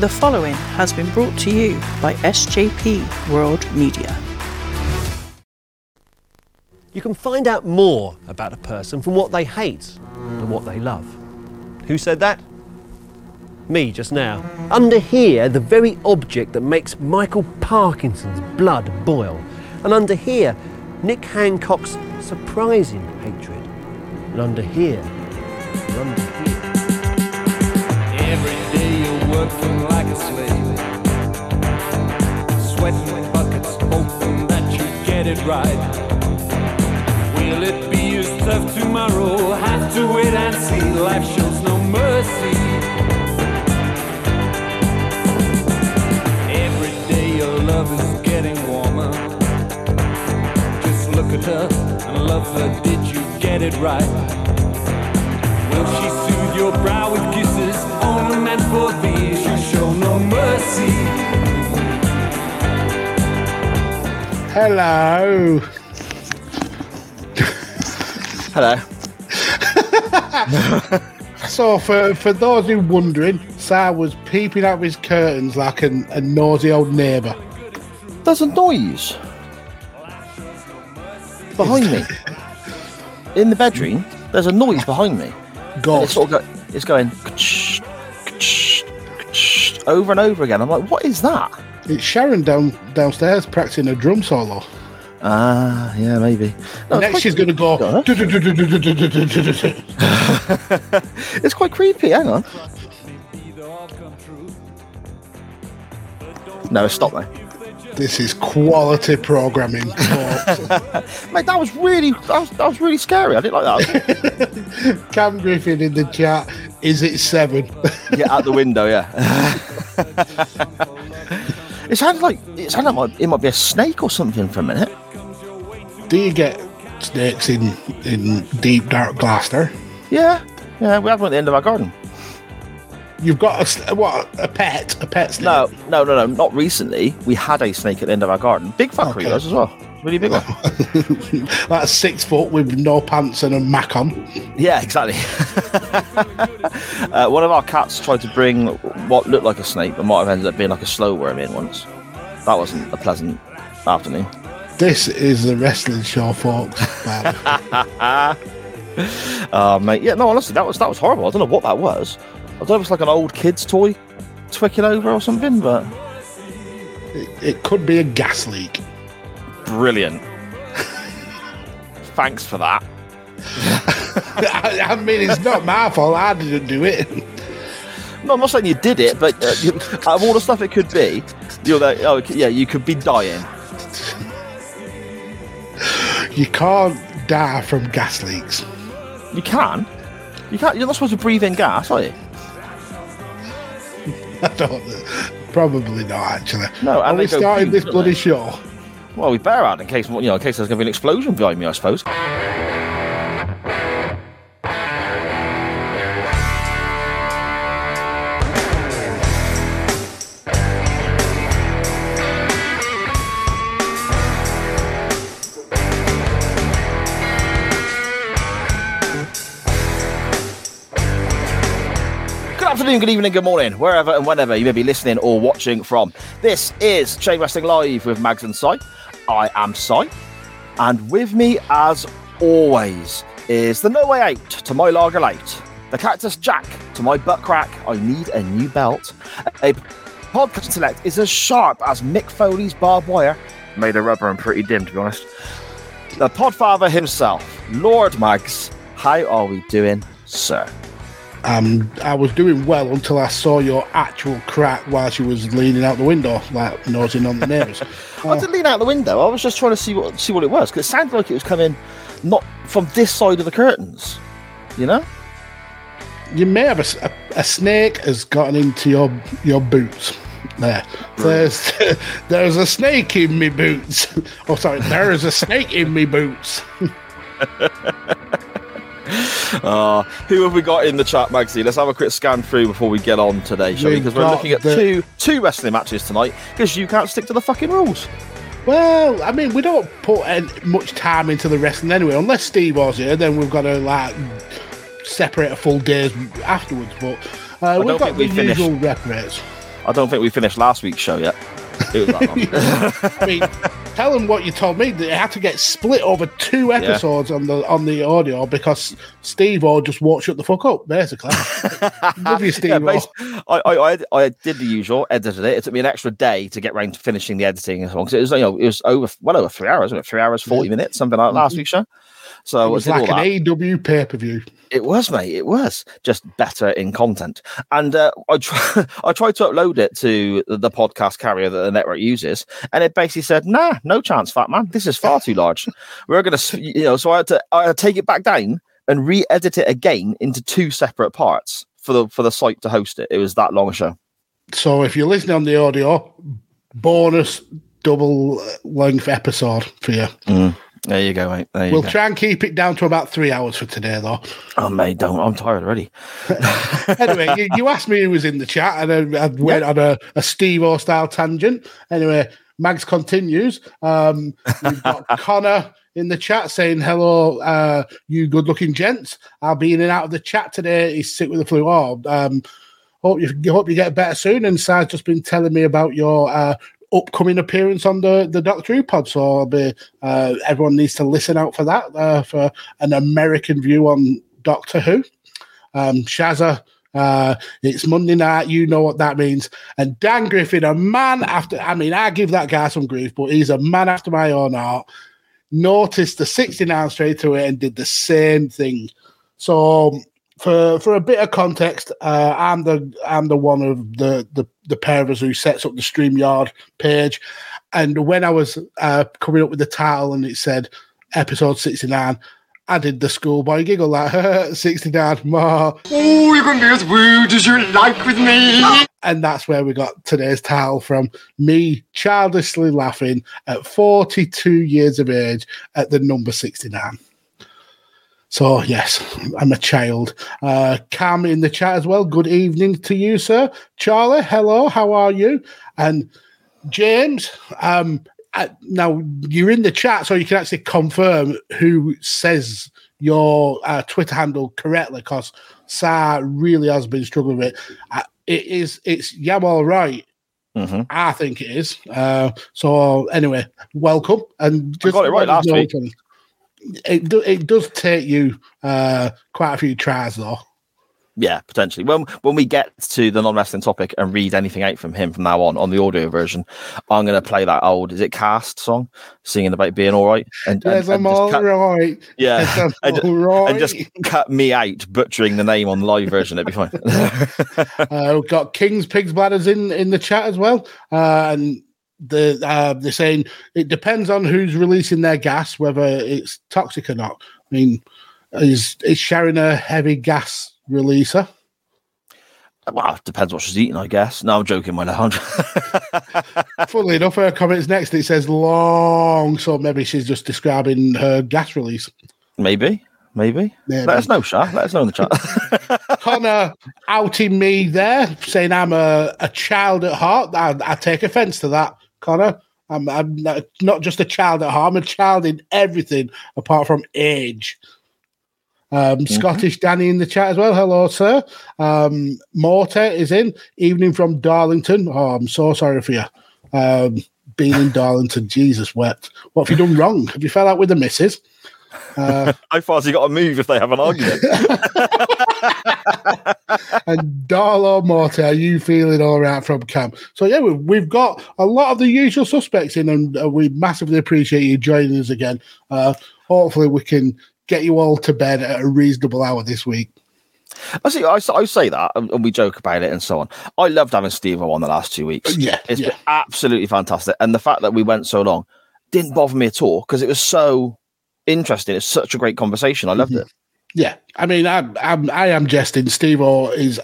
The following has been brought to you by SJP World Media. You can find out more about a person from what they hate and what they love. Who said that? Me just now. Under here, the very object that makes Michael Parkinson's blood boil. And under here, Nick Hancock's surprising hatred. And under here, and under here. Every day you're working like a slave. Sweating with buckets, hoping that you get it right. Will it be as tough tomorrow? Have to wait and see. Life shows no mercy. Every day your love is getting warmer. Just look at her and love her. Did you get it right? Will she soothe your brow with kisses for thee? She'll show no mercy. Hello. Hello. So, for, for those who are wondering, Sar was peeping out of his curtains like an, a nosy old neighbour. There's a noise behind me. In the bedroom, there's a noise behind me. And it's sort of go, it's going over and over again. I'm like, what is that? It's Sharon down downstairs practicing a drum solo. Ah, yeah, maybe. No, Next, she's going to go. It's quite creepy. Hang on. No, stop there. This is quality programming. Mate, that was really that was, that was really scary. I didn't like that. Cam Griffin in the chat. Is it seven? yeah, out the window. Yeah. it sounded like it sounded like it might be a snake or something for a minute. Do you get snakes in in deep dark Gloucester? Yeah, yeah. We had one at the end of our garden. You've got a what? A pet? A pet snake? No, no, no, no. Not recently. We had a snake at the end of our garden. Big fucker Okay. as well. Really big one. That's six foot with no pants and a mac on. yeah, exactly. uh, one of our cats tried to bring what looked like a snake, but might have ended up being like a slow worm in once. That wasn't a pleasant afternoon. This is the wrestling show, folks. Uh, mate, yeah, no, honestly, that was that was horrible. I don't know what that was. I don't know if it's like an old kid's toy twicking over or something, but it, it could be a gas leak. brilliant. Thanks for that. I, I mean, it's not my fault. I didn't do it. No, I'm not saying you did it, but uh, you, out of all the stuff it could be, you're like, oh, yeah, you could be dying. You can't die from gas leaks. You can. You can't. You're not supposed to breathe in gas, are you? I don't. Probably not, actually. No, and Are we started this bloody they? show? Well, we better out in case you know, in case there's going to be an explosion behind me, I suppose. Afternoon, good evening, good morning, wherever and whenever you may be listening or watching from. This is Chain Wrestling Live with Mags and Sai. I am Sai, and with me, as always, is the No Way Out to my Lager Light, the Cactus Jack to my Butt Crack. I need a new belt. A podcast select is as sharp as Mick Foley's barbed wire, made of rubber and pretty dim, to be honest. The Podfather himself, Lord Mags. How are we doing, sir? Um, I was doing well until I saw your actual crack while she was leaning out the window, like nosing on the neighbours. I didn't lean out the window. I was just trying to see what see what it was because it sounded like it was coming not from this side of the curtains. You know? You may have a snake has gotten into your your boots. There, there's there's a snake in me boots. Oh, sorry, there is a snake in me boots. Uh, who have we got in the chat, Magsy? Let's have a quick scan through before we get on today, shall we? Because we're looking at the- two two wrestling matches tonight because you can't stick to the fucking rules. Well, I mean, we don't put much time into the wrestling anyway. Unless Steve was here, then we've got to like separate a full day afterwards. But uh, we've got think we usual rep rates. I don't think we finished last week's show yet. It was that long. I mean, tell them what you told me. That it had to get split over two episodes on the on the audio because Steve O just won't shut the fuck up, basically. Love you, Steve Yeah, I, I, I, did the usual, edited it. It took me an extra day to get round to finishing the editing and so on. it was, you know, it was over well over three hours, wasn't it? Three hours, forty minutes, something like last week's show. So Mm-hmm. It was like an that. AW pay per view. It was, mate. It was just better in content. And uh, I try, I tried to upload it to the, podcast carrier that the network uses, and it basically said, "Nah, no chance, fat man. This is far too large. We're gonna, you know." So I had to, I had to take it back down and re-edit it again into two separate parts for the for the site to host it. It was that long a show. So if you're listening on the audio, bonus double length episode for you. There you go, mate. There you We'll go. try and keep it down to about three hours for today, though. oh, mate, don't. I'm tired already. anyway, you, you asked me who was in the chat, and I, I went on a, a Steve O style tangent. Anyway, Mags continues. Um, we've got Connor in the chat saying, Hello, uh, you good looking gents. I'll be in and out of the chat today. He's sick with the flu. Oh, um, hope you hope you get better soon. And Si's just been telling me about your uh, upcoming appearance on the, the Doctor Who pod. So I'll be, uh, everyone needs to listen out for that uh, for an American view on Doctor Who. Um, Shazza, uh, it's Monday night. You know what that means. And Dan Griffin, a man after, I mean, I give that guy some grief, but he's a man after my own heart. Noticed the 69 straight away and did the same thing. So, for for a bit of context, uh, I'm the I'm the one of the the the pair of us who sets up the Streamyard page, and when I was uh, coming up with the title and it said episode 69, I did the schoolboy giggle like 69 more. Oh, you can be as rude as you like with me. And that's where we got today's title from me childishly laughing at 42 years of age at the number 69. So, yes, I'm a child. Uh, Cam in the chat as well. Good evening to you, sir. Charlie, hello, how are you? And James, um, uh, now you're in the chat, so you can actually confirm who says your uh, Twitter handle correctly because Sa really has been struggling with it. Uh, it is, it's Yam all right. Mhm. I think it is. Uh, so anyway, welcome and just got it right last week. when- It do, it does take you uh, quite a few tries though. Yeah, potentially. When when we get to the non wrestling topic and read anything out from him from now on on the audio version, I'm going to play that old is it cast song singing about being all right and, and- Yes, and I'm just all cut- right. yeah Yes, and, all right. and just cut me out butchering the name on the live version. It'd be fine. Uh, we've got King's Pigs Bladders in in the chat as well, uh, and the uh, they're saying it depends on who's releasing their gas, whether it's toxic or not. I mean, is is Sharon a heavy gas releaser? well, it depends what she's eating, I guess. No, I'm joking, my love. Funnily enough, her comments next it says long, so maybe she's just describing her gas release. maybe, maybe. Maybe. Let us know, Shah. Let us know in the chat. Connor outing me there, saying I'm a, a child at heart. I, I take offence to that, Connor. I'm, I'm not, not just a child at heart. I'm a child in everything apart from age. Um, Scottish Danny in the chat as well. Hello, sir. Um, Mortar is in. Evening from Darlington. Oh, I'm so sorry for you. Um, being in Darlington, Jesus wept. What have you done wrong? Have you fell out with the missus? Uh, How far's he got to move if they have an argument? and Darlo Morte, are you feeling all right from camp? So yeah, we've, we've got a lot of the usual suspects in, and uh, we massively appreciate you joining us again. Uh, hopefully, we can get you all to bed at a reasonable hour this week. I see. I, I say that, and, we joke about it and so on. I loved having Steve on the last two weeks. Yeah, it's yeah. been absolutely fantastic, and the fact that we went so long didn't bother me at all because it was so interesting. It's such a great conversation. I loved it. Yeah, I mean, I'm, I'm I am jesting. Steve O is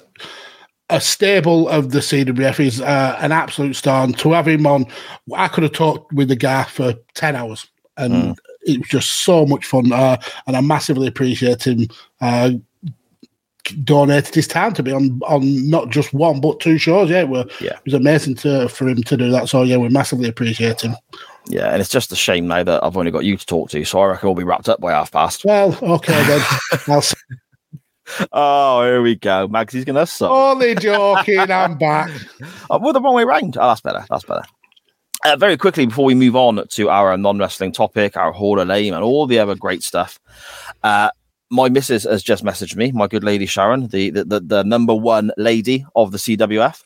a staple of the CWF. He's uh, an absolute star. And to have him on, I could have talked with the guy for ten hours, and it was just so much fun. Uh, and I massively appreciate him. Uh, donated his time to be on on not just one but two shows. Yeah, it, were, Yeah. it was amazing to for him to do that. So yeah, we massively appreciate him. Yeah, and it's just a shame now that I've only got you to talk to. So I reckon we'll be wrapped up by half past. Well, okay then. I'll Oh, here we go. Magsy's gonna suck. Only joking. I'm back. Oh, well, the wrong way round. Oh, that's better. That's better. Uh, very quickly before we move on to our non-wrestling topic, our Hall of Lame, and all the other great stuff. Uh, my missus has just messaged me, my good lady Sharon, the the, the, the number one lady of the CWF,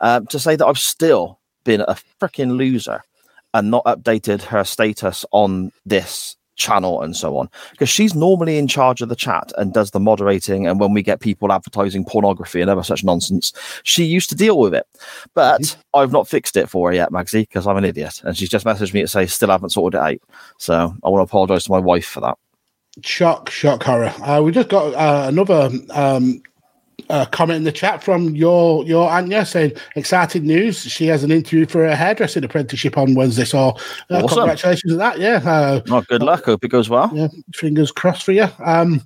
um, to say that I've still been a freaking loser and not updated her status on this channel and so on. Because she's normally in charge of the chat and does the moderating and when we get people advertising pornography and other such nonsense she used to deal with it. But i've not fixed it for her yet magsy because i'm an idiot. And she's just messaged me to say still haven't sorted it out. So i want to apologize to my wife for that. Shock, shock, horror. Uh, we just got uh, another um, uh, comment in the chat from your your Anya saying exciting news. She has an interview for her hairdressing apprenticeship on Wednesday. So uh, Awesome. congratulations on that. Yeah. Uh, oh good luck hope it goes well yeah, fingers crossed for you. Um,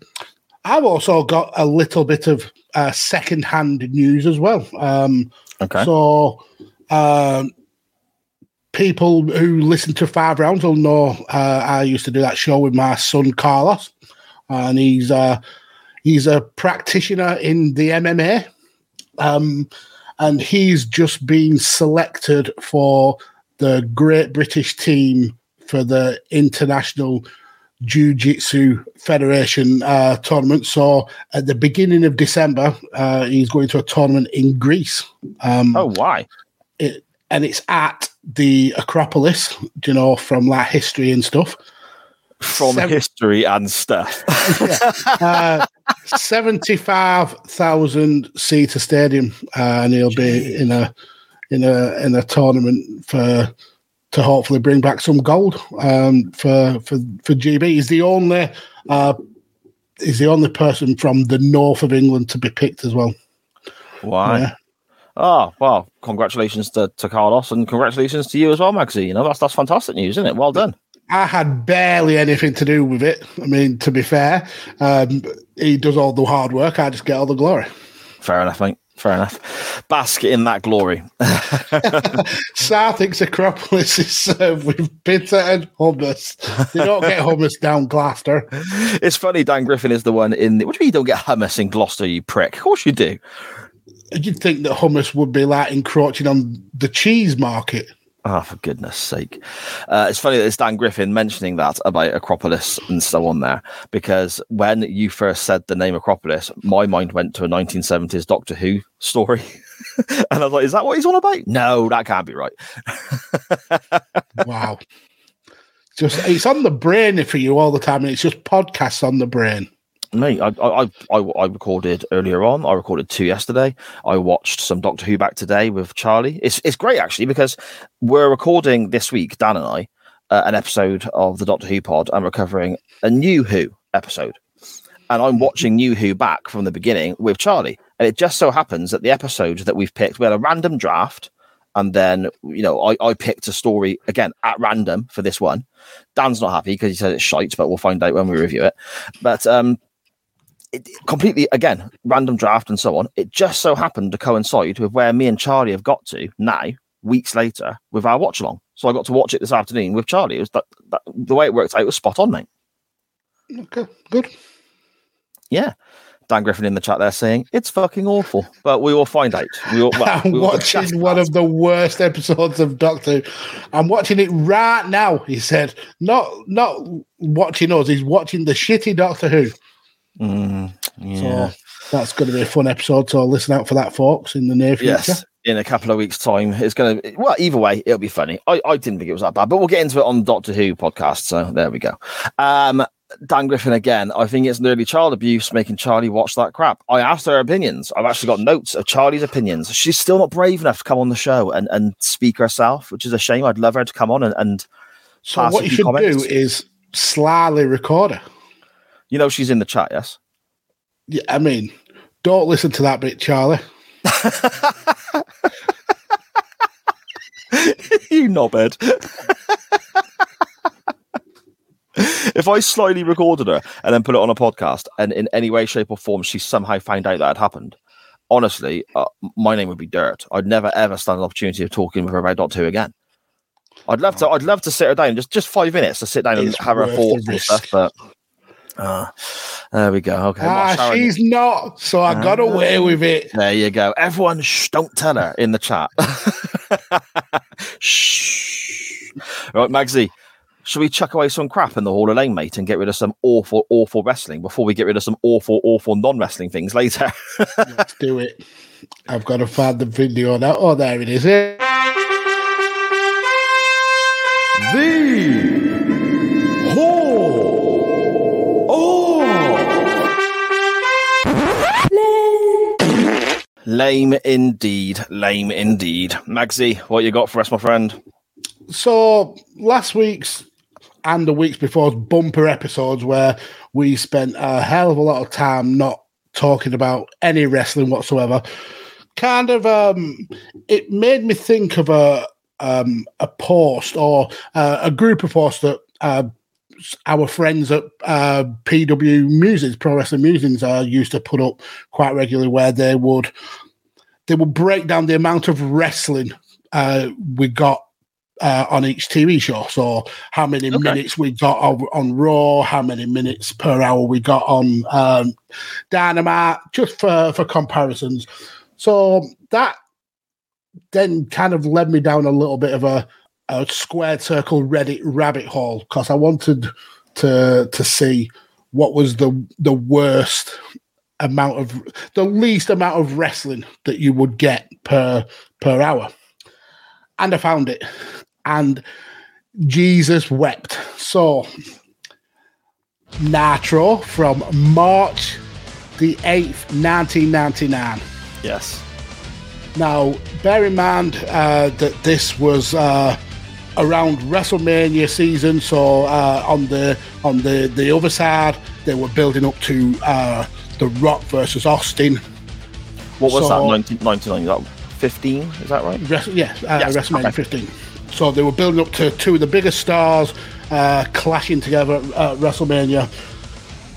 I've also got a little bit of uh, second-hand news as well. Um, okay So, um, people who listen to Five Rounds will know uh, I used to do that show with my son Carlos, and he's uh, he's a practitioner in the MMA, um, and he's just been selected for the Great British team for the International Jiu-Jitsu Federation uh, tournament. So at the beginning of December, uh, he's going to a tournament in Greece. Um, oh why it, and it's at the Acropolis, you know, from like history and stuff. from Seven- history and stuff Uh, 75,000 seater stadium, uh, and he'll be in a in a in a tournament for to hopefully bring back some gold um, for for for GB. He's the only uh, he's the only person from the north of England to be picked as well. why Yeah. Oh well, congratulations to, to Carlos and congratulations to you as well, Maxie. You know that's that's fantastic news, isn't it? Well done. I had barely anything to do with it. I mean, to be fair, um, he does all the hard work. I just get all the glory. Fair enough, mate. Fair enough. Bask in that glory. Southwick's Acropolis is served with bitter and hummus. They don't get hummus down Gloucester. it's funny. Dan Griffin is the one in. The, what do you mean you don't get hummus in Gloucester? You prick. Of course you do. You'd think that hummus would be like encroaching on the cheese market. Oh, for goodness sake. Uh, it's funny that it's Dan Griffin mentioning that about Acropolis and so on there, because when you first said the name Acropolis, my mind went to a 1970s Doctor Who story. and I was like, is that what he's on about? No, that can't be right. Wow. Just it's on the brain for you all the time, and it's just podcasts on the brain. Mate, I, I, I, I recorded earlier on. I recorded two yesterday. I watched some Doctor Who back today with Charlie. It's it's great actually because we're recording this week, Dan and I, uh, an episode of the Doctor Who pod, and we're a new Who episode. And I'm watching New Who back from the beginning with Charlie. And it just so happens that the episode that we've picked, we had a random draft, and then you know I, I picked a story again at random for this one. Dan's not happy because he said it's shite, but we'll find out when we review it. But um, it, completely again random draft and so on it just so happened to coincide with where me and charlie have got to now weeks later with our watch along so i got to watch it this afternoon with charlie it was that, that the way it worked out was spot on mate Okay, good. yeah dan griffin in the chat there saying it's fucking awful but we will find out we will, well, I'm we watching one of the worst episodes of Doctor. I'm watching it right now. He said, "Not not watching us. He's watching the shitty Doctor Who." Mm, yeah. So that's going to be a fun episode. So listen out for that, folks, in the near future. Yes, in a couple of weeks' time, it's going to. Well, either way, it'll be funny. I, I didn't think it was that bad, but we'll get into it on Doctor Who podcast. So there we go. Um, Dan Griffin again. I think it's nearly child abuse making Charlie watch that crap. I asked her opinions. I've actually got notes of Charlie's opinions. She's still not brave enough to come on the show and, and speak herself, which is a shame. I'd love her to come on and. and So pass what a you should comments. do is slyly record her. You know, she's in the chat, yes? Yeah, I mean, don't listen to that bit, Charlie. you knobhead. if I slightly recorded her and then put it on a podcast, and in any way, shape, or form she somehow found out that had happened, honestly, uh, my name would be dirt. I'd never ever stand an opportunity of talking with her about Doctor Who again. I'd love to. I'd love to sit her down just just five minutes to sit down and have her thoughts and stuff. But Ah, there we go. Okay. Ah, well, Sharon- she's not, so I got away with it. There you go. Everyone, shh, don't tell her in the chat. shh. Right, Magsy, should we chuck away some crap in the Hall of Lane, mate, and get rid of some awful, awful wrestling before we get rid of some awful, awful non wrestling things later? Let's do it. I've got to find the video now. Oh, there it is. Eh? Lame indeed. Lame indeed. Magsy, what you got for us, my friend? So last week's and the weeks before's bumper episodes where we spent a hell of a lot of time not talking about any wrestling whatsoever. Kind of, um, it made me think of a um, a post or uh, a group of posts that uh, our friends at uh, PW Musings, Pro Wrestling Musings, uh, used to put up quite regularly, where they would they would break down the amount of wrestling uh, we got uh, on each TV show. So how many Okay. minutes we got on, on Raw, how many minutes per hour we got on um, Dynamite, just for for comparisons. So that then kind of led me down a little bit of a, a squared circle Reddit rabbit hole because I wanted to to see what was the the worst amount of the least amount of wrestling that you would get per per hour. And I found it. And Jesus wept. So Nitro from March the 8th, 1999. Yes. Now, bear in mind uh, that this was uh, around WrestleMania season, so uh, on the on the the other side, they were building up to uh, the Rock versus Austin. What was So- that? 1999? That 15? Is that right? Wres- yeah, uh, Yes, WrestleMania okay. 15. So they were building up to two of the biggest stars uh, clashing together at uh, WrestleMania.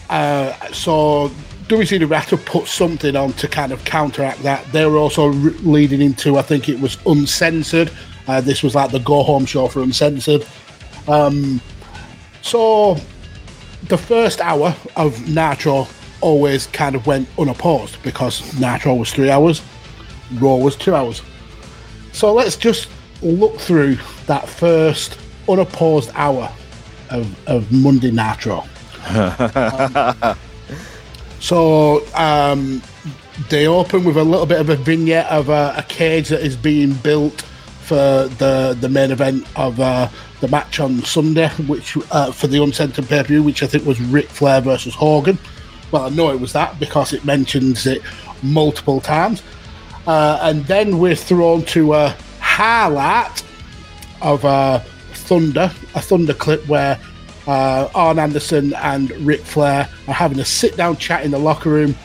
Uh, so had to put something on to kind of counteract that. They were also re- leading into, I think it was Uncensored. Uh, this was like the go home show for Uncensored. Um, so the first hour of Nitro always kind of went unopposed because Nitro was three hours, Raw was two hours. So let's just look through that first unopposed hour of, of Monday Nitro. Um, so um, they open with a little bit of a vignette of a, a cage that is being built for the the main event of uh, the match on Sunday, which uh, for the uncensored pay per view, which I think was Ric Flair versus Hogan. Well, I know it was that because it mentions it multiple times. Uh, and then we're thrown to a highlight of uh, Thunder, a Thunder clip where uh, Arn Anderson and Ric Flair are having a sit down chat in the locker room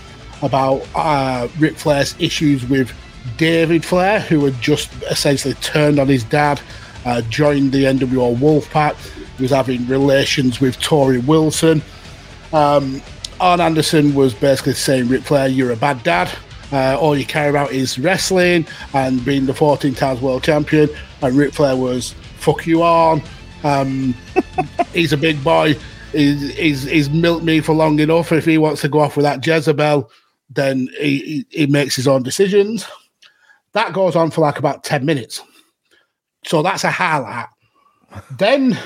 about uh, Ric Flair's issues with David Flair, who had just essentially turned on his dad, uh, joined the NWO Wolfpack, he was having relations with Tori Wilson. Um, Arn Anderson was basically saying, Ric Flair, you're a bad dad. Uh, all you care about is wrestling and being the 14 times world champion. And Ric Flair was, fuck you, Arn. Um, he's a big boy. He's, he's, he's milked me for long enough. If he wants to go off with that Jezebel, then he, he, he makes his own decisions. That goes on for like about 10 minutes. So that's a highlight. Then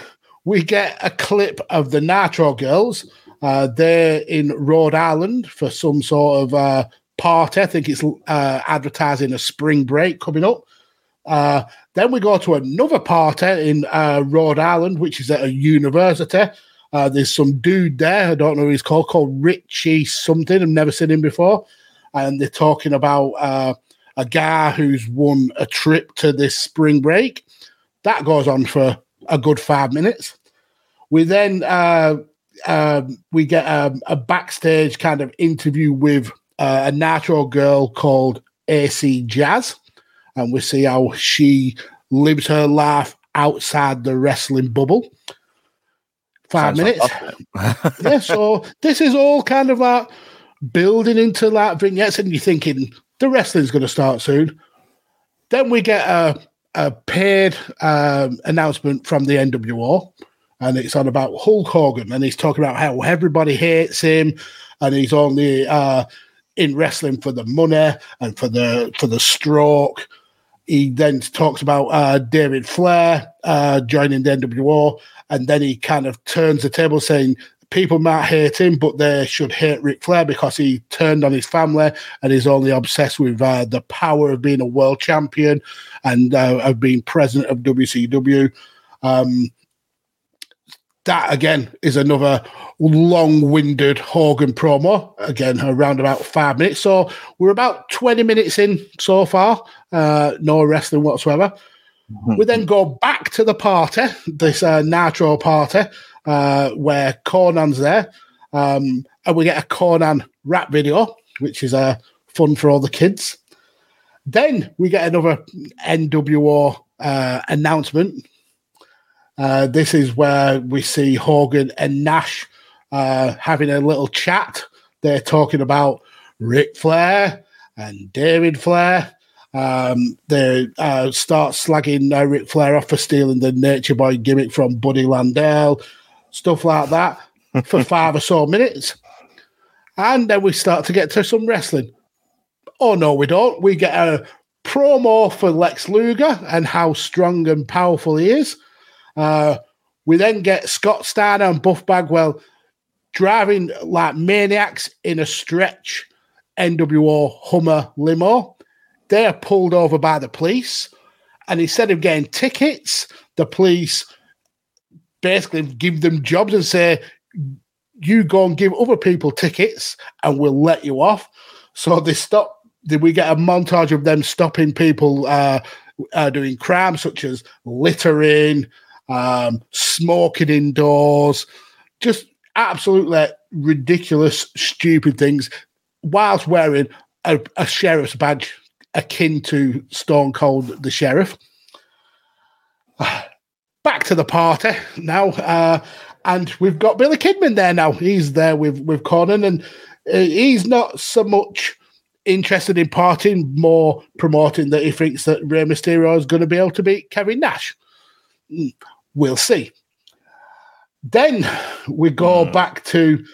we get a clip of the Nitro girls. Uh, they're in Rhode Island for some sort of uh, party. I think it's uh, advertising a spring break coming up. Uh, then we go to another party in uh, Rhode Island, which is at a university. Uh, there's some dude there, I don't know who he's called, called Richie something. I've never seen him before. And they're talking about uh, a guy who's won a trip to this spring break. That goes on for a good five minutes. We then uh, um, we get um, a backstage kind of interview with uh, a natural girl called AC Jazz, and we see how she lives her life outside the wrestling bubble. Five Sounds minutes. like yeah, so this is all kind of like building into like vignettes, and you're thinking the wrestling's going to start soon. Then we get a, a paid um, announcement from the NWO. and it's on about Hulk Hogan, and he's talking about how everybody hates him, and he's only uh, in wrestling for the money and for the for the stroke. He then talks about uh, David Flair uh, joining the NWO, and then he kind of turns the table, saying people might hate him, but they should hate Ric Flair because he turned on his family and is only obsessed with uh, the power of being a world champion and uh, of being president of WCW. Um, that again is another long-winded Hogan promo. Again, around about five minutes. So we're about 20 minutes in so far. Uh, no wrestling whatsoever. We then go back to the party, this uh, Nitro party, uh, where Conan's there. Um, and we get a Conan rap video, which is uh, fun for all the kids. Then we get another NWO uh, announcement. Uh, this is where we see Hogan and Nash uh, having a little chat. They're talking about Ric Flair and David Flair. Um, they uh, start slagging uh, Ric Flair off for stealing the Nature Boy gimmick from Buddy Landel, stuff like that, for five or so minutes. And then we start to get to some wrestling. Oh, no, we don't. We get a promo for Lex Luger and how strong and powerful he is. Uh, we then get Scott Steiner and Buff Bagwell driving like maniacs in a stretch NWO Hummer limo. They are pulled over by the police, and instead of getting tickets, the police basically give them jobs and say, "You go and give other people tickets, and we'll let you off." So they stop. Did we get a montage of them stopping people uh, uh, doing crimes such as littering, um, smoking indoors, just absolutely ridiculous, stupid things, whilst wearing a, a sheriff's badge akin to Stone Cold the Sheriff. Back to the party now, uh, and we've got Billy Kidman there now. He's there with with Conan, and uh, he's not so much interested in partying, more promoting that he thinks that Rey Mysterio is going to be able to beat Kevin Nash. Mm, We'll see. Then we go back to,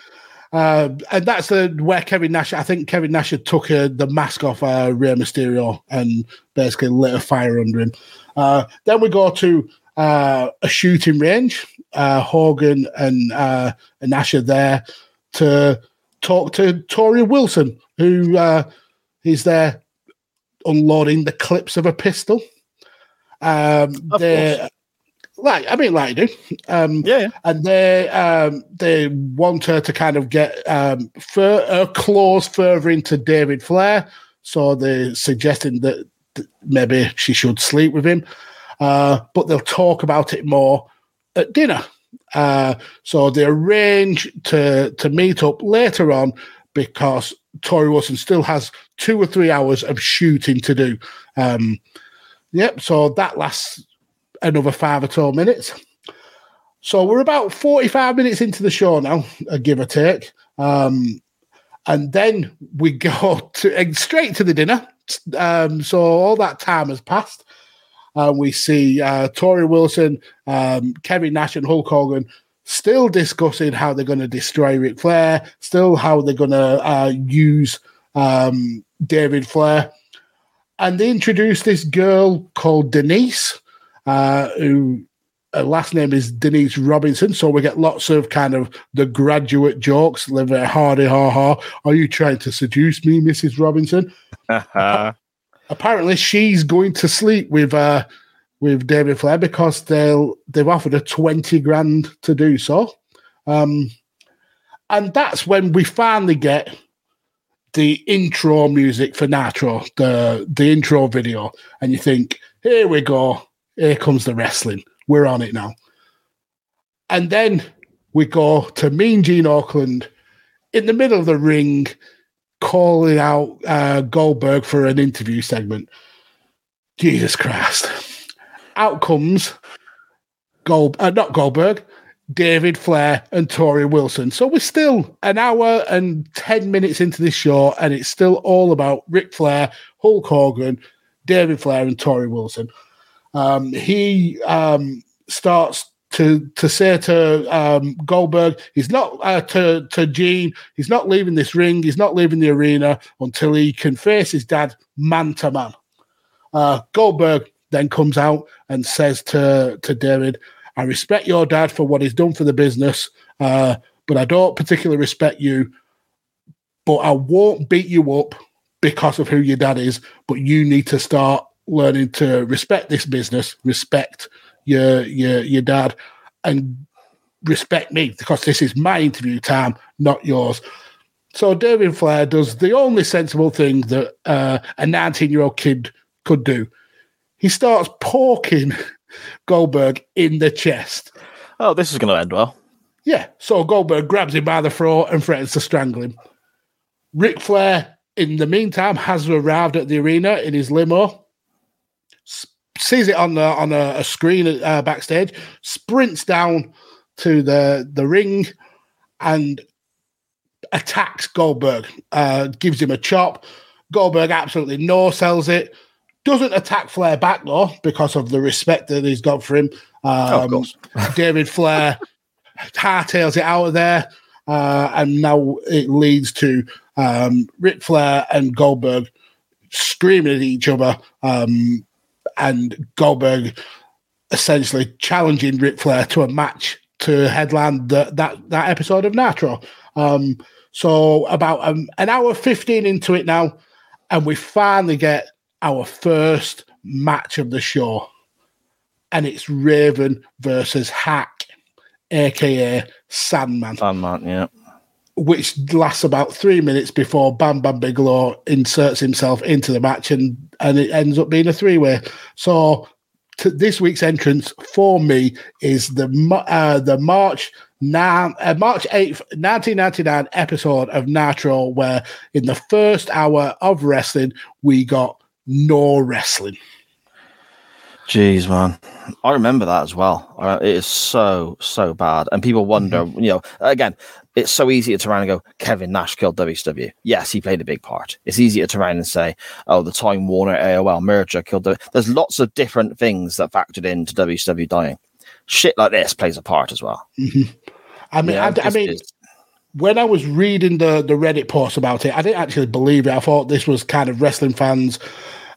uh, and that's the where Kevin Nash. I think Kevin Nash had took uh, the mask off uh, Rey Mysterio and basically lit a fire under him. Uh, then we go to uh, a shooting range. Uh, Hogan and uh, and Nash are there to talk to Tori Wilson, who uh, is there unloading the clips of a pistol. Um, Of like I mean, like I do. Um, Yeah, yeah. and they um, they want her to kind of get um, fur, her claws further into David Flair. So they're suggesting that, that maybe she should sleep with him, uh, but they'll talk about it more at dinner. Uh, so they arrange to to meet up later on because Tori Wilson still has two or three hours of shooting to do. Um, yep. So that lasts another five or so minutes. So we're about 45 minutes into the show now, uh, give or take. Um, and then we go to straight to the dinner. Um, so all that time has passed. Uh, we see uh, Tori Wilson, um, Kevin Nash, and Hulk Hogan still discussing how they're going to destroy Ric Flair, still how they're going to uh, use um, David Flair. And they introduce this girl called Denise, uh, who her last name is Denise Robinson. So we get lots of kind of the graduate jokes, live hardy ha ha. Are you trying to seduce me, Mrs. Robinson? Apparently, she's going to sleep with uh, with David Flair because they'll they've offered her twenty grand to do so. Um, and that's when we finally get the intro music for Nitro, the the intro video, and you think, here we go, here comes the wrestling. We're on it now. And then we go to Mean Gene Auckland in the middle of the ring, calling out uh, Goldberg for an interview segment. Jesus Christ. Out comes Gold, uh, not Goldberg, David Flair and Tori Wilson. So we're still an hour and 10 minutes into this show, and it's still all about Ric Flair, Hulk Hogan, David Flair, and Tori Wilson. Um, he um, starts to to say to um, Goldberg, he's not uh, to to Gene, he's not leaving this ring, he's not leaving the arena until he can face his dad man to man. Uh, Goldberg then comes out and says to to David, "I respect your dad for what he's done for the business, uh, but I don't particularly respect you. But I won't beat you up because of who your dad is. But you need to start learning to respect this business, respect your your your dad, and respect me because this is my interview time, not yours." So David Flair does the only sensible thing that uh, a 19 year old kid could do. He starts poking Goldberg in the chest. Oh, this is going to end well. Yeah, so Goldberg grabs him by the throat and threatens to strangle him. Ric Flair, in the meantime, has arrived at the arena in his limo, sees it on the on a, a screen uh, backstage, sprints down to the the ring, and attacks Goldberg. Uh, gives him a chop. Goldberg absolutely no sells it. Doesn't attack Flair back though because of the respect that he's got for him. Oh, of Um, course. David Flair hardtails it out of there, uh, and now it leads to um, Ric Flair and Goldberg screaming at each other, um, and Goldberg essentially challenging Ric Flair to a match to headline the, that that episode of Nitro. Um, so about um, an hour fifteen into it now, and we finally get our first match of the show, and it's Raven versus Hack, aka Sandman Sandman, yeah. Which lasts about three minutes before Bam Bam Bigelow inserts himself into the match and and it ends up being a three way. So to this week's entrance for me is the uh, the March nine, uh, March eighth, nineteen ninety nine episode of Nitro, where in the first hour of wrestling we got no wrestling. Jeez, man. I remember that as well. Uh, It is so, so bad. And people wonder, you know, again, it's so easy to turn around and go, Kevin Nash killed WCW. Yes, he played a big part. It's easier to turn around and say, oh, the Time Warner AOL merger killed the. There's lots of different things that factored into WCW dying. Shit like this plays a part as well. I mean, Yeah, I, I just- mean, when I was reading the the Reddit post about it, I didn't actually believe it. I thought this was kind of wrestling fans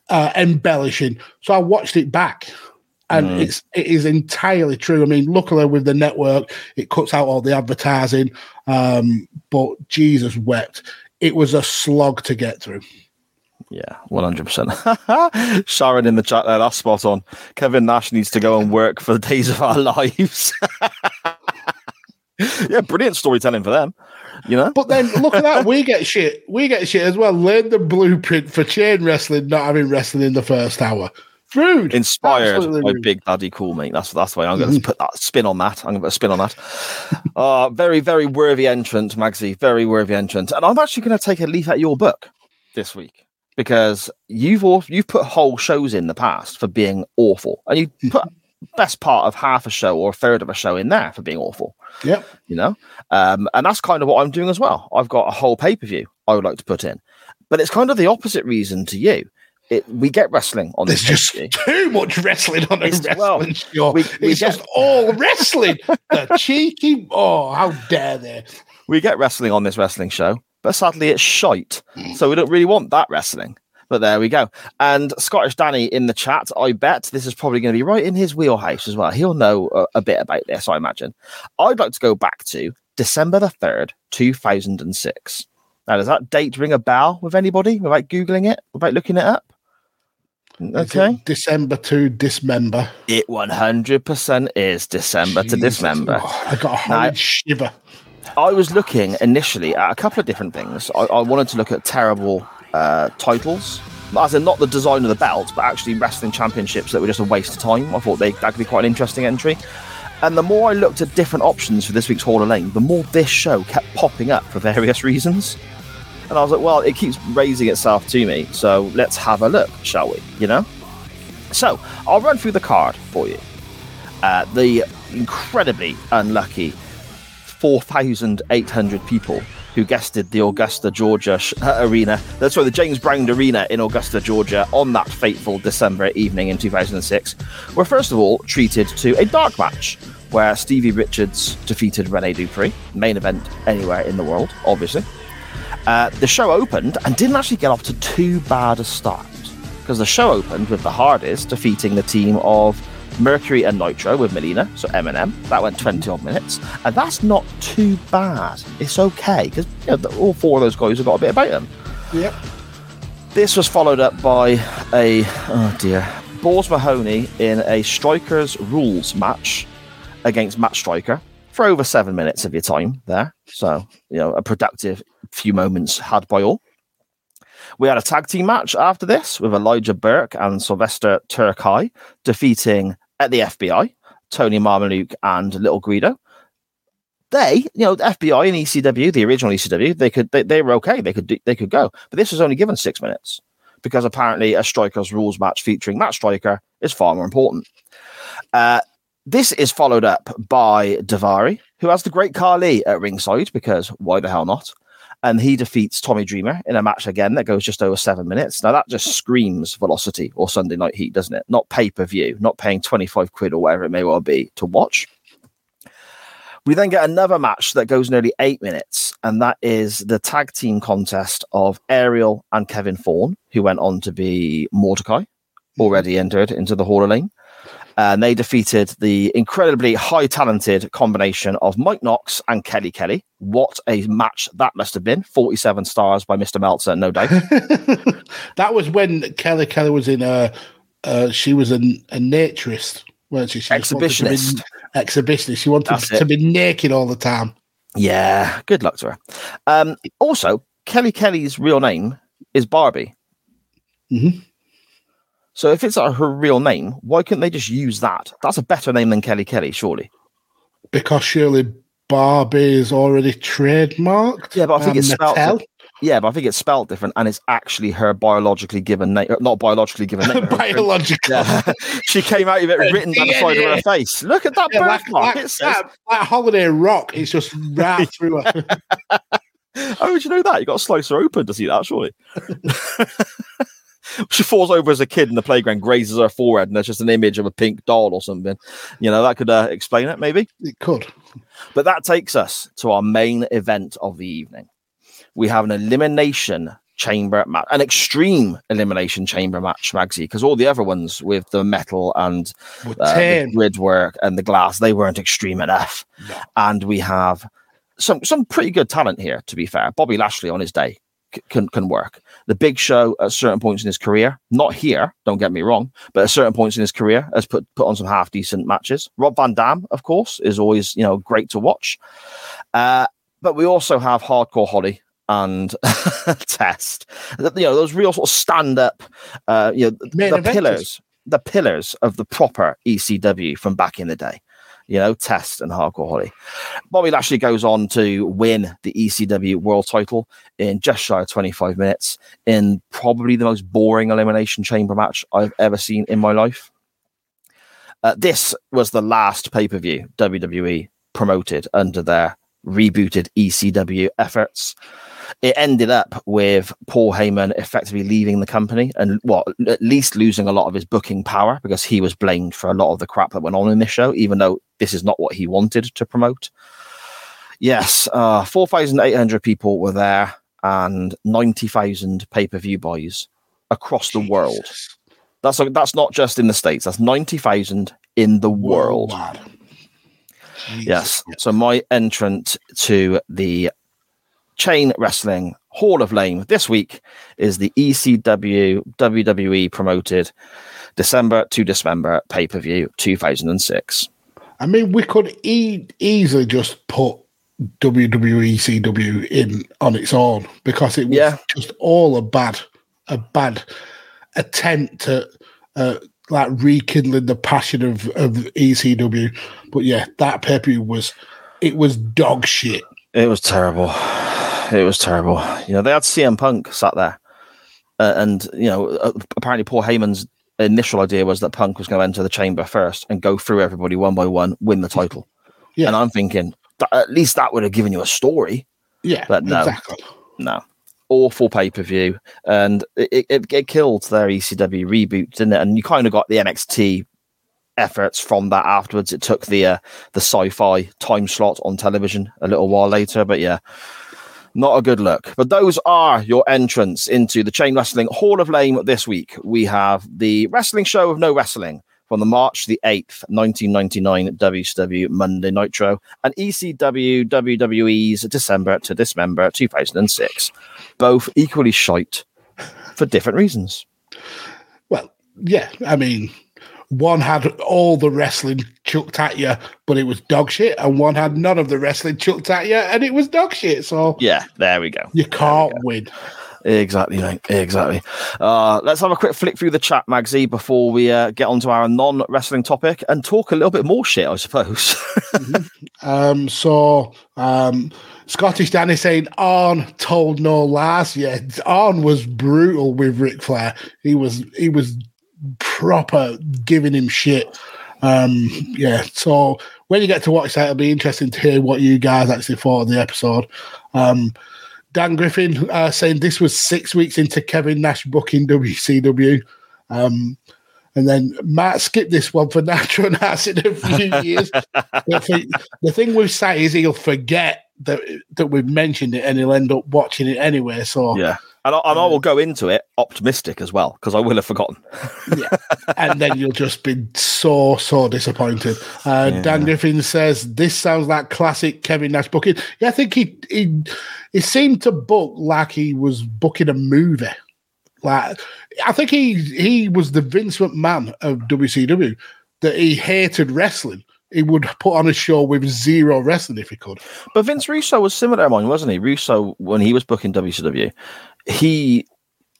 uh, embellishing. So I watched it back, and Mm. it's it is entirely true. I mean, luckily with the network, it cuts out all the advertising. Um, but Jesus wept. It was a slog to get through. Yeah, one hundred percent. Sharon in the chat there, that's spot on. Kevin Nash needs to go and work for the days of our lives. yeah, brilliant storytelling for them. You know, But then look at that, we get shit. We get shit as well. Learn the blueprint for chain wrestling, not having wrestling in the first hour. Rude. inspired Absolutely by rude. Big Daddy Cool, mate. That's that's way I'm going to put that spin on that. I'm going to put a spin on that. uh, very very worthy entrant, Magsy. Very worthy entrant. And I'm actually going to take a leaf at your book this week because you've all, you've put whole shows in the past for being awful, and you put best part of half a show or a third of a show in there for being awful. Yep. you know um, and that's kind of what i'm doing as well i've got a whole pay-per-view i would like to put in but it's kind of the opposite reason to you it, we get wrestling on There's this just too much wrestling on a wrestling well, show. we- we it's get- just all wrestling. the cheeky. Oh, how dare they? we get wrestling on this wrestling show but sadly it's shite mm. so we don't really want that wrestling but there we go and scottish danny in the chat i bet this is probably going to be right in his wheelhouse as well he'll know a, a bit about this i imagine i'd like to go back to december the 3rd 2006 now does that date ring a bell with anybody without googling it without looking it up okay it December to dismember. it 100% is december to dismember Oh, I got a horrid shiver. I was looking initially at a couple of different things. I, I wanted to look at terrible uh, titles, as in not the design of the belt, but actually wrestling championships that were just a waste of time. I thought they, that could be quite an interesting entry. And the more I looked at different options for this week's Hall of Lane, the more this show kept popping up for various reasons. And I was like, well, it keeps raising itself to me, so let's have a look, shall we? You know? So I'll run through the card for you. Uh, the incredibly unlucky 4,800 people who guested the Augusta, Georgia sh- uh, arena. That's sorry, the James Brown Arena in Augusta, Georgia on that fateful December evening in 2006 were first of all treated to a dark match where Stevie Richards defeated Rene Dupree, main event anywhere in the world, obviously. Uh, the show opened and didn't actually get off to too bad a start because the show opened with the hardest defeating the team of Mercury and Nitro with Melina, so Eminem. That went 20 odd minutes, and that's not too bad. It's okay because you know, all four of those guys have got a bit about them. Yep. This was followed up by a oh dear, Balls Mahoney in a Strikers rules match against Matt Striker for over seven minutes of your time there. So you know a productive few moments had by all. We had a tag team match after this with Elijah Burke and Sylvester Terkay defeating at the FBI Tony Mamaluke and Little Guido. They, you know, the FBI and ECW, the original ECW, they could they, they were okay. They could do, they could go, but this was only given six minutes because apparently a Strikers rules match featuring Matt Striker is far more important. Uh, this is followed up by Daivari, who has the great Khali at ringside because why the hell not? And he defeats Tommy Dreamer in a match again that goes just over seven minutes. Now that just screams velocity or Sunday night heat, doesn't it? Not pay per view, not paying 25 quid or whatever it may well be to watch. We then get another match that goes nearly eight minutes, and that is the tag team contest of Ariel and Kevin Thorn, who went on to be Mordecai, mm-hmm. already entered into the Hall of Lame. And they defeated the incredibly high talented combination of Mike Knox and Kelly Kelly. What a match that must have been. 47 stars by Mr. Meltzer, no doubt. that was when Kelly Kelly was in a. Uh, she was a, a naturist, weren't she? she to be- Exhibitionist. exhibitionist. She wanted That's to it. be naked all the time. yeah, good luck to her. Um, also, Kelly Kelly's real name is Barbie. Mhm. So if it's her real name, why couldn't they just use that? That's a better name than Kelly Kelly, surely. Because surely Barbie is already trademarked. Yeah, but I think it's spelled. Yeah, but I think it's spelled different, and it's actually her biologically given name, not biologically given name. biological. Yeah. she came out of it written down the side of her face. Look at that Yeah, like, birthmark. like, it says, that, like Holiday Rock, it's just right through her. "Oh, did you know that? You got to slice her open to see that, surely." she falls over as a kid in the playground, grazes her forehead, and there's just an image of a pink doll or something. You know, that could uh, explain it, maybe. It could. But that takes us to our main event of the evening. We have an elimination chamber match, an extreme elimination chamber match, Magsy, because all the other ones with the metal and uh, the grid work and the glass, they weren't extreme enough. No. And we have some some pretty good talent here, to be fair. Bobby Lashley on his day c- can can work. The Big Show at certain points in his career, not here, don't get me wrong, but at certain points in his career, has put put on some half decent matches. Rob Van Dam, of course, is always you know great to watch. Uh, but we also have Hardcore Holly and Test. You know those real sort of stand up, uh, you know, the pillars, the pillars of the proper ECW from back in the day. You know, Test and Hardcore Holly. Bobby Lashley goes on to win the ECW World Title in just shy of 25 minutes in probably the most boring elimination chamber match I've ever seen in my life. Uh, this was the last pay per view WWE promoted under their rebooted ECW efforts. It ended up with Paul Heyman effectively leaving the company and, well, at least losing a lot of his booking power because he was blamed for a lot of the crap that went on in this show, even though this is not what he wanted to promote. Yes, uh, 4,800 people were there and 90,000 pay per view buys across the world. That's that's not just in the states. That's ninety thousand in the world. Jesus. Yes. So my entrant to the Chain Wrestling Hall of Fame this week is the ECW WWE promoted December to Dismember pay per view two thousand and six. I mean, we could e- easily just put WWE CW in on its own because it was Yeah. just all a bad, a bad attempt at uh, like rekindling the passion of of ECW. But yeah, that pay per view was it was dog shit. It was terrible. It was terrible. You know, they had CM Punk sat there, uh, and you know, uh, apparently Paul Heyman's initial idea was that Punk was going to enter the chamber first and go through everybody one by one, win the title. Yeah. And I'm thinking, that, at least that would have given you a story. Yeah, But no. exactly. No. Awful pay per view. And it, it, it killed their ECW reboot, didn't it? And you kind of got the NXT efforts from that afterwards. It took the uh, the sci-fi time slot on television a little while later, but yeah, not a good look. But those are your entrants into the Chain Wrestling Hall of Fame this week. We have the Wrestling Show of No Wrestling from the March the 8th, 1999 WCW Monday Nitro and ECW WWE's December to Dismember 2006. Both equally shite for different reasons. Well, yeah, I mean, one had all the wrestling chucked at you, but it was dog shit, and one had none of the wrestling chucked at you, and it was dog shit. So Yeah, there we go. you can't win. Exactly, mate. Exactly. Uh, let's have a quick flick through the chat, Magsy, before we uh, get onto our non wrestling topic and talk a little bit more shit, I suppose. Um, so um, Scottish Danny saying Arn told no lies. Yeah, Arn was brutal with Ric Flair. He was he was proper giving him shit. Um, yeah, so when you get to watch that, it'll be interesting to hear what you guys actually thought of the episode. Um, Dan Griffin uh, saying this was six weeks into Kevin Nash booking WCW. Um, and then Matt skipped this one for natural acid a few years. the, thing, the thing with Sat is he'll forget that that we've mentioned it and he'll end up watching it anyway. So yeah. And I, and I will go into it optimistic as well, because I will have forgotten. yeah. and then you'll just be so so disappointed. Uh, Dan Griffin says this sounds like classic Kevin Nash booking. Yeah, I think he he he seemed to book like he was booking a movie. Like I think he he was the Vince McMahon of WCW that he hated wrestling. He would put on a show with zero wrestling if he could. But Vince Russo was similar to mine, wasn't he? Russo, when he was booking WCW, he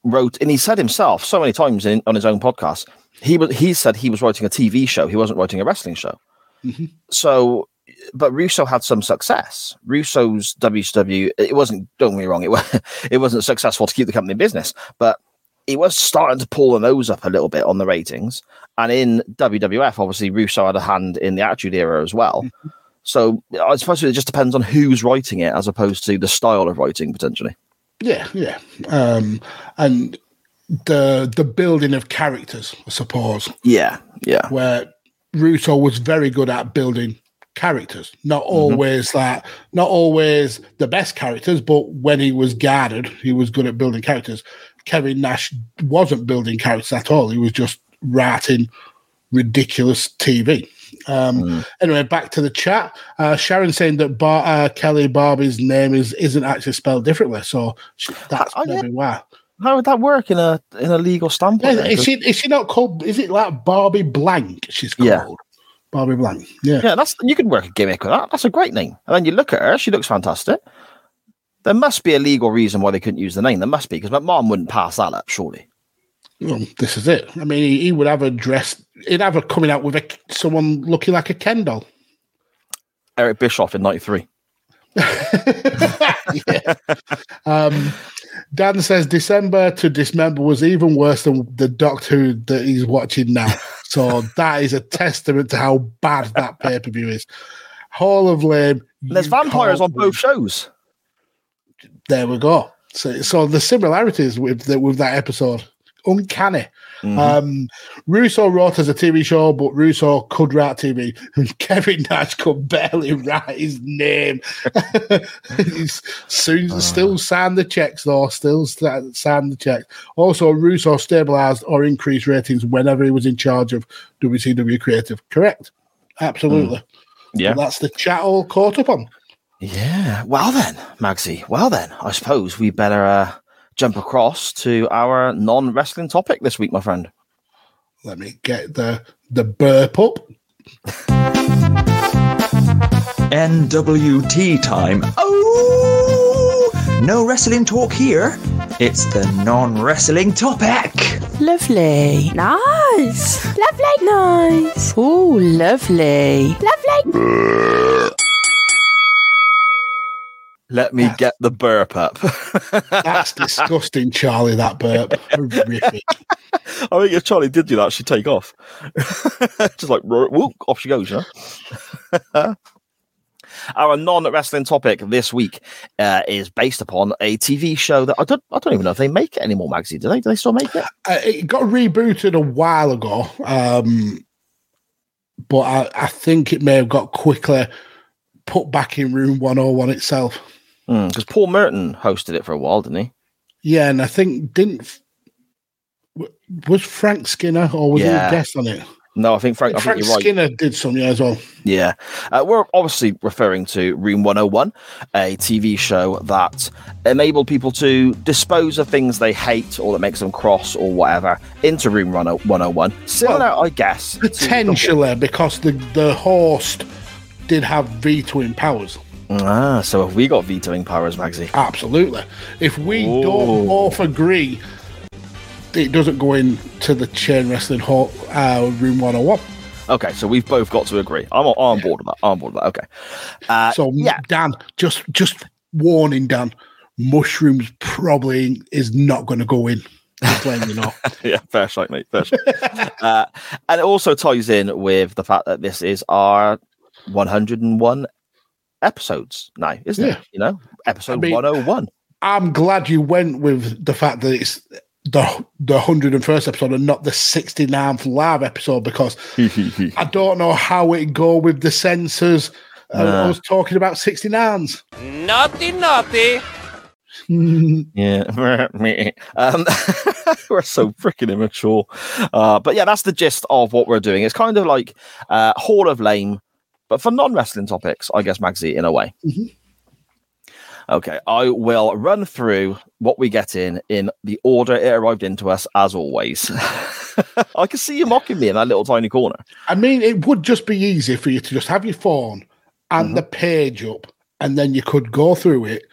wrote, and he said himself so many times in, on his own podcast, he was he said he was writing a TV show. He wasn't writing a wrestling show. Mhm. So, but Russo had some success. Russo's WCW, it wasn't. Don't get me wrong, it was it wasn't successful to keep the company in business, but he was starting to pull the nose up a little bit on the ratings. And in WWF, obviously, Russo had a hand in the Attitude Era as well. So I suppose it just depends on who's writing it as opposed to the style of writing potentially. Yeah, yeah. Um, and the the building of characters, I suppose. Yeah, yeah, where Russo was very good at building characters. Not always that, not always the best characters, but when he was guarded, he was good at building characters. Kevin Nash wasn't building characters at all. He was just writing ridiculous TV. Um, Anyway, back to the chat. Uh, Sharon saying that Bar- uh, Kelly Barbie's name is isn't actually spelled differently, so she, that's Oh, yeah. maybe why. How would that work in a in a legal standpoint? Yeah, is she is she not called? Is it like Barbie Blank? She's called Yeah. Barbie Blank. Yeah. yeah, that's you could work a gimmick with that. That's a great name. And then you look at her; she looks fantastic. There must be a legal reason why they couldn't use the name. There must be because my mom wouldn't pass that up, surely. Well, this is it. I mean, he, he would have a dress. He'd have a coming out with a, someone looking like a Ken doll. Eric Bischoff in '93. yeah. Um, Dan says December to Dismember was even worse than the Doctor Who that he's watching now. So that is a testament to how bad that pay per view is. Hall of Lame. There's vampires on both shows. There we go. So, so the similarities with the, with that episode, uncanny. Mm-hmm. Um, Russo wrote as a TV show, but Russo could write TV. Kevin Nash could barely write his name. He's soon Ah. still signed the checks, though. Still sta- signed the checks. Also, Russo stabilized or increased ratings whenever he was in charge of WCW Creative. Correct. Absolutely. Yeah. That's the chat all caught up on. Yeah. Well then, Magsy. Well then, I suppose we better uh, jump across to our non-wrestling topic this week, my friend. Let me get the the burp up. NWT time. Oh! No wrestling talk here. It's the non wrestling topic. Lovely. Nice. Lovely. Nice. Oh, lovely. Lovely. Let me get the burp up. That's disgusting, Charlie. That burp. Horrific. I think if Charlie did do that, she'd take off. Just like, whoop, off she goes, you know? Our non-wrestling topic this week uh, is based upon a TV show that I don't, I don't even know if they make it anymore. Magsy, do they? Do they still make it? Uh, it got rebooted a while ago. Um, but I, I think it may have got quickly put back in room 101 itself. Because Paul Merton hosted it for a while, didn't he? Yeah, and I think didn't was Frank Skinner or was he a guest on it? No, I think Frank. I Frank think you're right. Skinner did some yeah as well. Yeah. Uh, we're obviously referring to Room 101, a TV show that enabled people to dispose of things they hate or that makes them cross or whatever into Room 101. Similar, I guess. Potentially because the the host did have vetoing powers. Ah, so have we got vetoing powers, Magsy? Absolutely. If we don't both agree, it doesn't go into the chain wrestling hall, uh, room 101. Okay, so we've both got to agree. I'm on, board with that. I'm on board with that. Okay. Uh, So yeah. Dan, just just warning Dan, mushrooms probably is not going to go in. You know. yeah, fair shot, mate. Fair shot. uh, and it also ties in with the fact that this is our 101 episodes now, isn't Yeah. it? You know, episode I mean- 101. I'm glad you went with the fact that it's the the hundred and first episode and not the 69th live episode because I don't know how it go with the censors. Uh, I was talking about 69s. Naughty, naughty. Yeah, me. Um, we're so freaking immature. Uh, but yeah, that's the gist of what we're doing. It's kind of like uh, Hall of Lame, but for non wrestling topics, I guess, Magsy, in a way. Mhm. Okay, I will run through what we get in in the order it arrived into us, as always. I can see you mocking me in that little tiny corner. I mean, it would just be easy for you to just have your phone and Mm-hmm. the page up, and then you could go through it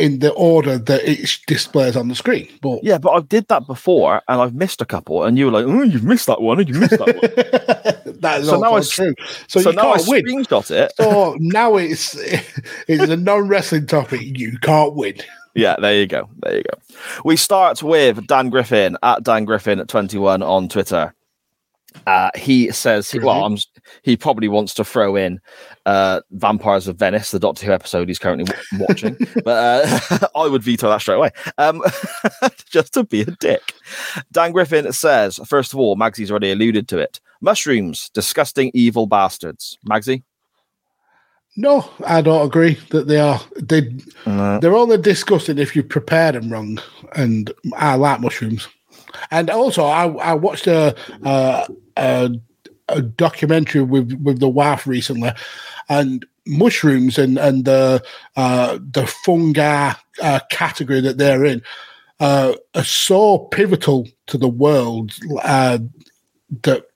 in the order that it displays on the screen. But Yeah, but I did that before and I've missed a couple, and you were like, oh, you've missed that one, and you missed that one. that is So now I true. So, so you now I win. screenshot it. So now it's it's a non wrestling topic. You can't win. Yeah, there you go. There you go. We start with Dan Griffin at Dan Griffin at 21 on Twitter. Uh, he says, well, I'm, he probably wants to throw in uh, Vampires of Venice, the Doctor Who episode he's currently w- watching, but uh, I would veto that straight away, um, just to be a dick. Dan Griffin says, first of all, Magsy's already alluded to it. Mushrooms, disgusting, evil bastards. Magsy? No, I don't agree that they are. They No. they're only disgusting if you prepare them wrong. And I like mushrooms. And also, I I watched a a, a, a documentary with with the wife recently, and mushrooms and and the uh, the fungi uh, category that they're in uh, are so pivotal to the world uh, that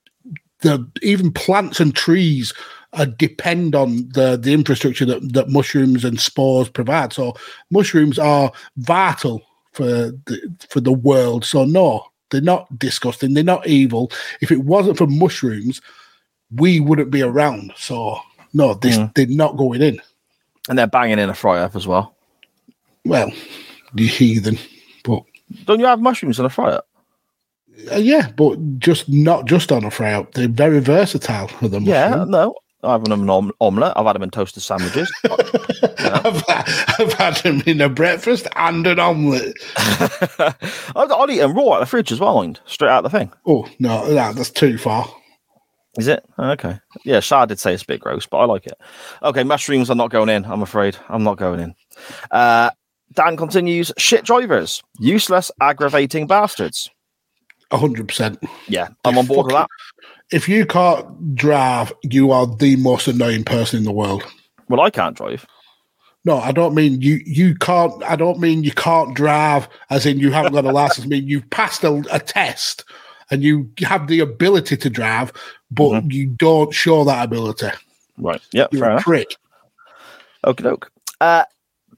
the even plants and trees uh, depend on the the infrastructure that, that mushrooms and spores provide. So mushrooms are vital for the for the world. So no, they're not disgusting. They're not evil. If it wasn't for mushrooms, we wouldn't be around. So no, this, Mm. they're not going in. And they're banging in a fry up as well. Well, you heathen, but Don't you have mushrooms in a fry up? uh, yeah, but just not just on a fry up. They're very versatile for them. Yeah, no. I've had an om- omelette. I've had them in toasted sandwiches. I've, I've had them in a breakfast and an omelette. I'll, I'll eat them raw out of the fridge as well, mind. Straight out the thing. Oh no, that, that's too far. Is it? Oh, Okay. Yeah, Shah did say it's a bit gross, but I like it. Okay, mushrooms are not going in, I'm afraid. I'm not going in. Uh, Dan continues shit drivers, useless, aggravating bastards. hundred percent. Yeah, I'm on board with that. If you can't drive, you are the most annoying person in the world. Well, I can't drive. No, I don't mean you. You can't. I don't mean you can't drive, as in you haven't got a license. I mean you've passed a, a test and you have the ability to drive, but you don't show that ability. Right. Yeah, You're a enough. prick. Okay, doke. Uh,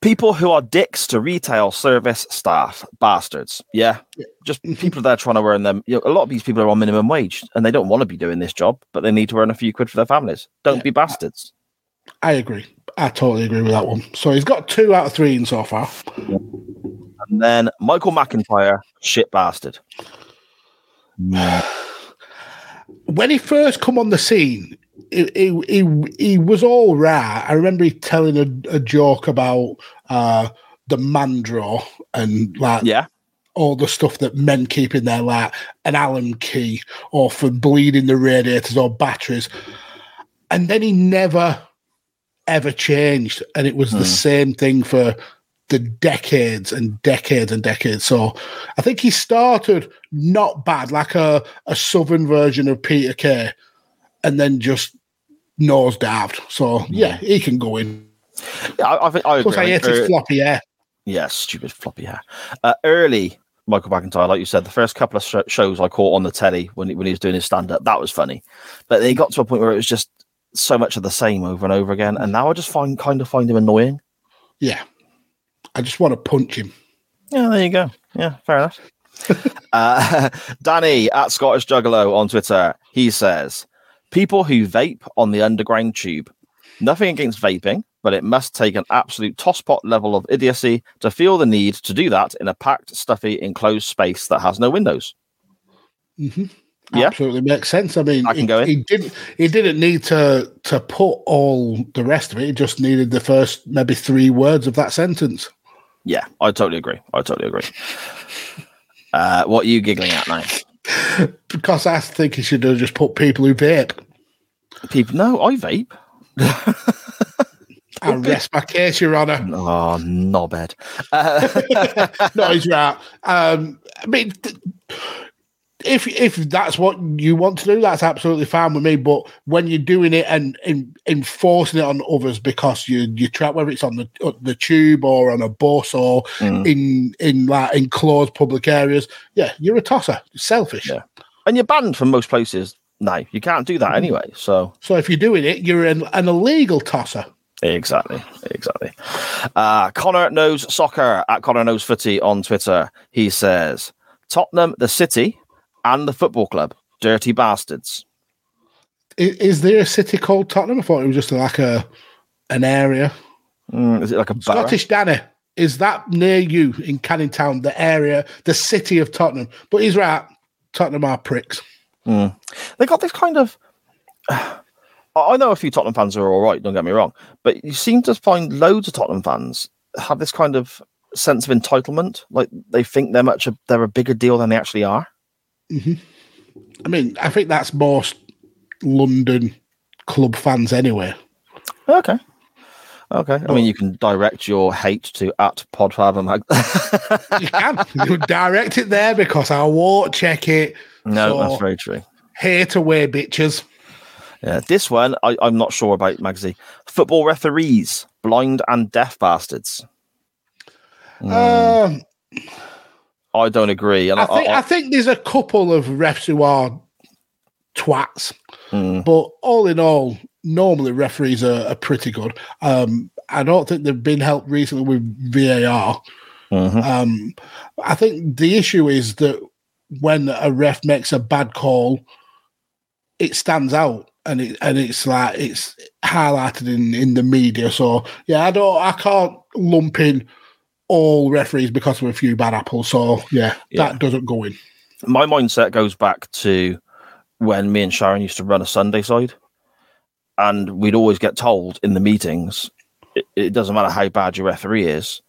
people who are dicks to retail service staff, bastards. Yeah, just people that are trying to earn them. You know, a lot of these people are on minimum wage and they don't want to be doing this job, but they need to earn a few quid for their families. Don't be bastards. I agree. I totally agree with that one. So he's got two out of three in so far. And then Michael McIntyre, shit bastard. when he first come on the scene, he, he, he, he was all right. I remember he telling a, a joke about uh, the Mandro and like Yeah. All the stuff that men keep in their like an Allen key or for bleeding the radiators or batteries. And then he never, ever changed. And it was the hmm. same thing for the decades and decades and decades. So I think he started not bad, like a, a southern version of Peter Kay, and then just nosedived. So hmm. yeah, he can go in. Yeah, I, I think I agree. Plus, I hate his er, floppy hair. Yeah, stupid floppy hair. Uh, early Michael McIntyre, like you said, the first couple of sh- shows I caught on the telly when he, when he was doing his stand up, that was funny. But they got to a point where it was just so much of the same over and over again, and now I just find kind of find him annoying. Yeah. I just want to punch him. Yeah, there you go. Yeah, fair enough. uh, Danny at Scottish Juggalo on Twitter, he says, People who vape on the underground tube. Nothing against vaping, but it must take an absolute tosspot level of idiocy to feel the need to do that in a packed, stuffy, enclosed space that has no windows. hmm Yeah. Absolutely makes sense. I mean, I he, he didn't. He didn't need to to put all the rest of it. He just needed the first maybe three words of that sentence. Yeah, I totally agree. I totally agree. Uh, what are you giggling at now? Because I think he should have just put people who vape. People, no, I vape. I rest my case, Your Honour. Oh, knobhead. Uh, no, he's right. Um, I mean, th- if if that's what you want to do, that's absolutely fine with me. But when you're doing it and, and enforcing it on others because you you trap whether it's on the on the tube or on a bus or Mm. in in like enclosed public areas, yeah, you're a tosser. You're selfish. Yeah. and you're banned from most places. No, you can't do that anyway. So So if you're doing it, you're an, an illegal tosser. Exactly, exactly. Uh, Connor knows soccer at Connor knows footy on Twitter. He says Tottenham, the city, and the football club, dirty bastards. Is, is there a city called Tottenham? I thought it was just like a an area. Mm, is it like a borough? Scottish Danny. Is that near you in Canning Town, the area, the city of Tottenham? But he's right. Tottenham are pricks. Mm. They got this kind of. I know a few Tottenham fans are all right. Don't get me wrong, but you seem to find loads of Tottenham fans have this kind of sense of entitlement, like they think they're much a, they're a bigger deal than they actually are. hmm I mean, I think that's most London club fans anyway. Okay. Okay. I mean, you can direct your hate to at Podfather Mag. You can you direct it there because I won't check it. no, So- that's very true. Hate away, bitches. Yeah, this one I, I'm not sure about, Magsy. Football referees, blind and deaf bastards. Um, I don't agree. And I I, think I- I think there's a couple of refs who are twats, Mm. but all in all, normally referees are, are pretty good. Um, I don't think they've been helped recently with VAR. Mhm. Um, I think the issue is that when a ref makes a bad call, it stands out and it and it's like it's highlighted in in the media. So yeah, I don't, I can't lump in all referees because of a few bad apples. So yeah, Yeah. that doesn't go in. my mindset goes back to when me and Sharon used to run a Sunday side, and we'd always get told in the meetings, it, it doesn't matter how bad your referee is,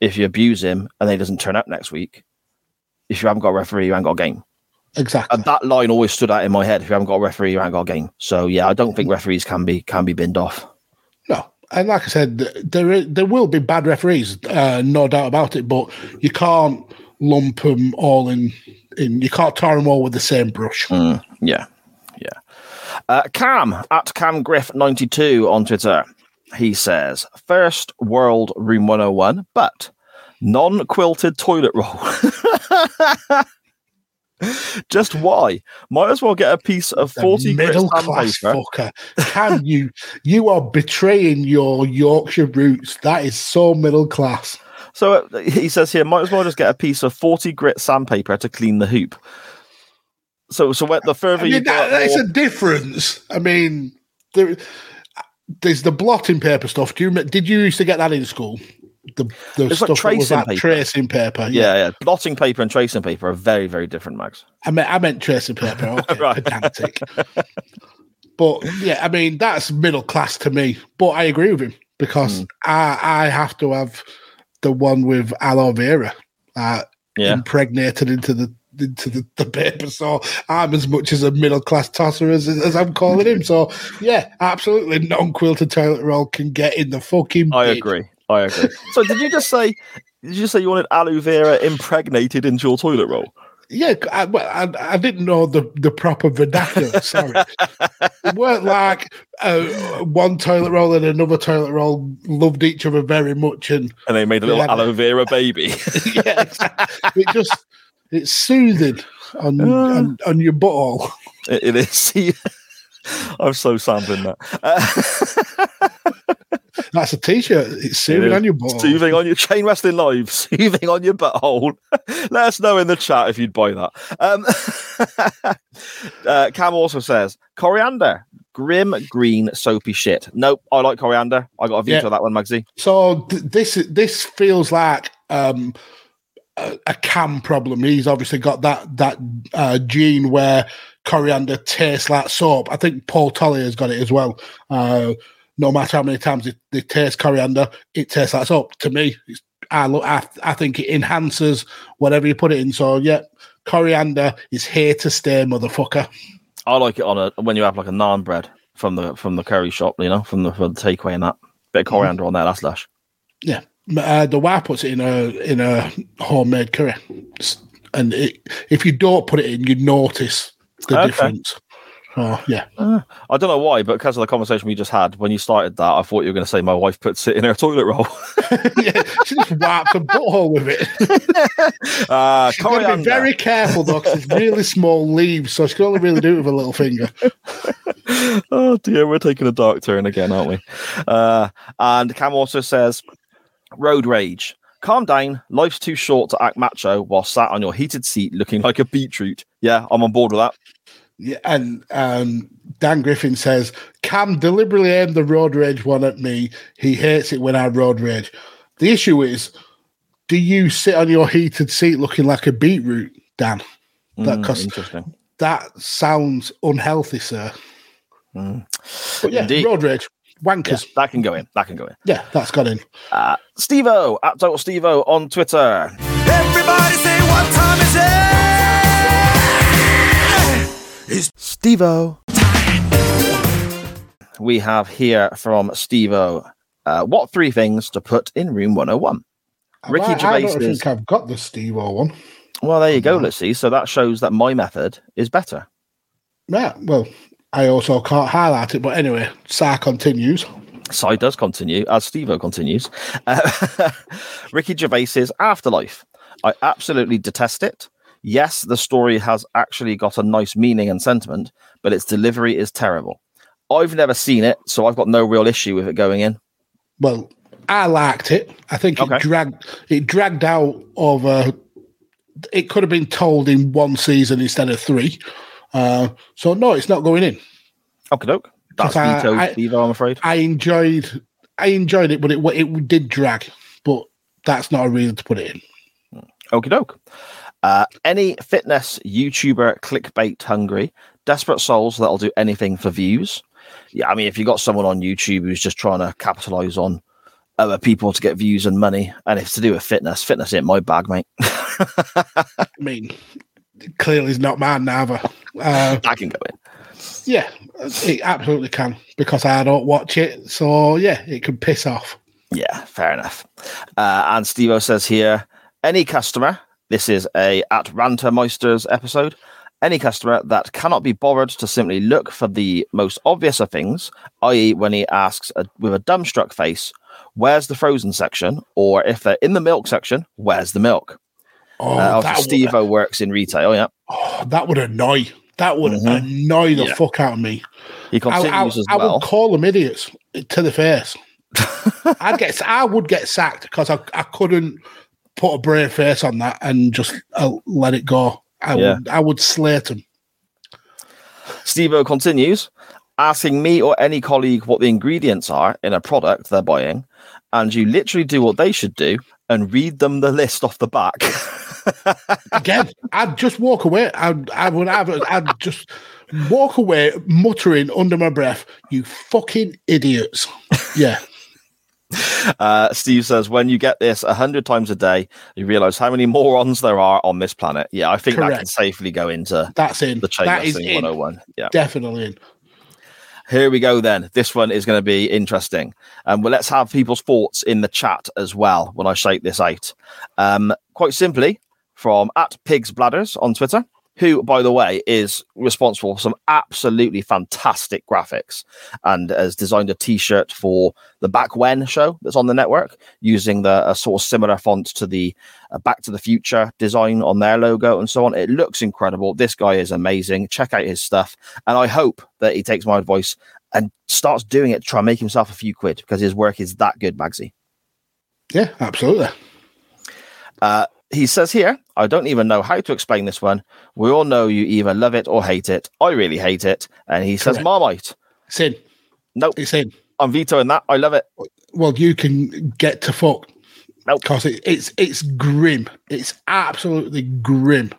if you abuse him and he doesn't turn up next week, if you haven't got a referee, you haven't got a game. Exactly. And that line always stood out in my head. If you haven't got a referee, you haven't got a game. So yeah, I don't think referees can be can be binned off. No, and like I said, there there will be bad referees, uh, no doubt about it. But you can't lump them all in. In you can't tar them all with the same brush. Mm, yeah, yeah. Uh, Cam at Cam Griff ninety two on Twitter. He says first world room one hundred one, but non quilted toilet roll. Just why? Might as well get a piece of forty grit middle class sandpaper. fucker. Can you? You are betraying your Yorkshire roots. That is so middle class. So uh, he says here, might as well just get a piece of forty grit sandpaper to clean the hoop. So, so when, the further I you mean, that, that's more- a difference. I mean, there, there's the blotting paper stuff. Do you did you used to get that in school? The the It's stuff like tracing paper. tracing paper. yeah, yeah, blotting paper and tracing paper are very, very different, Max. I meant I meant tracing paper. Okay, Right. pedantic. But yeah, I mean that's middle class to me. But I agree with him because Hmm. I I have to have the one with aloe vera. Uh, Yeah. impregnated into the into the, the paper. So I'm as much as a middle class tosser as, as I'm calling him. So yeah, absolutely, non quilted toilet roll can get in the fucking. I agree. I agree. so did you just say? Did you say you wanted aloe vera impregnated into your toilet roll? Yeah, I, well, I, I didn't know the, the proper vernacular. Sorry, it weren't like uh, one toilet roll and another toilet roll loved each other very much, and And they made a little Yeah. aloe vera baby. yeah, it just it's soothing on on, on your butthole. it, it is. I'm so sampling that. Uh, That's a t-shirt. It's soothing on your butthole. Soothing on your chain wrestling live, soothing on your butthole. Let us know in the chat if you'd buy that. Um, uh, Cam also says coriander, grim green soapy shit. Nope, I like coriander. I got a veto Yeah. that one, Mugsy. So th- this this feels like um, a, a cam problem. He's obviously got that that uh, gene where coriander tastes like soap. I think Paul Tolly has got it as well. Uh, no matter how many times they, they taste coriander, it tastes like soap. To me, it's, I look, I, I think it enhances whatever you put it in. So yeah, coriander is here to stay, motherfucker. I like it on a when you have like a naan bread from the from the curry shop, you know, from the, from the takeaway and that bit of coriander on there. That's lush. Yeah, uh, the wife puts it in a in a homemade curry, and it, if you don't put it in, you notice the Okay. difference. Oh yeah, Uh, I don't know why, but because of the conversation we just had when you started that, I thought you were going to say my wife puts it in her toilet roll. yeah. She just wipes a butthole with it. uh, She's got to be very careful though, because it's really small leaves, so she can only really do it with a little finger. oh dear, we're taking a dark turn again, aren't we? Uh, and Cam also says, "Road rage. Calm down. Life's too short to act macho while sat on your heated seat looking like a beetroot." Yeah, I'm on board with that. Yeah, and um, Dan Griffin says Cam deliberately aimed the road rage one at me. He hates it when I road rage. The issue is, do you sit on your heated seat looking like a beetroot, Dan? That Mm, interesting. that sounds unhealthy, sir. Mm. But yeah, Indeed. road rage, Yeah, wankers. that can go in. That can go in. Yeah, that's got in. Uh, O at Total Stevo on Twitter. Everybody it? It's Stevo. We have here from Stevo. Uh, what three things to put in room 101? Ricky I, I Gervais don't is. think I've got the Steve one. Well, there you go. Let's see. So that shows that my method is better. Yeah, well, I also can't highlight it, but anyway, Sar continues. Side does continue as Stevo continues. Uh, Ricky Gervais's Afterlife. I absolutely detest it. Yes, the story has actually got a nice meaning and sentiment, but its delivery is terrible. I've never seen it, so I've got no real issue with it going in. Well, I liked it. I think Okay. it dragged it dragged out over. It could have been told in one season instead of three. Uh, so no, it's not going in. Okay, doke. That's veto, Stevo, I'm afraid. I enjoyed, I enjoyed it, but it it did drag. But that's not a reason to put it in. Okie doke. Uh, any fitness YouTuber clickbait hungry, desperate souls that'll do anything for views. Yeah, I mean, if you got someone on YouTube who's just trying to capitalize on other people to get views and money, and it's to do with fitness, fitness ain't my bag, mate. I mean, clearly it's not mine neither. Uh, I can go in. yeah, it absolutely can because I don't watch it. So yeah, it can piss off. Yeah, fair enough. Uh, and Stevo says here, any customer, this is a at Rantermeisters episode, any customer that cannot be bothered to simply look for the most obvious of things, i.e., when he asks a, with a dumbstruck face, where's the frozen section? Or if they're in the milk section, where's the milk? Oh, uh, that, obviously would, Stevo works in retail, yeah. oh, that would annoy. That would Mhm. annoy the Yeah. fuck out of me. He I, continues I, as well. I would call them idiots to the face. I'd get, I would get sacked because I, I couldn't put a brave face on that and just uh, let it go. I Yeah. would, I would slate them. Stevo continues, asking me or any colleague what the ingredients are in a product they're buying, and you literally do what they should do and read them the list off the back. Again, I'd just walk away. I'd, I would have, I'd just walk away muttering under my breath, "You fucking idiots!" Yeah, Uh, Steve says, when you get this a hundred times a day, you realize how many morons there are on this planet. Yeah, I think that can safely go into That's in. the chain That is in. 101. Yeah. Definitely in. Here we go then. This one is going to be interesting. Um, well, let's have people's thoughts in the chat as well when I shake this out. Um, quite simply, from at Pigs Bladders on Twitter, who, by the way, is responsible for some absolutely fantastic graphics and has designed a T-shirt for the Back When show that's on the network using the a sort of similar font to the uh, Back to the Future design on their logo and so on. It looks incredible. This guy is amazing. Check out his stuff, and I hope that he takes my advice and starts doing it to try and make himself a few quid because his work is that good, Bagsy. Yeah, absolutely. Uh, he says here, I don't even know how to explain this one. We all know you either love it or hate it. I really hate it. And he says, Correct. Marmite. It's in. Nope. It's in. I'm vetoing that. I love it. Well, you can get to fuck. Nope. Because it, it's it's grim. It's absolutely grim.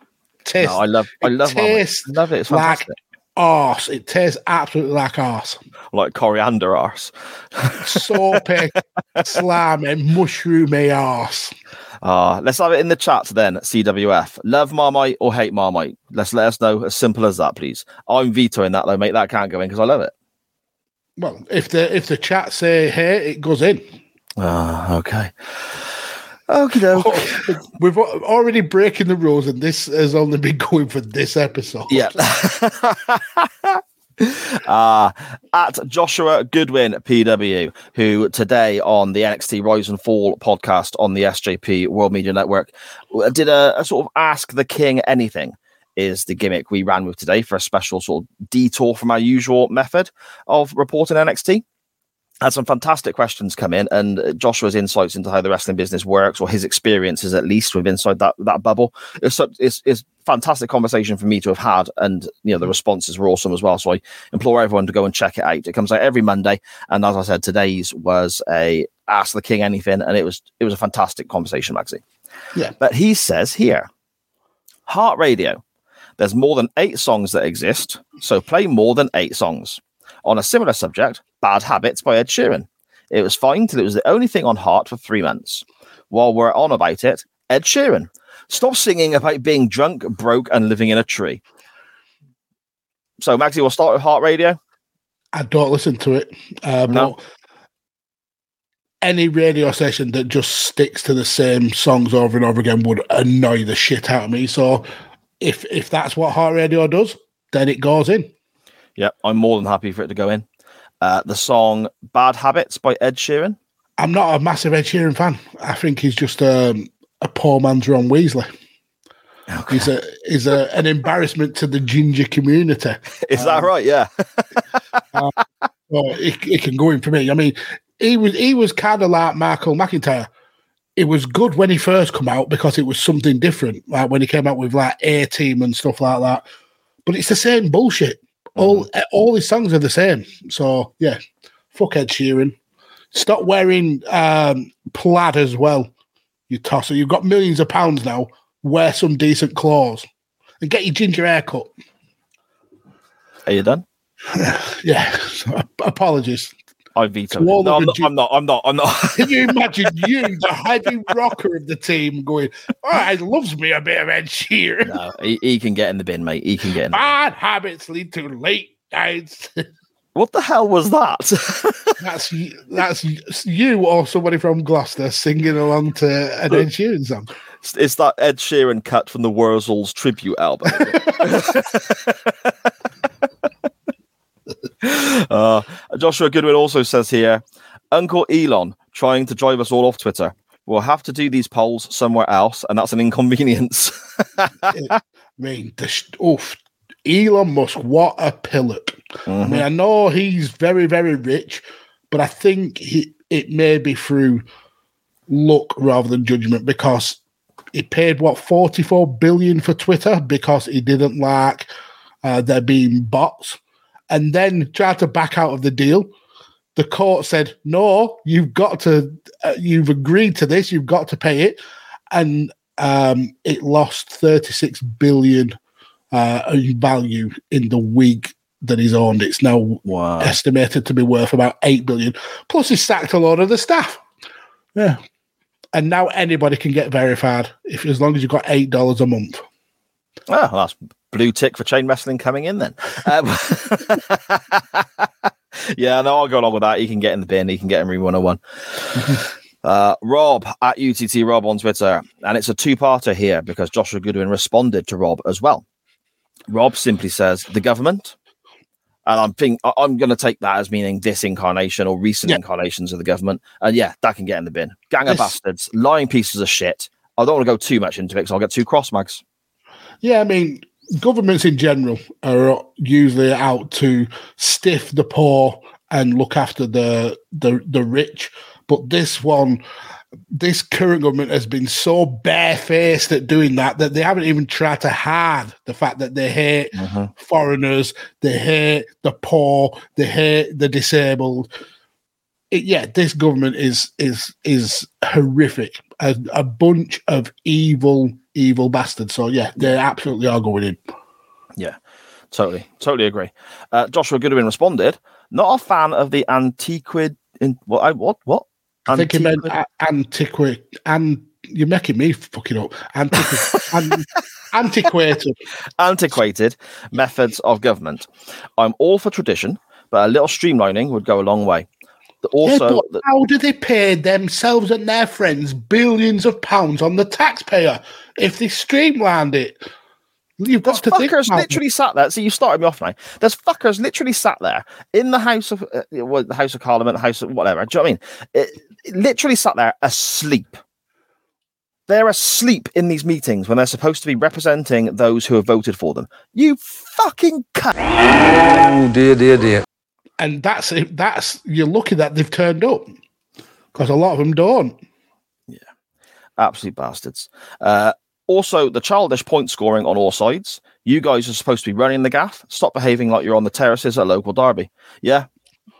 Tastes No, I love I it love Marmite. tastes Love it. It's like fantastic. arse. It tastes absolutely like arse. Like coriander arse. Soapy, slimy, mushroomy arse. Uh, let's have it in the chat then, CWF. Love Marmite or hate Marmite? Let's let us know. As simple as that, please. I'm vetoing that though, mate. That can't go in because I love it. Well, if the if the chat say hey, it goes in. Ah, okay. Okay, doke. We've already breaking the rules, and this has only been going for this episode. Yeah. uh, at Joshua Goodwin PW, who today on the NXT Rise and Fall podcast on the SJP World Media Network did a, a sort of ask the king anything. Is the gimmick we ran with today for a special sort of detour from our usual method of reporting NXT? Had some fantastic questions come in, and uh, Joshua's insights into how the wrestling business works, or his experiences at least with inside that that bubble, it's such, it's, it's fantastic conversation for me to have had, and you know the responses were awesome as well. So I implore everyone to go and check it out. It comes out every Monday, and as I said, today's was a Ask the King Anything, and it was it was a fantastic conversation, Maxie. Yeah. But he says here, Heart Radio. There's more than eight songs that exist, so play more than eight songs. On a similar subject, Bad Habits by Ed Sheeran. It was fine till it was the only thing on Heart for three months. While we're on about it, Ed Sheeran. Stop singing about being drunk, broke, and living in a tree. So, Maxie, we'll start with Heart Radio. I don't listen to it. Uh, No. Any radio station that just sticks to the same songs over and over again would annoy the shit out of me. So if if that's what Heart Radio does, then it goes in. Yeah, I'm more than happy for it to go in. Uh, the song Bad Habits by Ed Sheeran. I'm not a massive Ed Sheeran fan. I think he's just um, a poor man's Ron Weasley. He's a he's a, an embarrassment to the ginger community. Is that right? Yeah. Well, it, it can go in for me. I mean, he was he was kind of like Michael McIntyre. It was good when he first come out because it was something different, like when he came out with like A Team and stuff like that. But it's the same bullshit. All all his songs are the same. So yeah, fuck Ed Sheeran. Stop wearing um, plaid as well. You tosser. You've got millions of pounds now. Wear some decent clothes and get your ginger haircut. Are you done? Yeah. Apologies. I veto. To all No, of I'm not, Ju- I'm not. I'm not. I'm not. Can you imagine you, the heavy rocker of the team, going, "Oh, he loves me a bit of Ed Sheeran." no, he, he can get in the bin, mate. He can get in. Bad habits lead to late nights. What the hell was that? that's that's you or somebody from Gloucester singing along to an Ed Sheeran song. It's- it's that Ed Sheeran cut from the Wurzels tribute album. uh, Joshua Goodwin also says here Uncle Elon trying to drive us all off Twitter. We'll have to do these polls somewhere else, and that's an inconvenience. I mean, the sh- oof, Elon Musk, what a pillock. I mean, I know he's very, very rich, but I think he, it may be through luck rather than judgment because he paid what 44 billion for Twitter because he didn't like uh, there being bots and then tried to back out of the deal. The court said, no, you've got to, uh, you've agreed to this, you've got to pay it. And um, it lost 36 billion uh, in value in the week that he's owned. It's now Wow. estimated to be worth about eight billion. Plus, he's sacked a lot of the staff. Yeah, and now anybody can get verified if as long as you've got eight dollars a month. Oh, that's blue tick for chain wrestling coming in then. Um, yeah, no, I'll go along with that. You can get in the bin. You can get in Ring 101. Uh, Rob at UTT Rob on Twitter. And it's a two parter here because Joshua Goodwin responded to Rob as well. Rob simply says, the government. And I'm think I'm going to take that as meaning this incarnation or recent Yeah. incarnations of the government. And yeah, that can get in the bin. Gang of bastards, lying pieces of shit. I don't want to go too much into it because I'll get too cross, Mags. Yeah, I mean, governments in general are usually out to stiff the poor and look after the the the rich. But this one, this current government has been so barefaced at doing that that they haven't even tried to hide the fact that they hate mm-hmm. foreigners, they hate the poor, they hate the disabled. It, yeah, this government is is is horrific. A, a bunch of evil, evil bastards. So yeah, they absolutely are going in. Yeah, totally, totally agree. Uh, Joshua Goodwin responded, "Not a fan of the antiquid in what? I, what? What? I think he meant Antiquid- a- antiquate. And you're making me fucking up. Antiquate. an, antiquated. antiquated methods of government. I'm all for tradition, but a little streamlining would go a long way. The- Yeah, Also, but the- how do they pay themselves and their friends billions of pounds on the taxpayer if they streamlined it? You've got to think fuckers about literally sat there. So you started me off now. There's fuckers literally sat there in the House of uh, well, the House of Parliament, the House of whatever. Do you know what I mean? It, it literally sat there asleep. They're asleep in these meetings when they're supposed to be representing those who have voted for them. You fucking cunt. Oh dear, dear, dear. And that's. That's you're lucky that they've turned up because a lot of them don't. Yeah, absolute bastards. Uh, also, the childish point scoring on all sides. You guys are supposed to be running the gaff. Stop behaving like you're on the terraces at local derby. Yeah,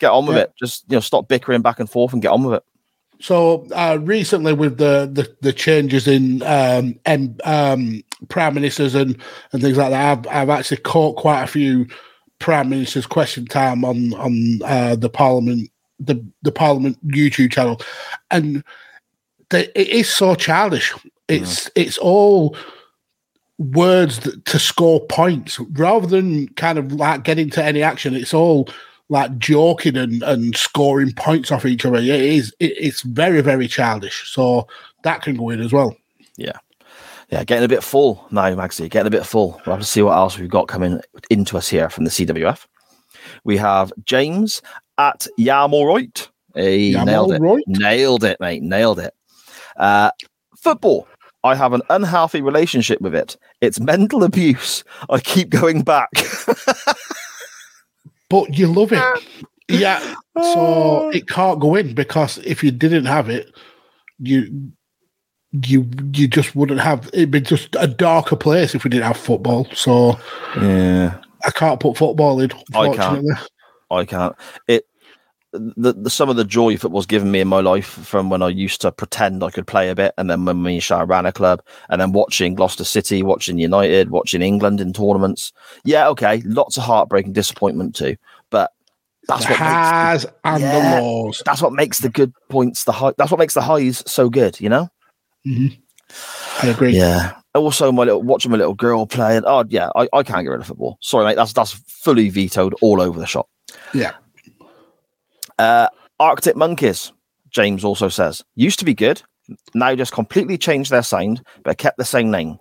get on with Yeah. it. Just you know, stop bickering back and forth and get on with it. So uh, recently, with the, the the changes in um, um, prime ministers and and things like that, I've I've actually caught quite a few prime ministers question time on on uh, the parliament the the parliament YouTube channel, and they, it is so childish. It's it's all words that, to score points rather than kind of like getting to any action. It's all like joking and, and scoring points off each other. It is it, it's very very childish. So that can go in as well. Yeah. Yeah, getting a bit full now, Maxie. Getting a bit full. We'll have to see what else we've got coming into us here from the CWF. We have James at Yamoroit. He nailed it. Yamoroit? Nailed it, mate. Nailed it. Uh, football. I have an unhealthy relationship with it. It's mental abuse. I keep going back. But you love it. Yeah. So it can't go in because if you didn't have it, you you you just wouldn't have it'd be just a darker place if we didn't have football. So yeah. I can't put football in, I can't. I can't. It the, the some of the joy football's given me in my life from when I used to pretend I could play a bit, and then when me and Shah ran a club, and then watching Gloucester City, watching United, watching England in tournaments. Yeah, okay, lots of heartbreak and disappointment too, but that's The what makes highs and Yeah. the lows. that's what makes the good points the high. That's what makes the highs so good, you know. I agree. Yeah. Also, my little watching my little girl play, and oh yeah, I, I can't get rid of football. Sorry, mate. That's that's fully vetoed all over the shop. Yeah. Uh, Arctic Monkeys, James also says, used to be good, now just completely changed their sound, but kept the same name.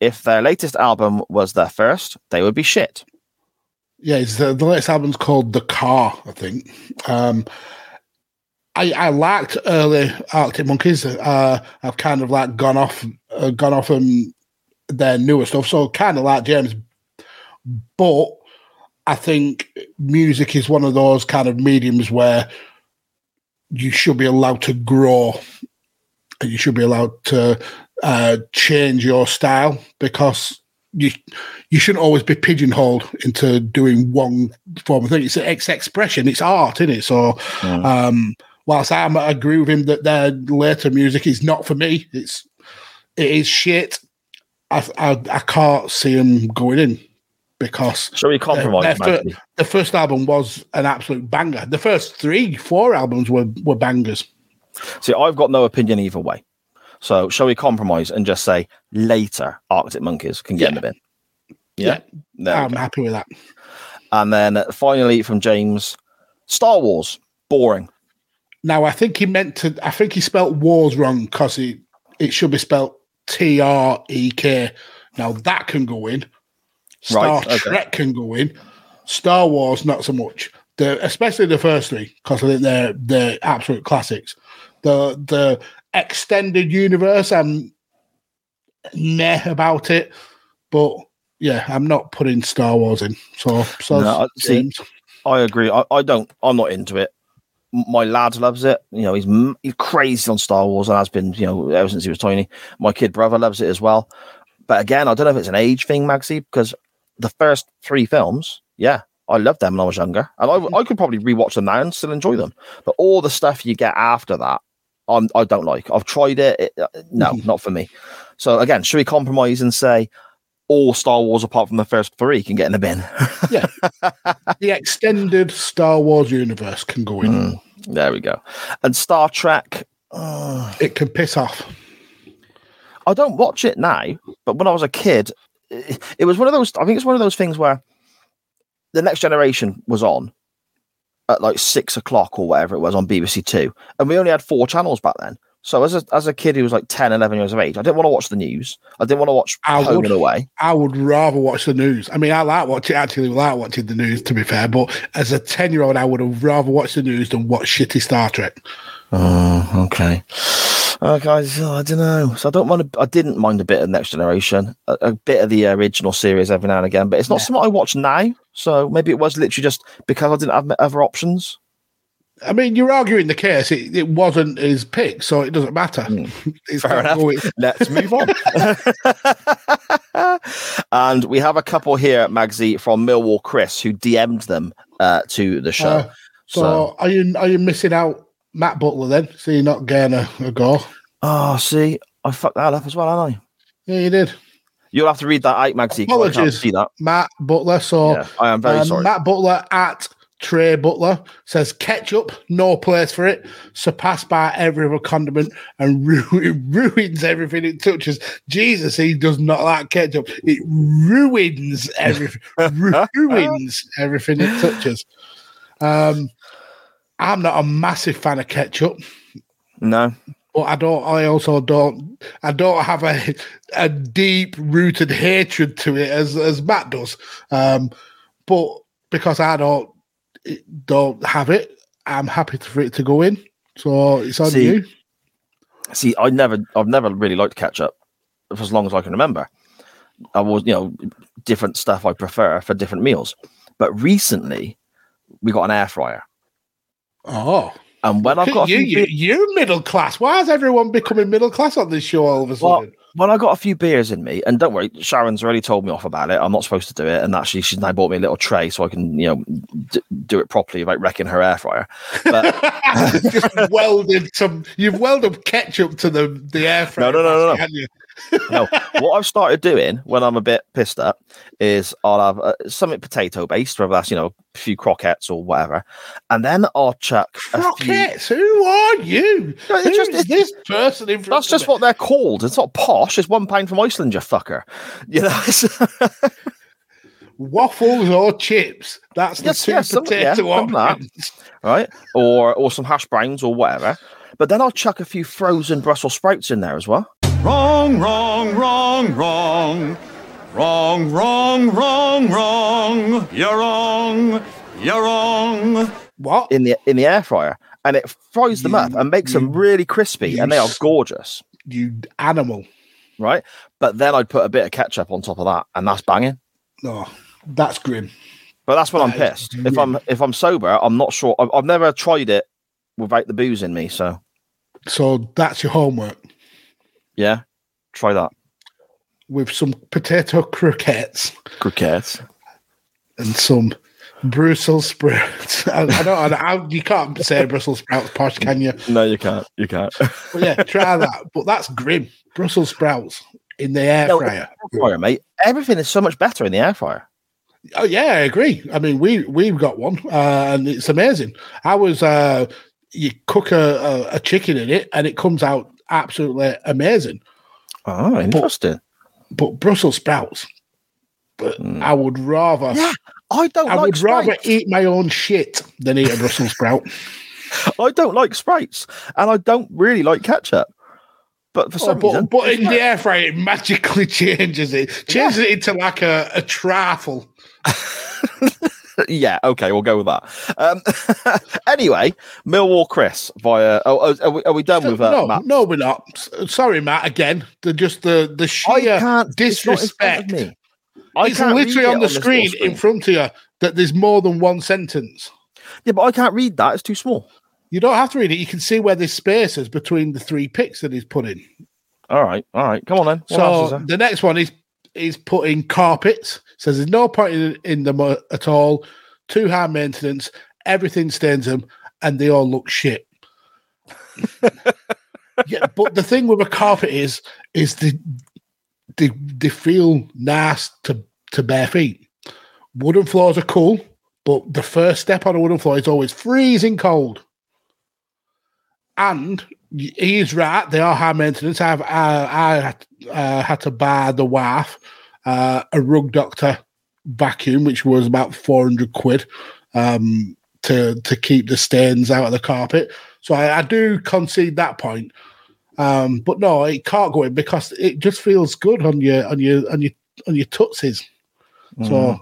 If their latest album was their first, they would be shit. Yeah, it's the, the latest album's called The Car, I think. Um, I I liked early Arctic Monkeys. Uh, I've kind of like gone off, uh, gone off on their newer stuff. So kind of like James, but I think music is one of those kind of mediums where you should be allowed to grow, and you should be allowed to uh, change your style because you you shouldn't always be pigeonholed into doing one form of thing. It's it's expression, it's art, isn't it? So, um, whilst I am- I agree with him that their later music is not for me, it's it is shit. I I, I can't see him going in because Shall we compromise, their fir- the first album was an absolute banger. The first three, four albums were were bangers. See, I've got no opinion either way. So, shall we compromise and just say later Arctic Monkeys can get in the bin? Yeah. We I'm happy with that. And then finally from James, Star Wars, boring. Now I think he meant to. I think he spelt wars wrong because it it should be spelt T R E K. Now that can go in. Star Right, okay. Trek can go in. Star Wars not so much. The especially the first three because I think they're they're absolute classics. The the extended universe, I'm meh about it, but yeah, I'm not putting Star Wars in. So so No, I- see, I agree. I, I don't. I'm not into it. My lad loves it. You know, he's he's crazy on Star Wars and has been. You know, ever since he was tiny. My kid brother loves it as well. But again, I don't know if it's an age thing, Maxi, because the first three films, yeah, I loved them when I was younger, and I, I could probably rewatch them now and still enjoy them. But all the stuff you get after that, I'm, I don't like. I've tried it. it uh, no, not for me. So again, should we compromise and say all Star Wars apart from the first three can get in the bin? Yeah. the extended Star Wars universe can go in. Mm, there we go. And Star Trek, uh, It can piss off. I don't watch it now, but when I was a kid, it, it was one of those. I think it's one of those things where the Next Generation was on at like six o'clock or whatever it was on BBC Two, and we only had four channels back then. So as a as a kid who was like 10, 11 years of age, I didn't want to watch the news. I didn't want to watch I Home would. and Away. I would rather watch the news. I mean, I like watching actually like watching the news to be fair, but as a ten year old, I would have rather watched the news than watch shitty Star Trek. Oh, okay. Oh, okay, so oh, I don't know. So I don't mind. A, I didn't mind a bit of Next Generation, a, a bit of the original series every now and again, but it's not something I watch now. So maybe it was literally just because I didn't have other options. I mean, you're arguing the case. It, it wasn't his pick, so it doesn't matter. It's Fair enough. going- Let's move on. and we have a couple here, Magsy, from Millwall Chris, who DM'd them uh, to the show. Uh, so, are you are you missing out Matt Butler then? So you're not getting a, a go? oh, see, I fucked that up as well, haven't I? Yeah, you did. You'll have to read that out, Magsy. 'cause I can't Apologies, see that. Matt Butler. So Yeah, I am very um, sorry. Matt Butler at Trey Butler says ketchup, no place for it, surpassed by every other condiment and ru- ruins everything it touches. Jesus, he does not like ketchup. It ruins everything, ruins everything it touches. Um, I'm not a massive fan of ketchup, No. but I don't. I also don't. I don't have a a deep rooted hatred to it as as Matt does. Um, but because I don't don't have it, I'm happy for it to go in. So it's on See, you. See, I never, I've never really liked ketchup for as long as I can remember. I was, you know, different stuff I prefer for different meals. But recently, we got an air fryer, Oh, and when I've got you, few you, middle class. Why is everyone becoming middle class on this show all of a well, sudden? When I got a few beers in me, and don't worry, Sharon's already told me off about it. I'm not supposed to do it, and actually, she's now bought me a little tray so I can, you know, d- do it properly without wrecking her air fryer. But Just welded some. You've welded ketchup to the the air fryer. no, no, no, no. you? No, what I've started doing when I'm a bit pissed up is I'll have uh, something potato based, whether that's you know a few croquettes or whatever, and then I'll chuck a few. Croquettes. Who are you? No, Who just- is this person in front That's just me? what they're called. It's not posh. It's one pound from Iceland, you fucker. You know. waffles or chips. That's the Yes, two yes, some- yeah, potato some that. options. right? Or or some hash browns or whatever. But then I'll chuck a few frozen Brussels sprouts in there as well. Wrong, wrong, wrong, wrong. Wrong, wrong, wrong, wrong. You're wrong. You're wrong. What? in the in the air fryer, and it fries them up and makes them really crispy, and they are gorgeous, You animal. right? But then I'd put a bit of ketchup on top of that, and that's banging. No, that's grim. But that's when I'm That is pissed. If I'm if I'm sober, I'm not sure. I've, I've never tried it without the booze in me, so So that's your homework yeah, try that. with some potato croquettes Croquettes. and some Brussels sprouts. I, I don't. I, I, you can't say Brussels sprouts posh, can you? No, you can't. You can't. But yeah, try that. But that's grim. Brussels sprouts in the air No, fryer. air fryer, mate. Everything is so much better in the air fryer. Oh yeah, I agree. I mean, we we've got one, uh, and it's amazing. I was uh, you cook a, a, a chicken in it, and it comes out absolutely amazing. Oh, interesting. But, but Brussels sprouts, but hmm. I would rather. Yeah, I don't I like would rather eat my own shit than eat a Brussels sprout. I don't like sprouts, and I don't really like ketchup. But for Oh, some but, reason, but in the air fryer, it magically changes it, changes it into like a, a trifle. yeah, okay, we'll go with that. Um, anyway, Millwall Chris via. Oh, oh, are, we, are we done with uh, no, Matt? no, we're not. Sorry, Matt. Again, the just the the I sheer can't. it's not in front of disrespect. me. I It's can't literally read it on the little screen, in front of you that there's more than one sentence. Yeah, but I can't read that. It's too small. You don't have to read it. You can see where there's spaces between the three picks that he's put in. All right, all right. Come on then. What So the next one is is putting carpets. Says there's no point in, in them at all. Too high maintenance. Everything stains them, and they all look shit. yeah, but the thing with a carpet is is the they, they feel nice to to bare feet. Wooden floors are cool, but the first step on a wooden floor is always freezing cold. And he is right; they are high maintenance. I've I, I had, uh, had to buy the wife uh, a rug doctor vacuum, which was about four hundred quid um, to to keep the stains out of the carpet. So I, I do concede that point. Um, but no, it can't go in because it just feels good on your on your on your on your tootsies. So Mm.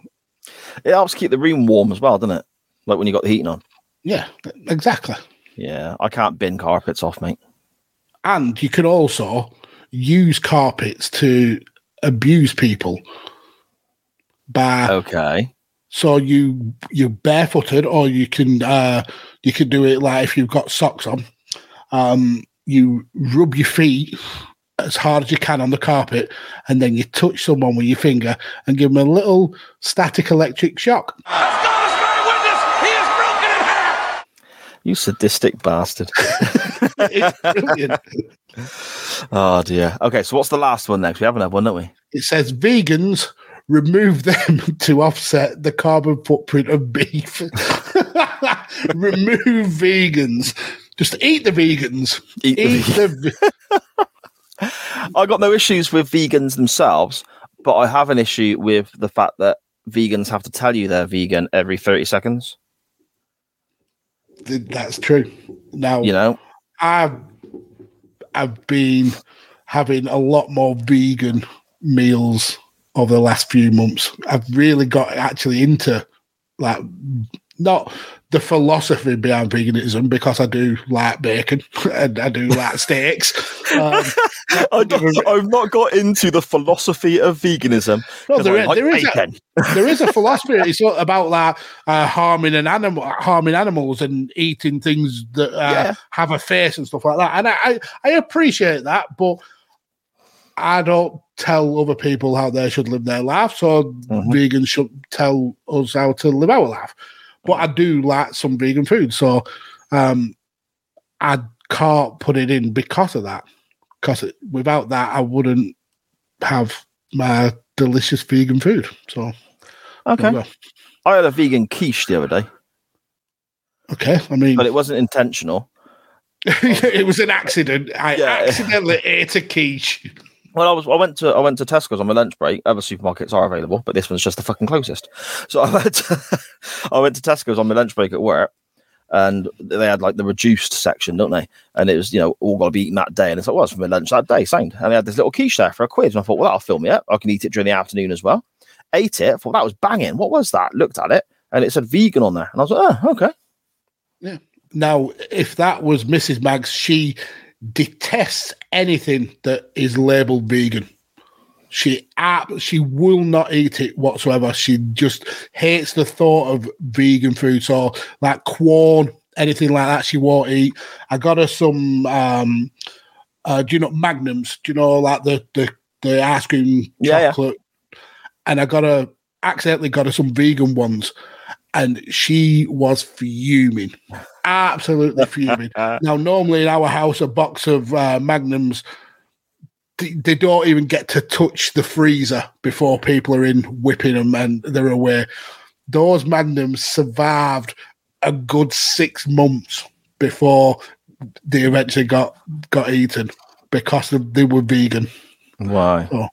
It helps keep the room warm as well, doesn't it? Like when you got the heating on. yeah, exactly. Yeah, I can't bin carpets off, mate. And you can also use carpets to abuse people by Okay. so you you're barefooted or you can uh you can do it like if you've got socks on um you rub your feet as hard as you can on the carpet and then you touch someone with your finger and give them a little static electric shock You sadistic bastard. it's brilliant oh dear. Okay, so what's the last one next? We haven't had one, don't we? it says vegans remove them to offset the carbon footprint of beef remove vegans just eat the vegans Eat the eat the I got no issues with vegans themselves, but I have an issue with the fact that vegans have to tell you they're vegan every 30 seconds. Th- That's true. Now, You know? I've I've been having a lot more vegan meals over the last few months. I've really got actually into like not the philosophy behind veganism because I do like bacon and I do like steaks. Um, I I've not got into the philosophy of veganism. No, there like there is a- there is a philosophy. It's about like uh, harming an animal, harming animals, and eating things that uh, Yeah. have a face and stuff like that. And I, I, I appreciate that, but I don't tell other people how they should live their life. So Mhm. vegans should tell us how to live our life. But I do like some vegan food, so um, I can't put it in because of that. Because without that, I wouldn't have my delicious vegan food. So Okay. I had a vegan quiche the other day, okay. I mean, but it wasn't intentional. it was an accident. I Yeah. accidentally ate a quiche. Well, I was. I went to. I went to Tesco's on my lunch break. Other supermarkets are available, but this one's just the fucking closest. So I went. To, I went to Tesco's on my lunch break at work, and they had like the reduced section, don't they? And it was you know all got to be eaten that day. And it's like, well, for my lunch that day, sound. And they had this little quiche there for a quid. And I thought, well, that'll fill me up. I can eat it during the afternoon as well. Ate it. Thought that was banging. What was that? Looked at it, and it said vegan on there, and I was like, oh, okay. Yeah. Now, if that was Mrs. Maggs, she detests anything that is labeled vegan. She ab- she will not eat it whatsoever. She just hates the thought of vegan food. So, like corn, anything like that, she won't eat. I got her some. um uh, do you know magnums? Do you know like the the the ice cream Yeah, yeah. chocolate? And I got her accidentally got her some vegan ones, and she was fuming, absolutely fuming. now, normally in our house, a box of uh, magnums they, they don't even get to touch the freezer before people are in whipping them and they're away. Those magnums survived a good six months before they eventually got got eaten because of, they were vegan. Why? So,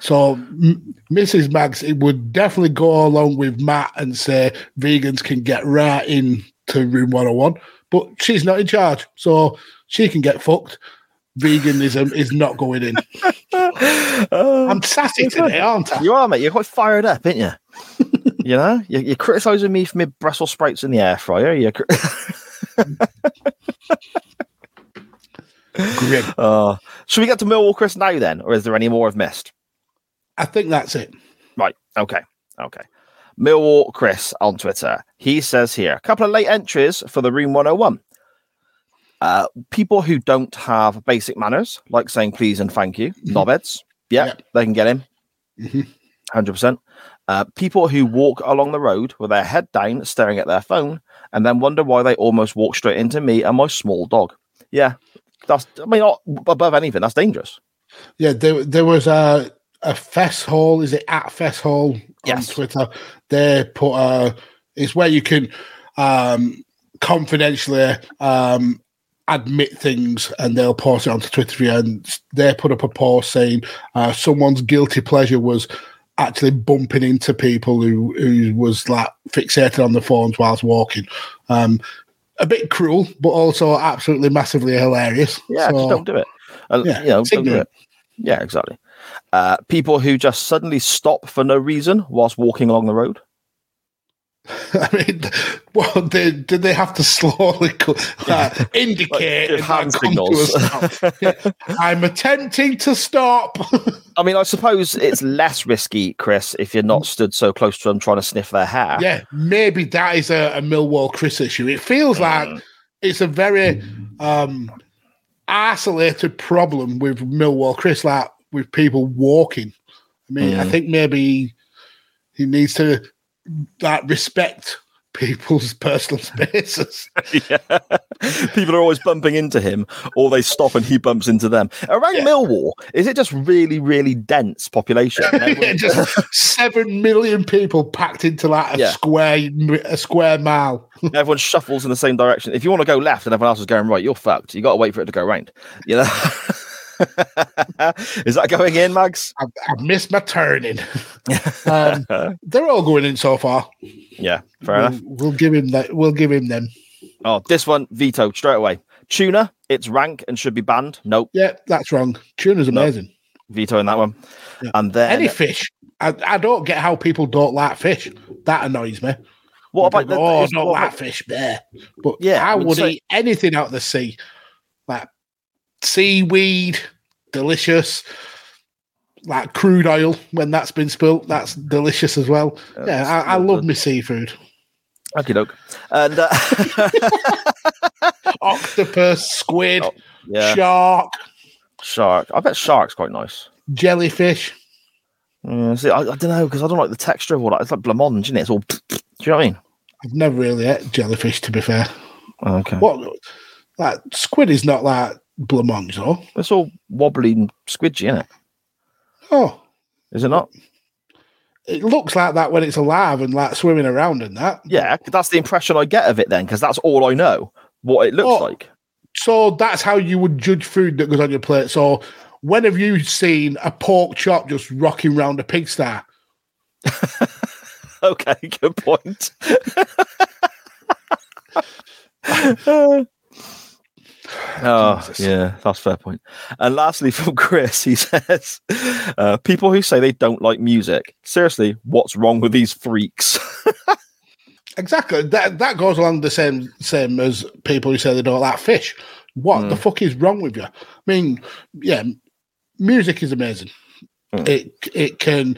so M- Mrs. Mags, it would definitely go along with Matt and say vegans can get right in to room 101, but she's not in charge, so she can get fucked. Veganism is not going in. I'm sassy today, aren't I? You are, mate. You're quite fired up, aren't you? you know, you're, you're criticizing me for my Brussels sprouts in the air fryer. You're cri- Grim. uh, should we get to Millwall Chris now then, or is there any more I've missed? I think that's it. Right. Okay. Okay. Millwall Chris on Twitter. He says here a couple of late entries for the Room 101. Uh, people who don't have basic manners, like saying please and thank you, knobheads. Yeah, they can get in. Mhm. 100%. Uh, people who walk along the road with their head down, staring at their phone, and then wonder why they almost walk straight into me and my small dog. Yeah, that's, I mean, above anything, that's dangerous. Yeah, there, there was a a Fesshole. Is it at Fesshole on Twitter? They put a. It's where you can um, confidentially um, admit things, and they'll post it onto Twitter. And they put up a post saying uh, someone's guilty pleasure was actually bumping into people who who was like fixated on the phones whilst walking. Um, a bit cruel, but also absolutely massively hilarious. Yeah, just don't do it. Uh, yeah, you know, don't do it. Yeah, exactly. Uh, people who just suddenly stop for no reason whilst walking along the road. I mean, well, they, did they have to slowly co- uh, indicate Like, hand like, come to a signals. Yeah. I'm attempting to stop. I mean, I suppose it's less risky, Chris, if you're not stood so close to them trying to sniff their hair. yeah, maybe that is a, a Millwall Chris issue. It feels like it's a very um, isolated problem with Millwall Chris, like with people walking. I mean, I think maybe he needs to like respect people's personal spaces. yeah. People are always bumping into him, or they stop and he bumps into them. Around Millwall, is it just really, really dense population? Yeah, just seven million people packed into like a Yeah. square a square mile. everyone shuffles in the same direction. If you want to go left and everyone else is going right, you're fucked. You got to wait for it to go round. You know. is that going in, Mags? I, I missed my turning. um, they're all going in so far. Yeah, fair we'll, enough. we'll give him that. We'll give him them. Oh, this one vetoed straight away. Tuna, it's rank and should be banned. Nope, Yeah, that's wrong. Tuna's amazing. vetoing that one. Yeah. And then Any fish. I, I don't get how people don't like fish. That annoys me. what about People the? oh, what like fish there. But Yeah, I I mean, would so- eat anything out of the sea. Like seaweed, delicious. Like crude oil when that's been spilt, that's delicious as well. yeah, I, I love my seafood. Okey doke. And uh, Octopus, squid, Oh, yeah, shark, shark. I bet shark's quite nice. jellyfish. Mm, see, I, I don't know because I don't like the texture of all that. It's like blancmange, isn't it? It's all. Do you know what I mean? I've never really ate jellyfish, to be fair. Okay. What, like squid is not like blancmange, though. It's all wobbly and squidgy, isn't it? Oh, Is it not? it looks like that when it's alive and like swimming around and that. Yeah, that's the impression I get of it then, because that's all I know what it looks Oh. like. So that's how you would judge food that goes on your plate. So when have you seen a pork chop just rocking round a pigsty? Okay, good point. Uh, Oh, yeah, that's a fair point. And lastly, from Chris, he says, uh, "People who say they don't like music, seriously, what's wrong with these freaks?" Exactly. That that goes along the same same as people who say they don't like fish. What the fuck is wrong with you? I mean, yeah, music is amazing. It it can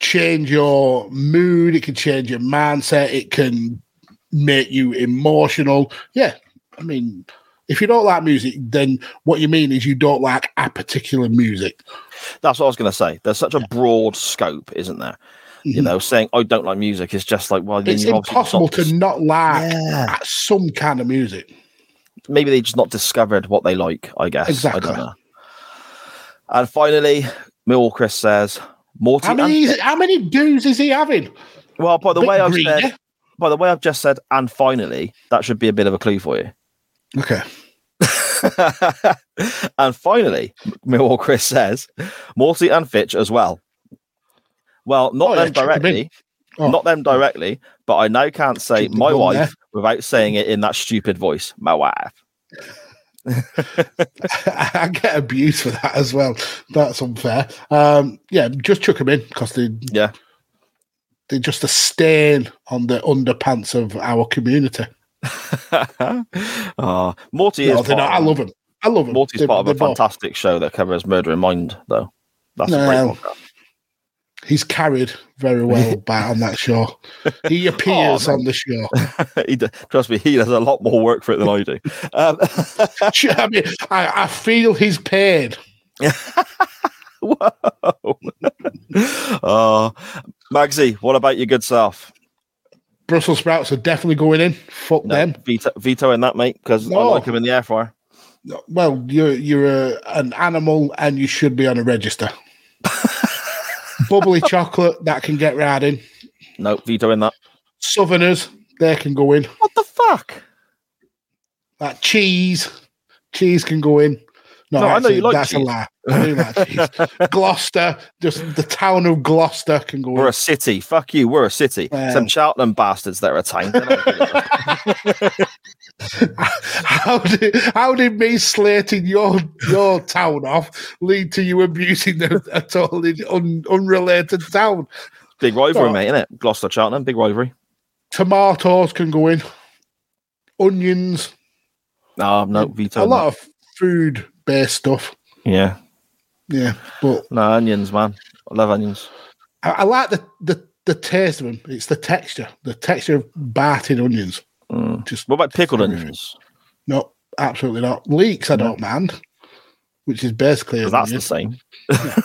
change your mood. It can change your mindset. It can make you emotional. Yeah, I mean, if you don't like music, then what you mean is you don't like a particular music. That's what I was going to say. There's such a broad scope, isn't there? You know, saying I don't like music is just like well, Mm-hmm. It's impossible not to not like Yeah. some kind of music. maybe they just not discovered what they like. I guess I Exactly. don't know. And finally, Mill Chris says, Morty. How and many? Fitch- How many dues is he having? Well, by the way I've said, by the way I've just said, and finally, that should be a bit of a clue for you. Okay. and finally, Millwall Chris says, Morty and Fitch as well. Well, not Oh, them in. directly, Oh. not them directly, but I now can't say my wife there. without saying it in that stupid voice. My wife. I get abused for that as well. That's unfair. Um, yeah, just chuck them in because they Yeah. they're just a stain on the underpants of our community. Oh, Morty No, is. not. I love them. I love them. Morty's They're- part of a they're both- fantastic show that covers Murder in Mind, though. That's a No. He's carried very well by on that show. He appears Oh, on the show. he trust me, he does a lot more work for it than I do. Um, I mean, I, I feel he's paid. Whoa. oh, Magsy, what about your good self? Brussels sprouts are definitely going in. Fuck No, them. veto, veto in that, mate, because I like them in the air fryer. Well, you're you're a, an animal and you should be on a register. Bubbly chocolate that can get in. No, veto in that. Southerners they can go in. What the fuck? That cheese, cheese can go in. No, No, I know you like that's a lie. I do like cheese. Gloucester, just the town of Gloucester can go We're in. a city. Fuck you. We're a city. Um, Some Cheltenham bastards that are a town. They're not good. how did how did me slating your your town off lead to you abusing a, a totally un, unrelated town? big rivalry, Oh. mate, isn't it? Gloucester, Cheltenham, big rivalry. Tomatoes can go in. Onions, No, no, veto. a lot that. of food based stuff. Yeah. Yeah, but No, onions, man. I love onions. I, I like the, the the taste of them. It's the texture, the texture of batting onions. Mm. Just What about pickled onions? no, absolutely not. Leeks, I don't mind. Which is basically that's the onion. same.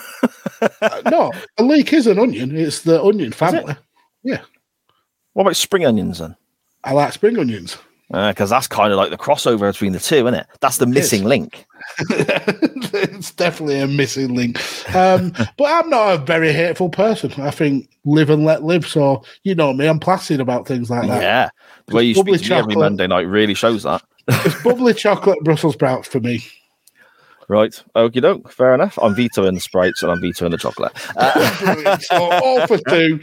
Uh, no, a leek is an onion. It's the onion family. Yeah, What about spring onions then? I like spring onions. Because that's kind of like the crossover between the two, isn't it? That's the missing link. it's definitely a missing link. Um, but I'm not a very hateful person. I think live and let live. So you know me, I'm placid about things like that. Yeah. The way you Bubbly speak to me every. Monday night really shows that. It's bubbly chocolate Brussels sprouts for me. Right. Okie doke. Fair enough. I'm vetoing the sprites and I'm vetoing the chocolate. Uh, so all for two.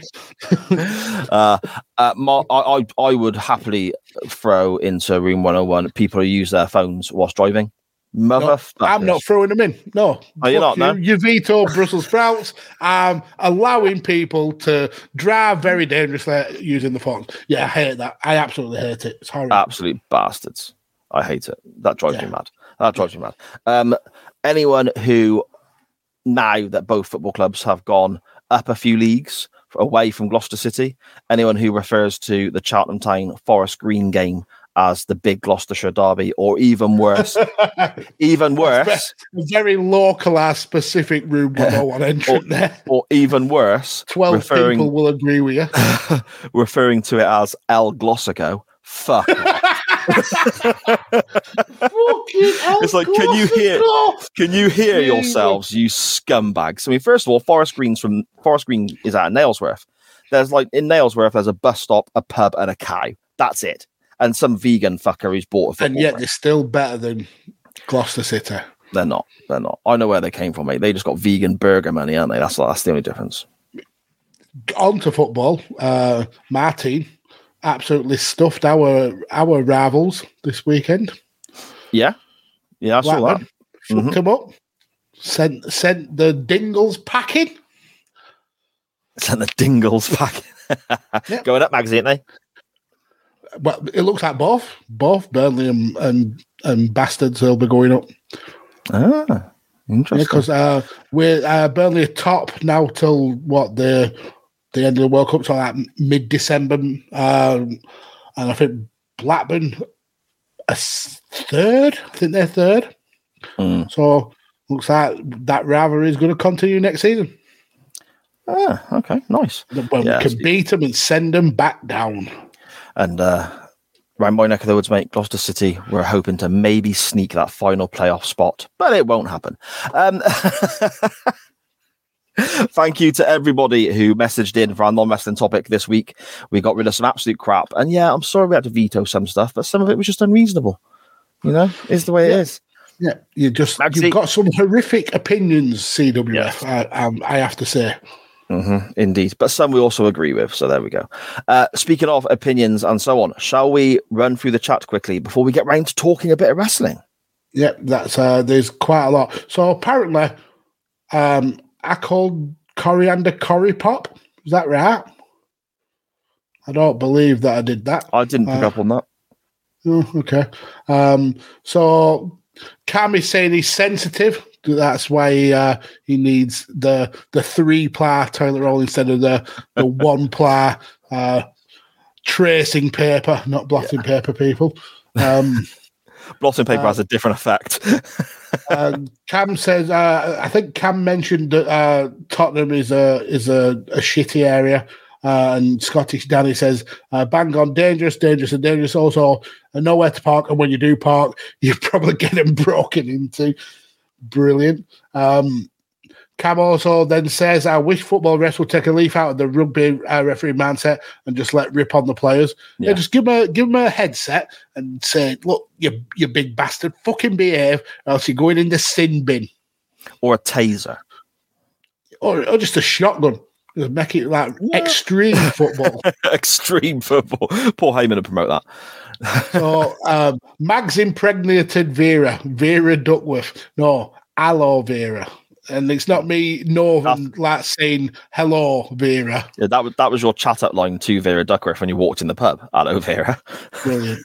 uh, uh, my, I, I, I would happily throw into room 101 people who use their phones whilst driving. Motherfuckers. I'm not throwing them in. No. Oh, you're Fuck not, you. You veto Brussels sprouts. I'm allowing people to drive very dangerously using the phones. Yeah, I hate that. I absolutely hate it. It's horrible. absolute bastards. I hate it. That drives me mad. That drives me mad. Um, anyone who now that both football clubs have gone up a few leagues away from Gloucester City, anyone who refers to the Cheltenham Town Forest Green game as the big Gloucestershire derby, or even worse, even worse, A very localized, specific room with no one or, entrant there. or even worse, 12 referring people will agree with you. referring to it as El Glossico. Fuck. it's like, can you hear? Can you hear yourselves, you scumbags? I mean, first of all, Forest Green's from Forest Green is at Nailsworth. There's like in Nailsworth, there's a bus stop, a pub, and a cow. That's it. And some vegan fucker who's bought a. And yet they're still better than Gloucester City. they're not. They're not. I know where they came from, mate. They just got vegan burger money, aren't they? That's that's the only difference. On to football. Uh, my team absolutely stuffed our our rivals this weekend. Yeah, yeah, I saw that. Blackburn fucked Mhm. them up. Sent sent the Dingles packing. Sent the dingles packing. Yep. Going up, magazine, ain't Well, it looks like both, both Burnley and and, and Bastards will be going up. Ah, interesting. because uh, we're uh, Burnley top now till what the the end of the World Cup, so like mid December, um, and I think Blackburn a third. I think they're third. Mm. So looks like that rivalry is going to continue next season. Ah, okay, nice. When Yeah, we can beat them and send them back down. And uh, Around my neck of the woods, mate, Gloucester City, we're hoping to maybe sneak that final playoff spot, but it won't happen. Um, Thank you to everybody who messaged in for our non wrestling topic this week. We got rid of some absolute crap. And yeah, I'm sorry we had to veto some stuff, but some of it was just unreasonable. You know, is the way Yeah. it is. Yeah, you just you've got some horrific opinions, CWF. I, um, I have to say. Hmm indeed. But some we also agree with. So there we go. Uh, speaking of opinions and so on, shall we run through the chat quickly before we get round to talking a bit of wrestling? Yep, that's uh, there's quite a lot. So apparently, um, I called coriander curry pop. Is that right? I don't believe that I did that. I didn't pick Uh, up on that. Oh, okay. Um, so Cam is saying he's sensitive. That's why he, uh, he needs the the three ply toilet roll instead of the the one ply uh, tracing paper, not blotting paper. People. Um, Blotting paper uh, has a different effect. and Cam says, uh, I think Cam mentioned that uh, Tottenham is a is a, a shitty area. Uh, and Scottish Danny says, uh, bang on, dangerous, dangerous, and dangerous. Also, uh, nowhere to park. And when you do park, you probably get them broken into. Brilliant. Um, Cam also then says, I wish football refs would take a leaf out of the rugby uh, referee mindset and just let rip on the players. Yeah. Yeah. just give them, a, give them a headset and say, look, you, you big bastard, fucking behave, or else you're going in the sin bin. or a taser. Or, or just a shotgun. Just make it like extreme football. Extreme football. Paul Heyman to promote that. So um, Mags impregnated Vera, Vera Duckworth. No, aloe Vera. And it's not me northern like saying hello Vera. Yeah, that was that was your chat up line to Vera Duckworth when you walked in the pub. Hello, Vera. Brilliant.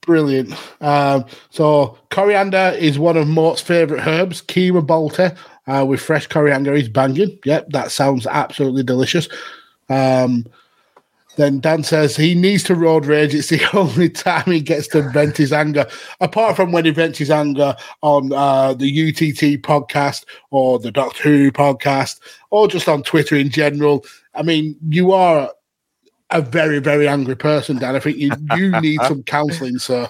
Brilliant. Um, so coriander is one of Mort's favourite herbs. Keema Balti uh, with fresh coriander is banging. Yep, that sounds absolutely delicious. Um, then Dan says he needs to road rage. It's the only time he gets to vent his anger, apart from when he vents his anger on uh, the UTT podcast or the Doctor Who podcast or just on Twitter in general. I mean, you are a very, very angry person, Dan. I think you, you need some counselling, sir.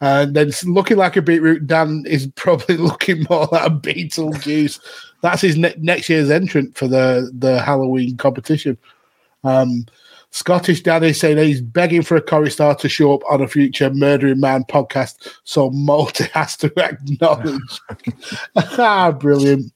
And then looking like a beetroot, Dan is probably looking more like a Beetlejuice. That's his ne- next year's entrant for the, the Halloween competition. Um, Scottish Danny saying he's begging for a Corey Star to show up on a future Murdering Man podcast, so Morty has to acknowledge. ah, brilliant.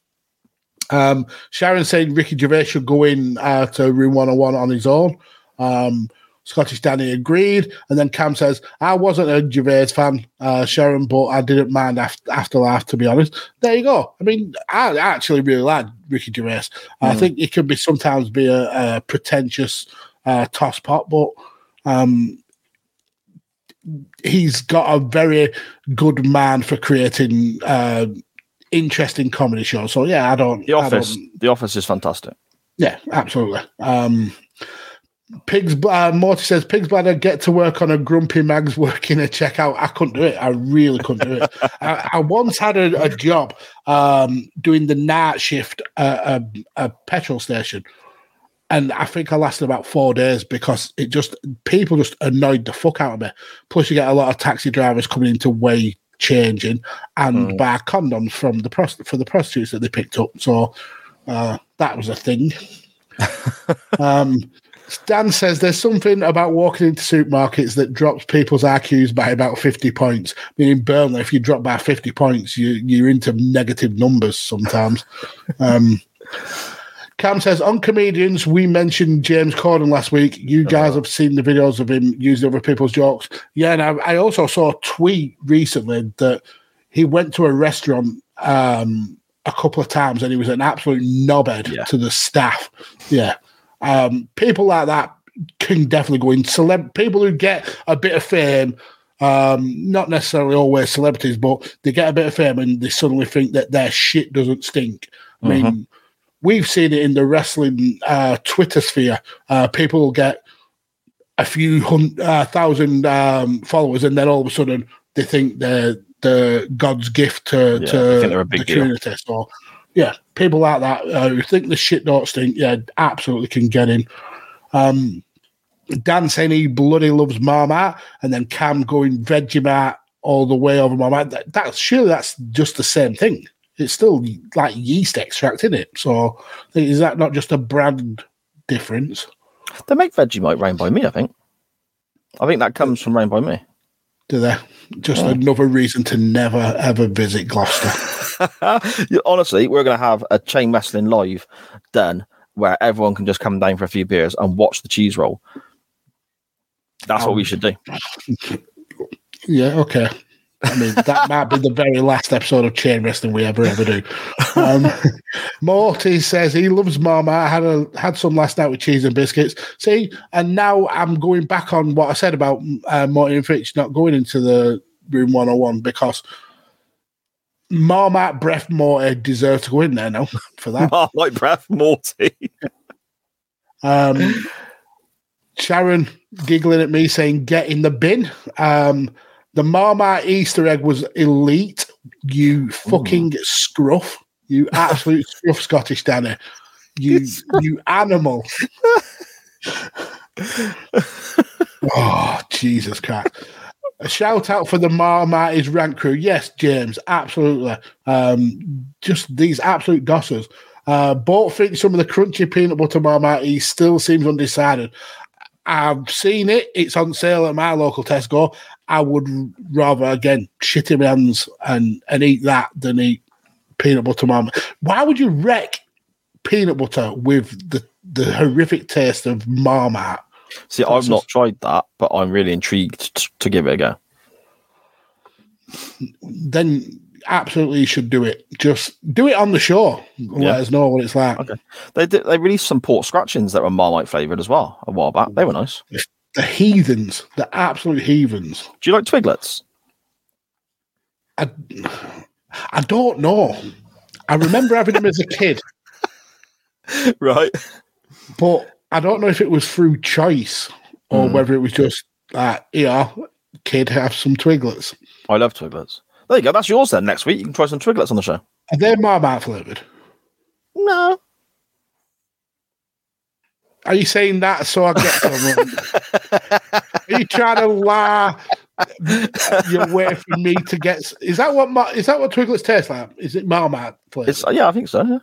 Um, Sharon saying Ricky Gervais should go in uh, to Room 101 on his own. Um, Scottish Danny agreed. And then Cam says, I wasn't a Gervais fan, uh, Sharon, but I didn't mind after, Afterlife, to be honest. There you go. I mean, I actually really like Ricky Gervais. I think it can be sometimes be a, a pretentious uh, toss pot, but um, he's got a very good man for creating uh, interesting comedy shows. So, yeah, I don't. The Office. don't- The Office is fantastic. yeah, absolutely. Um, Pigs, uh, Morty says, Pigs Bladder, get to work on a grumpy mag's working a checkout. I couldn't do it. I really couldn't do it. I, I once had a, a job um, doing the night shift at a, a petrol station. And I think I lasted about four days because it just, people just annoyed the fuck out of me. Plus, you get a lot of taxi drivers coming into way changing and buy condoms from the prost- for the prostitutes that they picked up. So uh, that was a thing. um, Stan says there's something about walking into supermarkets that drops people's IQs by about 50 points. I mean, in Burnley, if you drop by 50 points, you, you're into negative numbers sometimes. um, Cam says, on comedians, we mentioned James Corden last week. You guys have seen the videos of him using other people's jokes. Yeah, and I, I also saw a tweet recently that he went to a restaurant um, a couple of times and he was an absolute knobhead Yeah. to the staff. Yeah. Um, people like that can definitely go in. Celeb people who get a bit of fame, um, not necessarily always celebrities, but they get a bit of fame and they suddenly think that their shit doesn't stink. I mean, we've seen it in the wrestling uh, Twitter sphere. Uh, people get a few hundred uh, thousand um, followers, and then all of a sudden they think they're the God's gift to, Yeah, to they think they're a big the deal. community. So, yeah, people like that uh, who think the shit don't stink, yeah, absolutely can get in. Um, Dan saying he bloody loves Marmite, and then Cam going Vegemite all the way over Marmite. That, that's surely that's just the same thing. It's still like yeast extract in it. So is that not just a brand difference? They make Vegemite Rain by Me, I think. I think that comes from Rain by Me. Do they? Just Yeah. another reason to never ever visit Gloucester. Honestly, we're going to have a chain wrestling live done where everyone can just come down for a few beers and watch the cheese roll. That's what we should do. Yeah, okay. I mean, that might be the very last episode of chain wrestling we ever ever do. Um, Morty says he loves Marmite. I had a had some last night with cheese and biscuits. See, and now I'm going back on what I said about uh, Morty and Fitch not going into the room 101 because Marmite Breath Morty deserve to go in there now for that. like breath, Morty. Um, Sharon giggling at me saying, "Get in the bin." Um, the Marmite Easter egg was elite. You fucking scruff. You absolute scruff, Scottish Danny. You you animal. oh Jesus Christ! A shout out for the Marmite rank crew. Yes, James, absolutely. Um, just these absolute gossers. Uh, Bort thinks some of the crunchy peanut butter Marmite He still seems undecided. I've seen it. It's on sale at my local Tesco. I would rather again shit in my hands and and eat that than eat peanut butter Marmite. Why would you wreck peanut butter with the the horrific taste of Marmite? See, I've not tried that, but I'm really intrigued t- to give it a go. Then absolutely you should do it. Just do it on the show. Yeah. Let us know what it's like. Okay. They did, they released some pork scratchings that were Marmite flavoured as well a while back. They were nice. The heathens, the absolute heathens. Do you like Twiglets? I, I don't know. I remember having them as a kid, right. but I don't know if it was through choice or hmm. whether it was just like, yeah, kid, have some Twiglets. I love Twiglets. There you go. That's yours then. Next week, you can try some Twiglets on the show. Are they Marmite flavoured? No. Are you saying that so I get some? Are you trying to lie your way for me to get? Is that what Mar- is that what Twiglets taste like? Is it Marmite flavour? It's yeah, I think so. Yeah.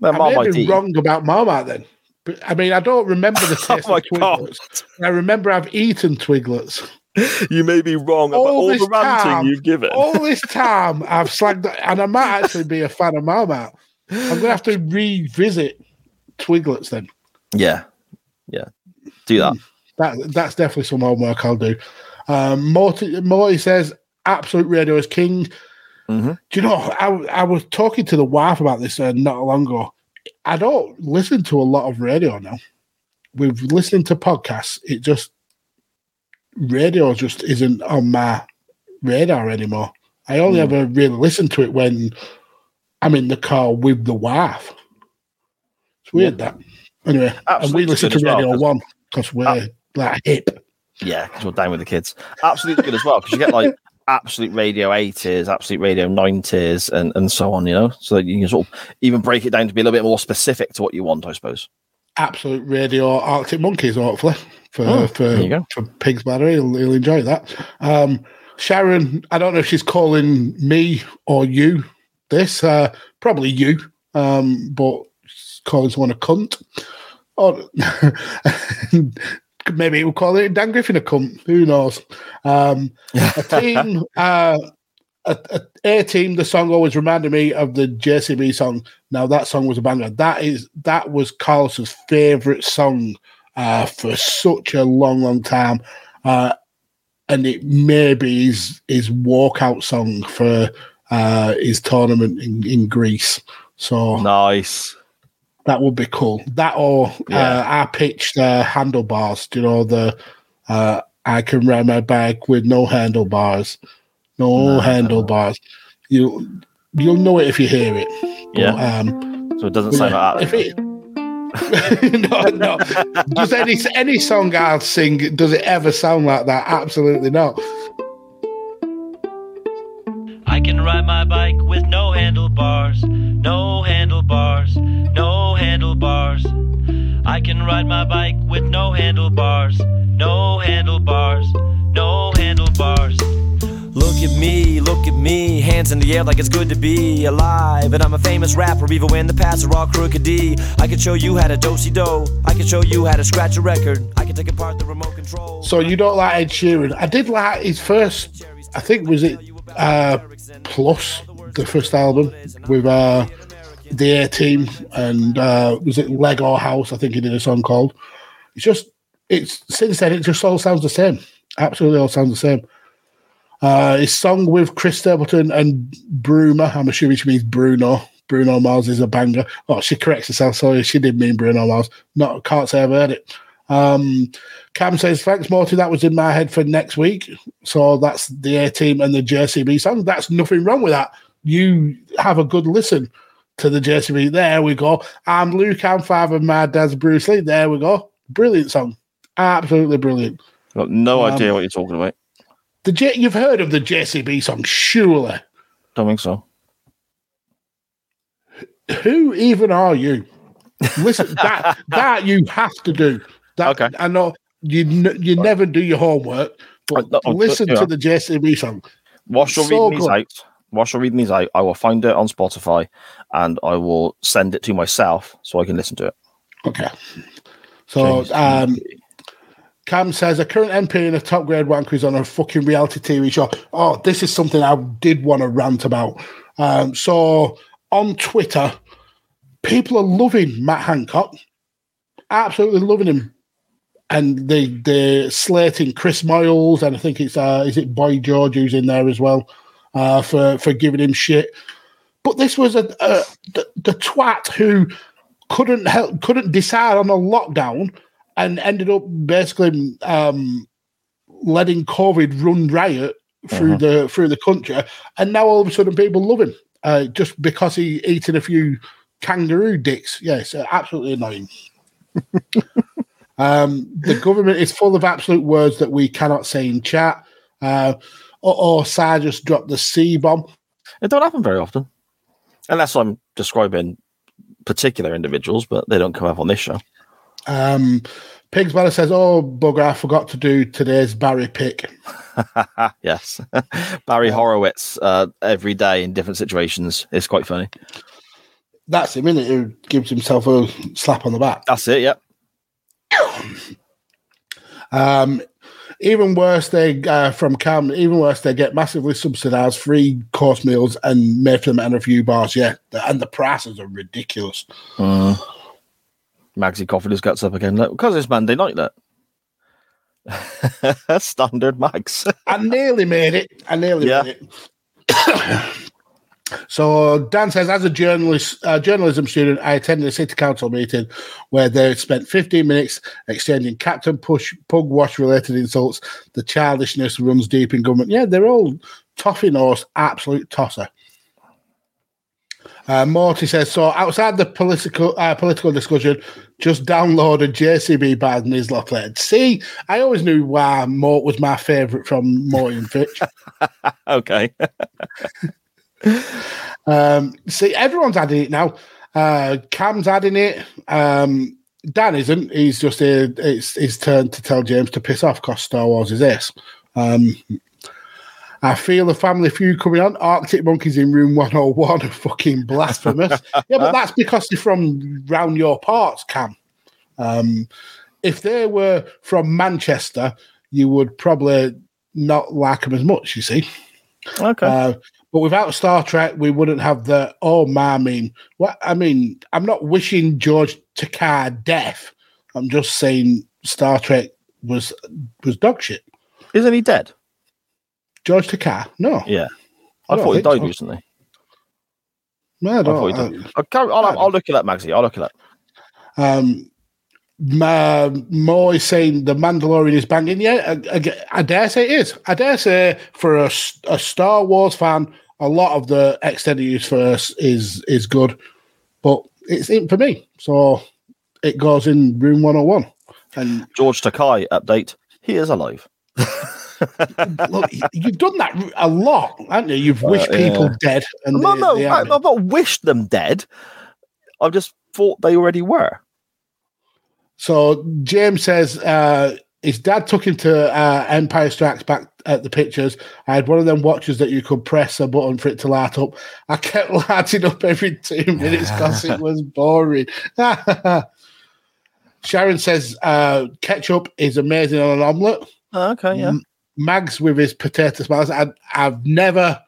They're I may be wrong about Marmite then. But, I mean, I don't remember the taste Oh my of Twiglets. I remember I've eaten Twiglets. You may be wrong about all this the ranting time- you've given. All this time I've slagged, and I might actually be a fan of Marmite. I'm going to have to revisit Twiglets then. Yeah. Yeah. Do that. That that's definitely some homework I'll do. Um, Morty, Morty says absolute radio is king. Mm-hmm. Do you know? I, I was talking to the wife about this uh, not long ago. I don't listen to a lot of radio now. With listening to podcasts, it just radio just isn't on my radar anymore. I only hmm. ever really listen to it when I'm in the car with the wife. It's weird that. Anyway, and we Absolutely listen to Radio well, One because we're ah. like hip. Yeah, because we're down with the kids. Absolutely good as well, because you get like absolute radio 80s, absolute radio 90s, and, and so on, you know? So that you can sort of even break it down to be a little bit more specific to what you want, I suppose. absolute radio Arctic Monkeys, hopefully for Oh, for, there you go. for Pig's Bladder. He'll, he'll enjoy that. Um, Sharon, I don't know if she's calling me or you this, uh, probably you, um, but calling someone a cunt. Or maybe we'll call it Dan Griffin a cunt. Who knows? Um, a team, uh, a, a, a team. The song always reminded me of the JCB song. Now that song was a banger. That is that was Carlos's favorite song uh, for such a long, long time, uh, and it may be his his walkout song for uh, his tournament in, in Greece. So nice. That would be cool. That or Yeah. uh, I pitched uh, handlebars. Do you know the uh, I can ride my bike with no handlebars, no handlebars. You you'll know it if you hear it. But, Yeah. Um, So it doesn't sound yeah, like if that. it, no, no. Does any any song I sing does it ever sound like that? Absolutely not. I can ride my bike with no handlebars, no handlebars, no handlebars. I can ride my bike with no handlebars. handlebars, no handlebars, no handlebars. Look at me, look at me, hands in the air like it's good to be alive. And I'm a famous rapper, even when the paths are all crooked D. I can show you how to dosey do. I can show you how to scratch a record. I can take apart the remote control. So you don't like Ed Sheeran? I did like his first. I think was it uh, Plus, the first album with uh, the A Team, and uh, was it Lego House? I think he did a song called. It's just it's since then it just all sounds the same. Absolutely all sounds the same. Uh, his song with Chris Stapleton and Bruma, I'm assuming she means Bruno. Bruno Mars is a banger. Oh, she corrects herself. Sorry, she did mean Bruno Mars. Not can't say I've heard it. Um, Cam says, thanks, Morty. That was in my head for next week. So that's the A team and the JCB song. That's nothing wrong with that. You have a good listen to the JCB. There we go. I'm Luke. I'm father. My dad's Bruce Lee. There we go. Brilliant song. Absolutely brilliant. Got no Um, idea what you're talking about. The J- you've heard of the JCB song, surely. Don't think so. Who even are you? Listen, that that you have to do. That, Okay. I know you n- you never do your homework, but I- listen yeah. to the JCB song. Whilst you're So reading these good. out, whilst you're reading these out, I will find it on Spotify and I will send it to myself so I can listen to it. Okay. So um, Cam says a current MP in a top grade wanker is on a fucking reality TV show. Oh, this is something I did want to rant about. Um, so on Twitter, people are loving Matt Hancock, absolutely loving him, and they they're slating Chris Moyles, and I think it's uh, is it Boy George who's in there as well uh, for for giving him shit. But this was a, a the, the twat who couldn't help couldn't decide on a lockdown and ended up basically um, letting COVID run riot through the through the country, and now all of a sudden people love him uh, just because he eating a few kangaroo dicks. Yes, absolutely annoying. um, the government is full of absolute words that we cannot say in chat. Uh, or, or Sa just dropped the C bomb. It don't happen very often, unless I'm describing particular individuals, but they don't come up on this show. Um, Pigs Beller says, "Oh bugger, I forgot to do today's Barry pick." yes, Barry Horowitz uh, every day in different situations. It's quite funny. That's him, isn't it? Who gives himself a slap on the back. That's it. Yep. Um, even worse, they uh, from Cam. Even worse, they get massively subsidised free course meals and made for them at a few bars. Yeah, and the prices are ridiculous. Uh, Magsy coffee his guts up again. Look, because it's Monday night. That Standard Mags. I nearly made it. I nearly Yeah. made it. so Dan says, as a journalist, uh, journalism student, I attended a city council meeting where they spent 15 minutes exchanging Captain Push Pug Wash related insults. The childishness runs deep in government. Yeah, they're all toffee nose, absolute tosser. Uh, Morty says so. Outside the political uh, political discussion, just download a JCB bad Nizlopi. See, I always knew why Mort was my favourite from Morty and Fitch. okay. Um, see, everyone's adding it now. Uh, Cam's adding it. Um, Dan isn't. He's just here. It's his turn to tell James to piss off because Star Wars is this. Um, I feel a family feud coming on. Arctic Monkeys in room 101 are fucking blasphemous. yeah, but that's because they're from round your parts, Cam. Um, if they were from Manchester, you would probably not like them as much, you see. Okay. Uh, but without Star Trek, we wouldn't have the oh my I mean what I mean, I'm not wishing George Takei death. I'm just saying Star Trek was was dog shit. Isn't he dead? George Takei? No. Yeah. I I, thought he died so. recently. No, I I thought he died. I'll, carry- I'll, I'll look at that, Magsy. I'll look at that. Um, Ma, Mo is saying the Mandalorian is banging. Yeah, I, I, I dare say it is. I dare say for a, a Star Wars fan, a lot of the extended use for us is is good, but it's in for me. So it goes in room 101. And George Takei update. He is alive. look, you've done that a lot, haven't you? You've wished Uh, people dead. And no, they- no, they I. I've not wished them dead. I've just thought they already were. So James says uh, his dad took him to uh, Empire Strikes Back at the pictures. I had one of them watches that you could press a button for it to light up. I kept lighting up every two minutes because it was boring. Sharon says uh, ketchup is amazing on an omelette. Oh, okay, yeah. M- Mags with his potato smileys. I, I've never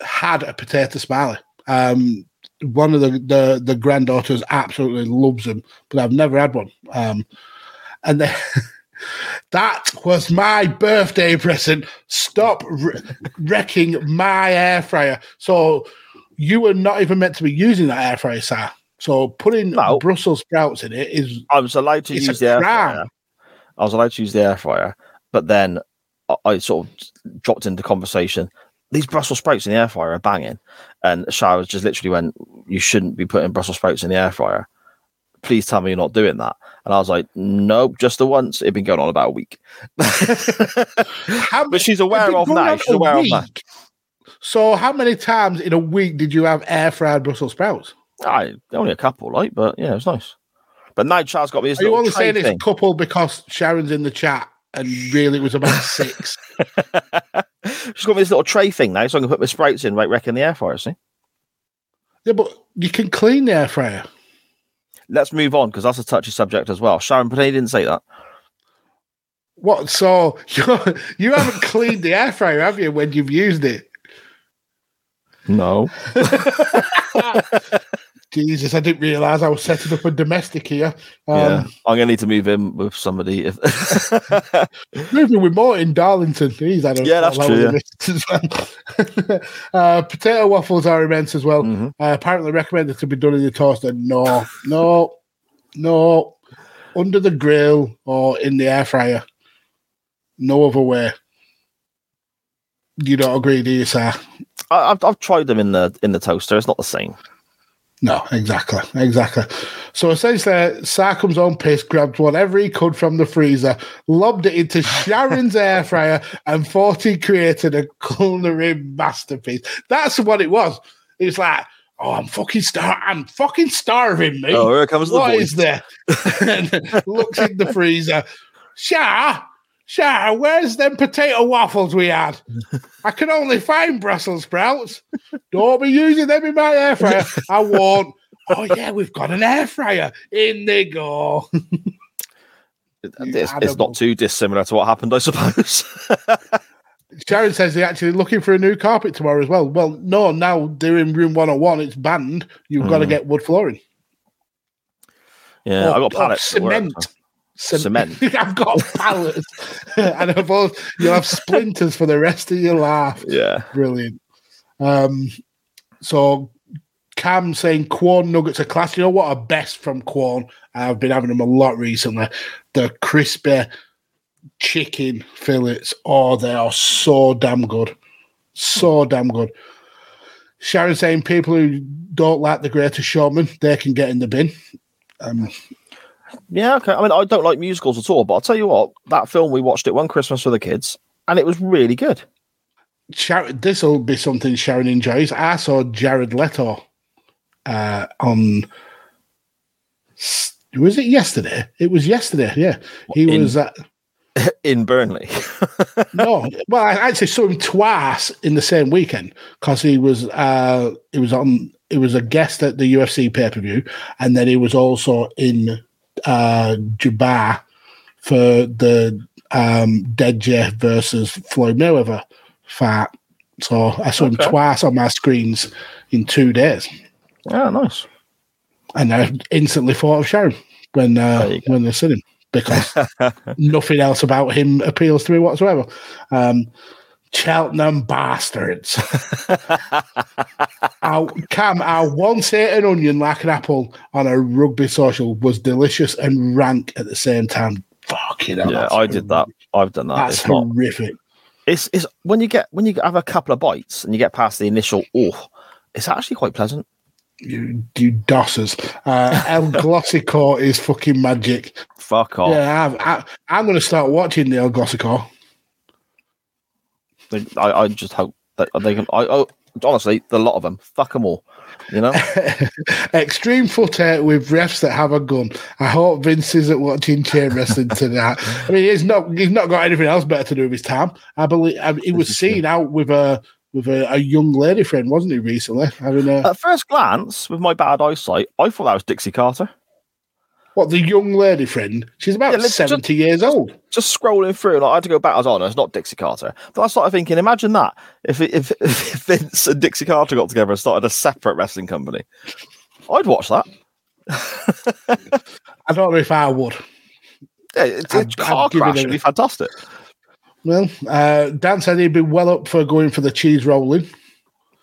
had a potato smiley. Um, one of the, the the granddaughters absolutely loves them, but I've never had one. Um, and then, that was my birthday present. Stop wre- wrecking my air fryer. So you were not even meant to be using that air fryer, sir. So putting Brussels sprouts in it is I was allowed to use the air crime. fryer. I was allowed to use the air fryer, but then I, I sort of dropped into conversation. These Brussels sprouts in the air fryer are banging, and Showers just literally went, "You shouldn't be putting Brussels sprouts in the air fryer. Please tell me you're not doing that." And I was like, "Nope, just the once." It'd been going on about a week, but she's aware of that. She's aware of that. So how many times in a week did you have air fried Brussels sprouts? I only a couple, like, but yeah, it was nice. But now Charles got me this Are you only saying it's thing. couple because Sharon's in the chat and really it was about six? She's got me this little tray thing now, so I can put my sprouts in, right, wrecking the air fryer. See. Yeah, but you can clean the air fryer. Let's move on because that's a touchy subject as well. Sharon Panay didn't say that. What? So you you haven't cleaned the air fryer, have you? When you've used it? No. Jesus, I didn't realise I was setting up a domestic here. yeah, Um, I'm gonna need to move in with somebody. If Moving with Martin Darlington. He's had a Yeah, that's true, of visitors as well. uh, potato waffles are immense as well. Mm-hmm. Uh, apparently recommended to be done in the toaster. No, no, no. Under the grill or in the air fryer. No other way. You don't agree, do you, sir? I, I've, I've tried them in the in the toaster, it's not the same. No, exactly, exactly. So essentially, Sar comes on pissed, grabbed whatever he could from the freezer, lobbed it into Sharon's air fryer, and thought he created a culinary masterpiece. That's what it was. It's like, oh, I'm fucking star, I'm fucking starving, mate. Oh, here comes the What is there? and looks in the freezer. Shah, Shah, where's them potato waffles we had? I can only find Brussels sprouts. Don't be using them in my air fryer. I won't. Oh yeah, we've got an air fryer. In they go. It's, it's not too dissimilar to what happened, I suppose. Sharon says they're actually looking for a new carpet tomorrow as well. Well, no, now they're in room 101. It's banned. You've got to Mm. get wood flooring. yeah, Or- I got or pallets. at Cement. Cement. I've got pallets. and I've also, you'll have splinters for the rest of your life. Yeah. Brilliant. Um, so Cam saying Quorn nuggets are class. You know what are best from Quorn? I've been having them a lot recently. The crispy chicken fillets. Oh, they are so damn good. So damn good. Sharon saying people who don't like the greatest showman, they can get in the bin. Um, Yeah, okay. I mean, I don't like musicals at all, but I'll tell you what, that film we watched it one Christmas for the kids, and it was really good. This will be something Sharon enjoys. I saw Jared Leto uh, on. Was it yesterday? It was yesterday. Yeah, he In- was. At, In Burnley. no, well, I actually saw him twice in the same weekend because he was. Uh, he was on. He was a guest at the UFC pay per view, and then he was also in uh, Dubai for the um, Deji versus Floyd Mayweather fight. So I saw him twice on my screens in two days, Yeah, nice. and I instantly thought of Sharon when uh, when they seen him because nothing else about him appeals to me whatsoever. Um, Cheltenham bastards. our, Cam, I once ate an onion like an apple on a rugby social was delicious and rank at the same time. Fucking hell. yeah, I did that. I've done that. That's it's not. horrific. It's it's when you get when you have a couple of bites and you get past the initial oh, it's actually quite pleasant. You, you dossers. Uh, El Glossico is fucking magic. Fuck off. Yeah, I've, I, I'm going to start watching the El Glossico. They- I, I just hope that they can. I, I honestly, the lot of them. Fuck them all. You know. Extreme footer with refs that have a gun. I hope Vince isn't watching chain wrestling tonight. I mean, he's not. He's not got anything else better to do with his time. I believe I he was seen out with a with a, a young lady friend, wasn't he? Recently, having uh, a At first glance, with my bad eyesight, I thought that was Dixie Carter. What the young lady friend? She's about Yeah, let's just- seventy years old. Just scrolling through, and I had to go back. I was on. it's not Dixie Carter. But I started thinking, imagine that if if, if Vince and Dixie Carter got together and started a separate wrestling company, I'd watch that. I don't know if I would. Yeah, it's a I'd- car I'd it crash a- would be fantastic. Well, uh, Dan said he'd be well up for going for the cheese rolling.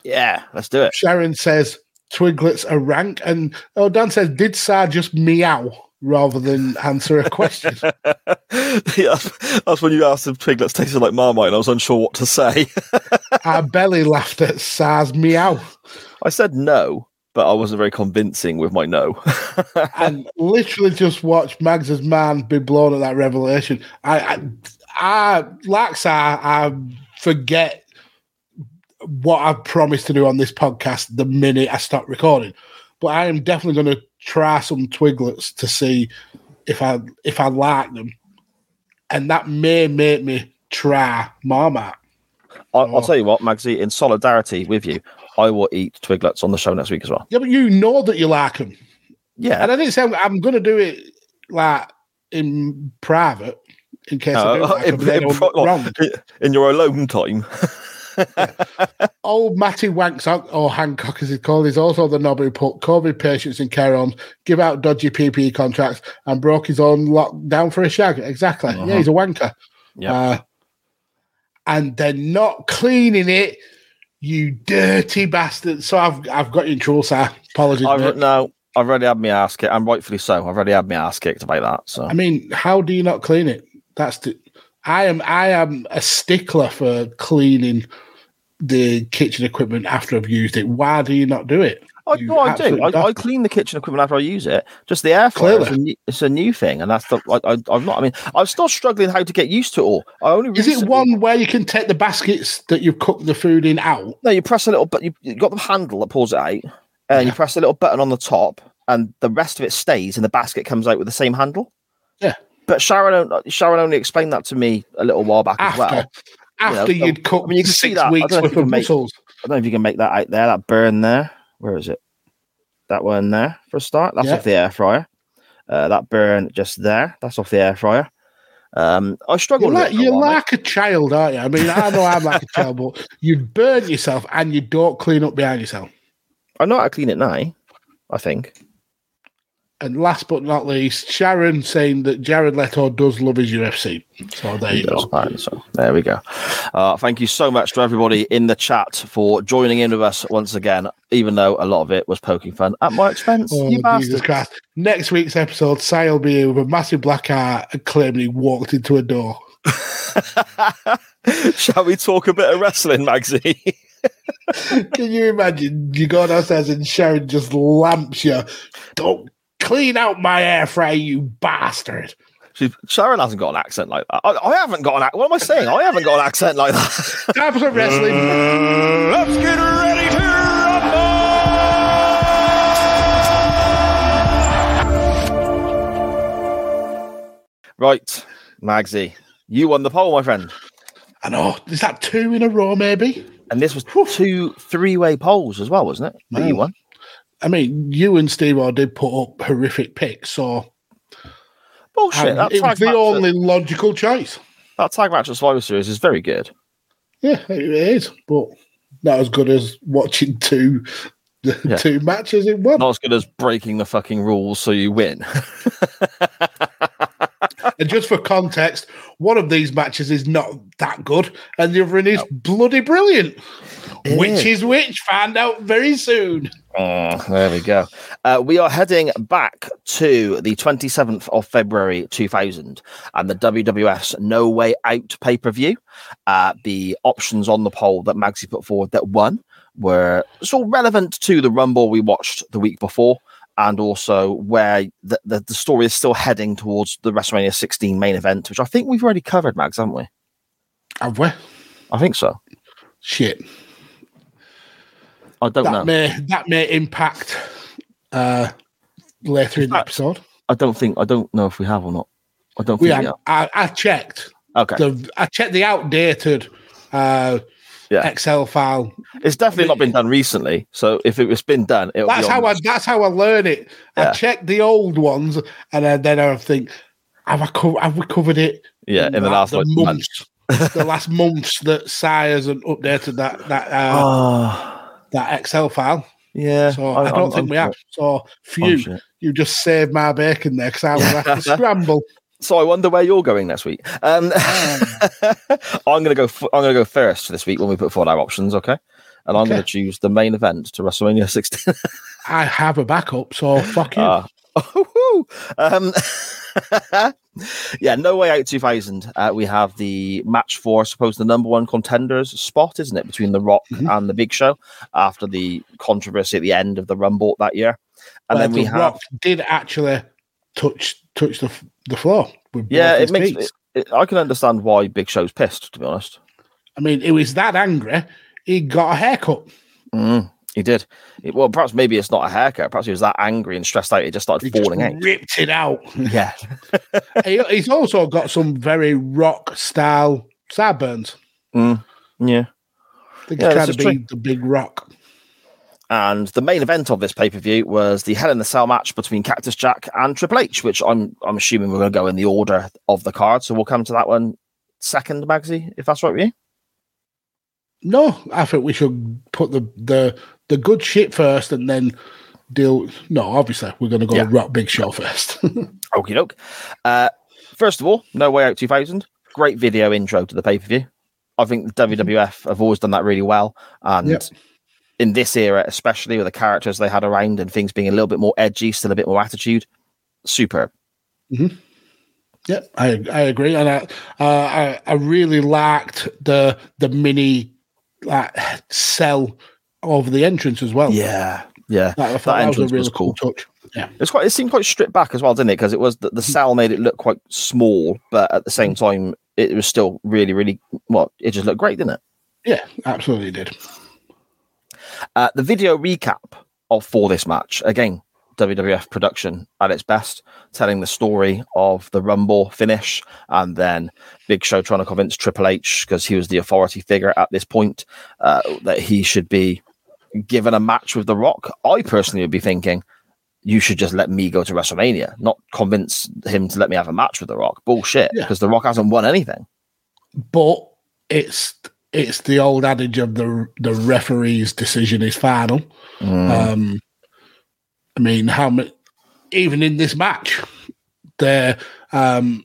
Yeah, let's do it. Sharon says Twiglets a rank, and oh, Dan says did Sar just meow rather than answer a question? yeah, that's, when you asked if Twiglets tasted like Marmite, and I was unsure what to say. Our belly laughed at Sar's meow. I said no, but I wasn't very convincing with my no. and literally just watched Mags's man be blown at that revelation. I, I, I like Sar, I forget what I've promised to do on this podcast the minute I stop recording. But I am definitely going to try some Twiglets to see if I if I like them, and that may make me try Marmite. I'll, I'll tell you what, Magsy, in solidarity with you, I will eat Twiglets on the show next week as well. Yeah, but you know that you like them. Yeah. And I didn't say I'm, I'm going to do it like in private in case I do Uh, like in, in pro- wrong. in your alone time. Old Matty Wanksock, or Hancock as he's called, is also the knob who put COVID patients in care homes, give out dodgy PPE contracts, and broke his own lockdown for a shag. Exactly. Uh-huh. Yeah, he's a wanker. Yeah. Uh, and they're not cleaning it, you dirty bastard. So I've I've got you in trouble, sir. Apologies. I've, no, I've already had my ass kicked, and rightfully so. I've already had my ass kicked about that. So I mean, how do you not clean it? That's the. I am I am a stickler for cleaning the kitchen equipment after I've used it. Why do you not do it? I, You no, I do. I, I clean the kitchen equipment after I use it. Just the air fryer. It's a, Clearly. new, it's a new thing, and that's the. I, I'm not. I mean, I'm still struggling how to get used to it all. I only Is it one where you can take the baskets that you've cooked the food in out? No, you press a little, but you you got the handle that pulls it out, and you press a little button on the top, and the rest of it stays, and the basket comes out with the same handle. Yeah. But Sharon, uh, Sharon only explained that to me a little while back as well. After know, you'd cooked I mean, you can see six that. I weeks don't know if worth you of can make- mussels. I don't know if you can make that out there, that burn there. Where is it? That one there for a start. That's Yeah. off the air fryer. Uh, that burn just there. That's off the air fryer. Um, I struggle You're like, a you're while, like a child, aren't you? I mean, I know I'm like a child, but you burn yourself and you don't clean up behind yourself. I know how to clean it now. I think. And last but not least, Sharon saying that Jared Leto does love his UFC. So there you go. fine, so there we go. Uh, thank you so much to everybody in the chat for joining in with us once again, even though a lot of it was poking fun at my expense. Oh, you Jesus bastard. Christ. Next week's episode, Si will be here with a massive black eye and claiming he walked into a door. Shall we talk a bit of wrestling, Magsy? Can you imagine? You go downstairs and Sharon just lamps you. Don't clean out my air fryer, you bastard. She, Sharon hasn't got an accent like that. I, I haven't got an accent. What am I saying? I haven't got an accent like that. Time for some wrestling. Let's get ready to rumble! right, Magsy, you won the poll, my friend. I know. Is that two in a row, maybe? And this was two three-way polls as well, wasn't it? That you won. I mean, you and Steve O did put up horrific picks, so Bullshit. um, that, it was the only at, logical choice. that tag match at Survivor Series is very good. Yeah, it is, but not as good as watching two Yeah. two matches in one. Not as good as breaking the fucking rules so you win. And just for context, one of these matches is not that good, and the other one is bloody brilliant. It which is. is which? Find out very soon. Oh, there we go. Uh, we are heading back to the 27th of February 2000 and the WWF's No Way Out pay per view. Uh, the options on the poll that Magsy put forward that won were sort of relevant to the Rumble we watched the week before and also where the, the, the story is still heading towards the WrestleMania 16 main event, which I think we've already covered, Mags, haven't we? Have we? I think so. Shit. I don't that know. may that may impact uh, later in the episode. I don't think I don't know if we have or not. I don't We think we have. I, I checked. Okay. The, I checked the outdated uh, Yeah. Excel file. It's definitely not been done recently. So if it was been done, That's be how I. That's how I learn it. I Yeah. checked the old ones, and then, then I think, have I co- have we covered it? Yeah, in the like, last, like, month. months, the last months that Si hasn't updated that that uh, Oh, that Excel file. yeah. So I, don't I'm- think I'm we have. So phew, shit. you just saved my bacon there because I was have to scramble. So I wonder where you're going next week. Um, I'm gonna go. F- I'm gonna go first for this week when we put forward our options. Okay, and I'm Okay. gonna choose the main event to WrestleMania 16. I have a backup, so fuck you. Ah. um, yeah, no way out 2000. Uh, we have the match for, I suppose, the number one contenders spot, isn't it, between The Rock Mm-hmm. and the Big Show after the controversy at the end of the Rumble that year. And Where then we The have, Rock did actually touch touch the the floor. With yeah, it makes. It, it, I can understand why Big Show's pissed, to be honest. I mean, he was that angry. He got a haircut. Mm, he did. It- well, perhaps maybe it's not a haircut. Perhaps he was that angry and stressed out. He just started He just falling out. ripped it out. Yeah. he, he's also got some very rock style sideburns. Mm, yeah. I think Yeah, he's trying to be true. the big rock. And the main event of this pay per view was the Hell in the Cell match between Cactus Jack and Triple H, which I'm I'm assuming we're going to go in the order of the card. So we'll come to that one second, Magsy, if that's right with you. No, I think we should put the the the good shit first and then deal. No, obviously we're going to go Yeah. rock Big Show first. Okie doke. Uh, first of all, No Way Out 2000. Great video intro to the pay per view. I think the WWF have always done that really well. And Yep. in this era, especially with the characters they had around and things being a little bit more edgy, still a bit more attitude, superb. Yeah, I I agree, and I uh, I I really liked the the mini like cell over the entrance as well. Yeah, yeah. That, thought that, was a entrance really cool touch. Yeah, It's quite. It seemed quite stripped back as well, didn't it? Because it was the, the cell made it look quite small, but at the same time, it was still really, really. Well, it just looked great, didn't it? yeah, absolutely did. Uh, the video recap of for this match again, WWF production at its best, telling the story of the Rumble finish, and then Big Show trying to convince Triple H because he was the authority figure at this point uh, that he should be given a match with The Rock. I personally would be thinking. You should just let me go to WrestleMania, not convince him to let me have a match with The Rock. Bullshit, Yeah. because The Rock hasn't won anything. But it's it's the old adage of the the referee's decision is final. Um, I mean, how much? Even in this match, there um,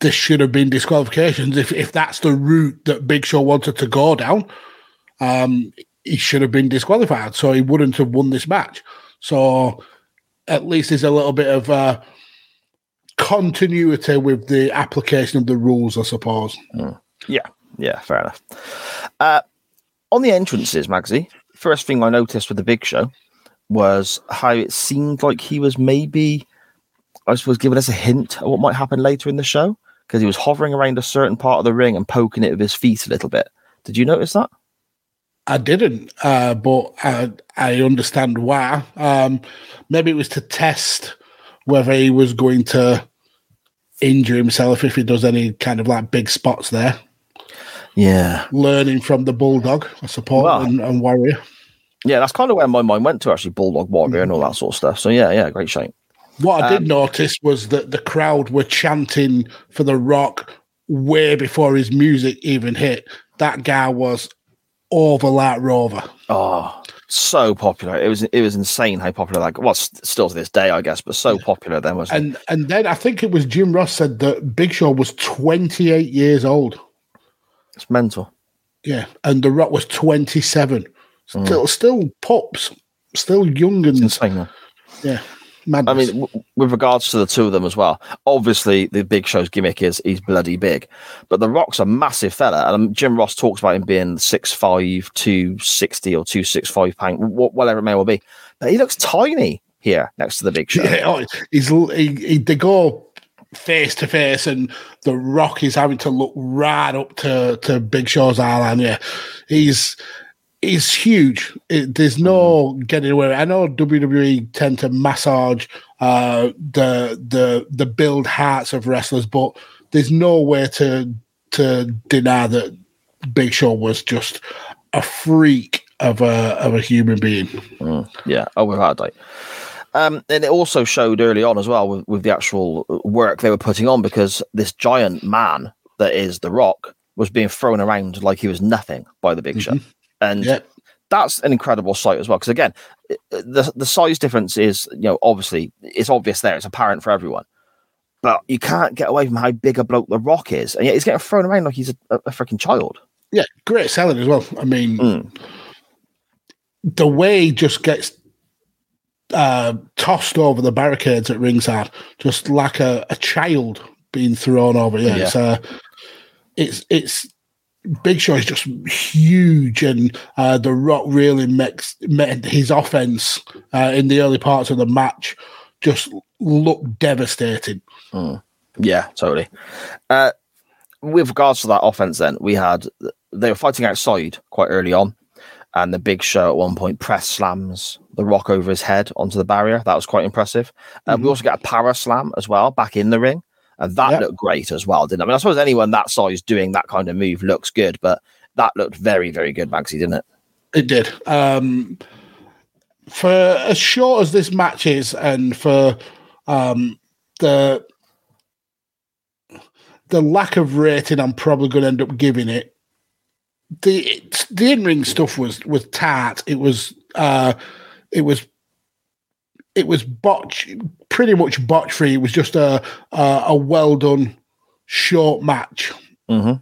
there should have been disqualifications if if that's the route that Big Show wanted to go down. Um, he should have been disqualified, so he wouldn't have won this match. So at least there's a little bit of uh, continuity with the application of the rules, I suppose. Yeah, yeah, fair enough. Uh, on the entrances, Magsy, first thing I noticed with the Big Show was how it seemed like he was maybe, I suppose, giving us a hint of what might happen later in the show because he was hovering around a certain part of the ring and poking it with his feet a little bit. Did you notice that? I didn't, uh, but I, I understand why. Um, maybe it was to test whether he was going to injure himself if he does any kind of like big spots there. Yeah. Learning from the Bulldog, I suppose, Well- and, and Warrior. Yeah, that's kind of where my mind went to actually, Bulldog Warrior and all that sort of stuff. So yeah, yeah, great shape. What I did Um, notice was that the crowd were chanting for The Rock way before his music even hit. That guy was over like Rover. Oh, so popular! It was it was insane how popular. Like, well, still to this day, I guess, but so popular then was. It. And and then I think it was Jim Ross said that Big Show was 28 years old. It's mental. Yeah, and The Rock was 27. Mm. Still, still pops, still young and insane. Man. yeah. I mean, w- with regards to the two of them as well, obviously the Big Show's gimmick is he's bloody big, but The Rock's a massive fella, and Jim Ross talks about him being 6'5", 260 or two six five pound, whatever it may well be. But he looks tiny here next to the Big Show. Yeah, oh, he's he, he, they go face to face, and the Rock is having to look right up to to Big Show's eye line. Yeah, he's is huge. It, there's no getting away. I know WWE tend to massage uh, the the the build hearts of wrestlers, but there's no way to to deny that Big Show was just a freak of a of a human being. Mm, yeah, oh, without a doubt. Um, and it also showed early on as well with, with the actual work they were putting on because this giant man that is The Rock was being thrown around like he was nothing by the Big Show, Mhm. And Yep. that's an incredible sight as well. Because again, the the size difference is you know obviously it's obvious there, it's apparent for everyone, but you can't get away from how big a bloke The Rock is, and yet he's getting thrown around like he's a, a, a freaking child. Yeah, great selling as well. I mean, the way he just gets uh, tossed over the barricades at ringside, just like a, a child being thrown over. Yeah, it's uh, it's it's Big Show is just huge, and uh, the Rock really makes made his offense uh, in the early parts of the match just look devastating. Mm. Yeah, totally. Uh, with regards to that offense, then we had they were fighting outside quite early on, and the Big Show at one point press slams the Rock over his head onto the barrier. That was quite impressive. Uh, We also get a power slam as well back in the ring, and that Yep. looked great as well. Didn't it? I mean, I suppose anyone that size doing that kind of move looks good, but that looked very, very good, Magsy, didn't it? It did. Um, for as short as this match is, and for um, the the lack of rating, I'm probably going to end up giving it. The the in ring stuff was was tart. It was uh, it was it was botch, pretty much botch free. It was just a a, a well done short match. Mm-hmm.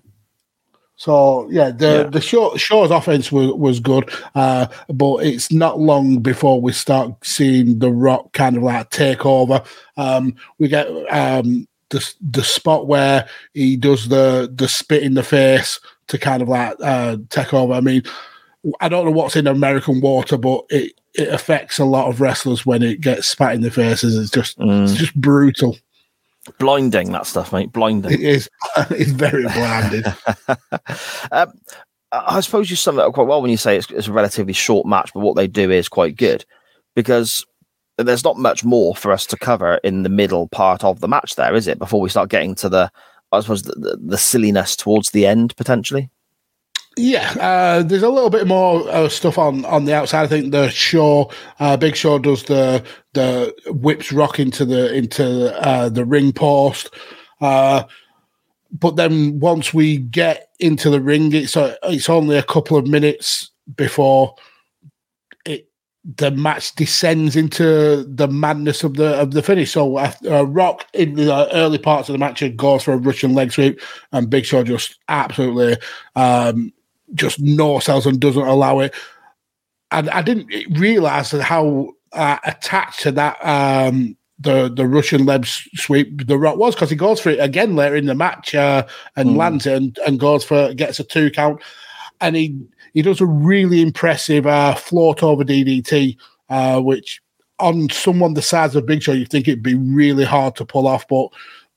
So yeah, the Yeah. the short Shaw's offense was, was good, uh, but it's not long before we start seeing the Rock kind of like take over. Um, we get um, the the spot where he does the the spit in the face to kind of like uh, take over. I mean, I don't know what's in American water, but it it affects a lot of wrestlers when it gets spat in the faces. It's just it's Mm. just brutal. Blinding that stuff, mate. Blinding. It is it's very blinding. um, I I suppose you sum it up quite well when you say it's, it's a relatively short match, but what they do is quite good because there's not much more for us to cover in the middle part of the match, there is it? Before we start getting to the, I suppose, the, the, the silliness towards the end potentially. Yeah, uh, there's a little bit more uh, stuff on on the outside. I think the show, uh, Big Show does the the whips rock into the into uh, the ring post. Uh, but then once we get into the ring, it's uh, it's only a couple of minutes before it the match descends into the madness of the of the finish. So uh, Rock in the early parts of the match goes for a Russian leg sweep, and Big Show just absolutely um, just no sells and doesn't allow it. And I didn't realize how uh, attached to that um, the the Russian leg sweep the Rock was because he goes for it again later in the match uh, and Mm. lands it and, and goes for gets a two count, and he he does a really impressive uh, float over DDT, uh, which on someone the size of Big Show you think it'd be really hard to pull off, but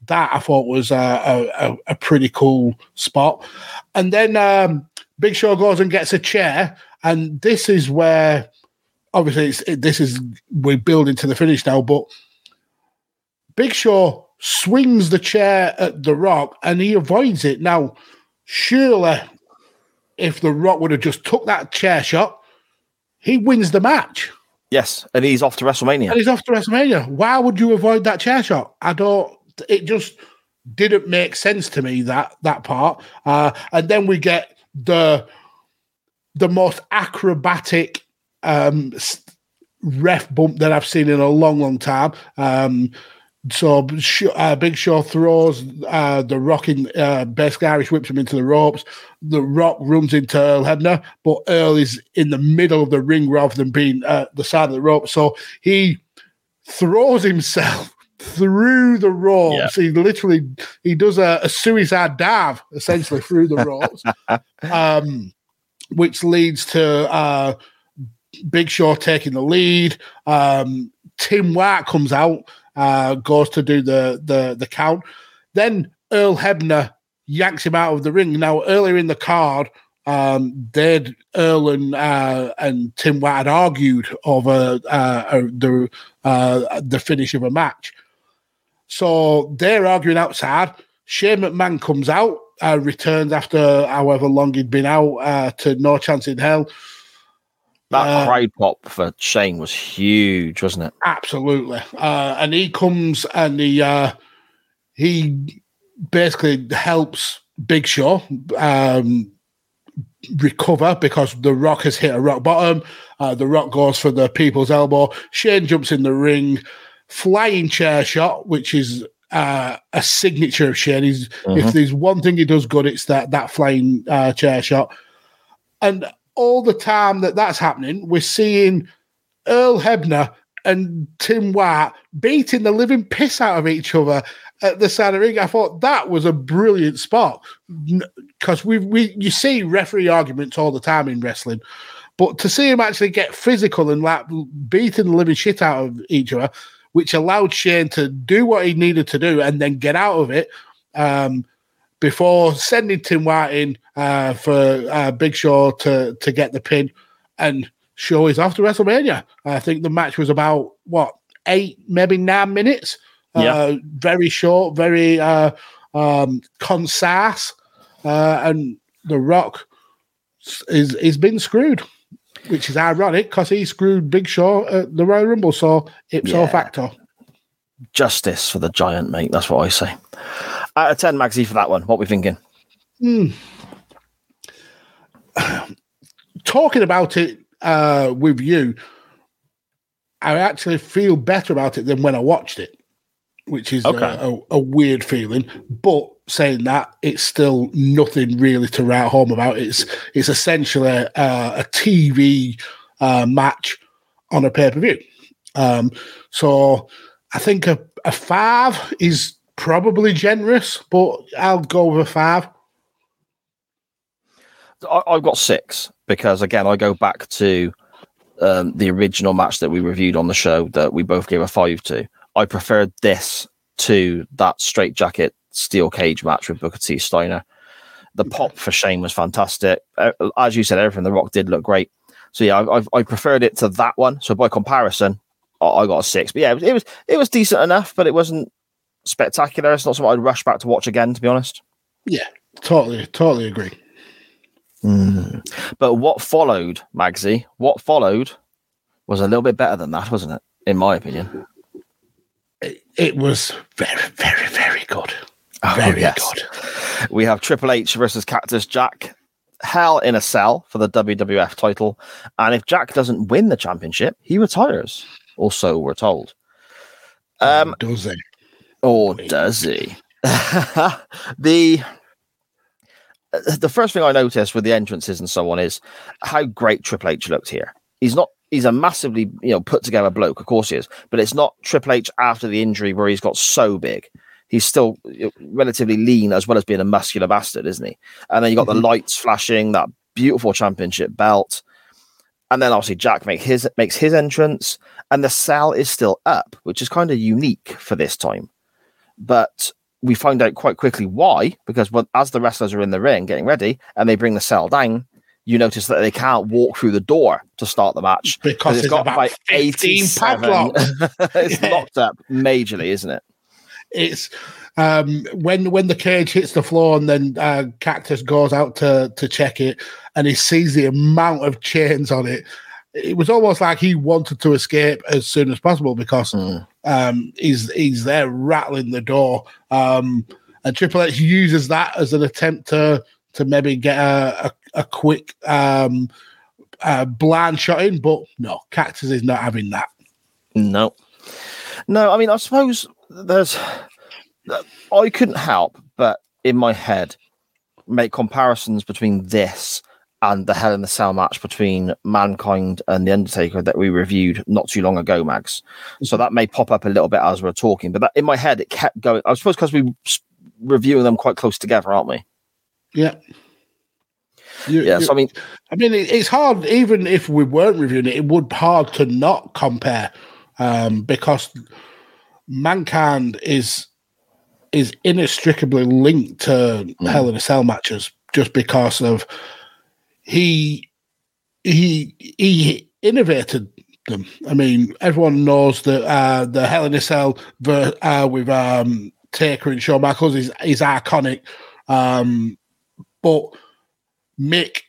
that I thought was a, a, a pretty cool spot. And then um, Big Show goes and gets a chair, and this is where obviously it's, it, this is we're building to the finish now, but Big Show swings the chair at The Rock and he avoids it. Now, surely, if The Rock would have just took that chair shot, he wins the match Yes, and he's off to WrestleMania. and he's off to WrestleMania. Why would you avoid that chair shot? I don't. It just didn't make sense to me that that part. Uh, and then we get the the most acrobatic um, ref bump that I've seen in a long, long time. Um, so uh, Big Show throws uh, the Rock in, uh, basically Irish whips him into the ropes. The Rock runs into Earl Hebner, but Earl is in the middle of the ring rather than being at the side of the rope. So he throws himself through the ropes. He literally he does a, a suicide dive essentially through the ropes, um, which leads to uh, Big Show taking the lead. Um, Tim White comes out, uh, goes to do the the the count. Then Earl Hebner yanks him out of the ring. Now earlier in the card, um, they'd Earl and uh, and Tim White had argued over uh, uh, the uh, the finish of a match. So they're arguing outside. Shane McMahon comes out, uh, returns after however long he'd been out uh, to No Chance in Hell. That Uh, crowd pop for Shane was huge, wasn't it? Absolutely. Uh, and he comes and he uh, he basically helps Big Show um, recover because the Rock has hit a rock bottom. Uh, the Rock goes for the people's elbow. Shane jumps in the ring, flying chair shot, which is uh, a signature of Shane. He's, If there's one thing he does good, it's that that flying uh, chair shot. And all the time that that's happening, we're seeing Earl Hebner and Tim White beating the living piss out of each other at the side of the ring. I thought that was a brilliant spot because we we you see referee arguments all the time in wrestling, but to see him actually get physical and like beating the living shit out of each other, which allowed Shane to do what he needed to do and then get out of it. Um, before sending Tim White in uh, for uh, Big Show to to get the pin, and Show is off to WrestleMania. I think the match was about what eight, maybe nine minutes. Yeah. Uh, very short, very uh, um, concise, uh, and The Rock is is been screwed, which is ironic because he screwed Big Show at the Royal Rumble. So ipso Yeah. facto. Justice for the giant, mate. That's what I say. Out of 10, Magsy, for that one. What we thinking? Hmm. Talking about it uh, with you, I actually feel better about it than when I watched it, which is a- a, a weird feeling. But saying that, it's still nothing really to write home about. It's it's essentially uh, a TV uh, match on a pay per view. Um, so I think a, a five is probably generous, but I'll go with a five. I, I've got six because, again, I go back to um, the original match that we reviewed on the show that we both gave a five to. I preferred this to that straight jacket steel cage match with Booker T. Steiner. The pop for Shane was fantastic. Uh, As you said, everything The Rock did look great. So yeah, I, I, I preferred it to that one. So by comparison, I, got a six. But yeah, it was, it was it was decent enough, but it wasn't spectacular. It's not something I'd rush back to watch again, to be honest. Yeah, totally, totally agree. But what followed, Magsy, what followed was a little bit better than that, wasn't it? In my opinion. It was very, very, very good. Oh, Very yes. good. We have Triple H versus Cactus Jack. Hell in a cell for the WWF title. And if Jack doesn't win the championship, he retires. Or so we're told. Um, does he? Or does he? the the first thing I noticed with the entrances and so on is how great Triple H looked here. He's not he's a massively you know put together bloke, of course he is, but it's not Triple H after the injury where he's got so big. He's still relatively lean as well as being a muscular bastard, isn't he? And then you got the mm-hmm. lights flashing, that beautiful championship belt. And then obviously Jack make his makes his entrance, and the cell is still up, which is kind of unique for this time. But we find out quite quickly why, because when, as the wrestlers are in the ring getting ready and they bring the cell down, you notice that they can't walk through the door to start the match Because it's about 15 padlocks. it's Yeah. locked up majorly, isn't it? It's um, when when the cage hits the floor and then uh, Cactus goes out to to check it and he sees the amount of chains on it. It was almost like he wanted to escape as soon as possible because um, he's he's there rattling the door. Um, and Triple H uses that as an attempt to to maybe get a a, a quick um, uh, blind shot in, but no, Cactus is not having that. No. No, I mean, I suppose there's. I couldn't help but in my head make comparisons between this and the Hell in the Cell match between Mankind and The Undertaker that we reviewed not too long ago, Mags. So that may pop up a little bit as we're talking, but that, in my head, it kept going. I suppose because we s- reviewing them quite close together, aren't we? Yeah. You- Yeah, you- so I mean, I mean, it, it's hard. Even if we weren't reviewing it, it would be hard to not compare um, because mankind is is inextricably linked to Hell in a Cell matches, just because of he he he innovated them. I mean, everyone knows that uh, the Hell in a Cell ver- uh, with um, Taker and Shawn Michaels is is iconic, um, but Mick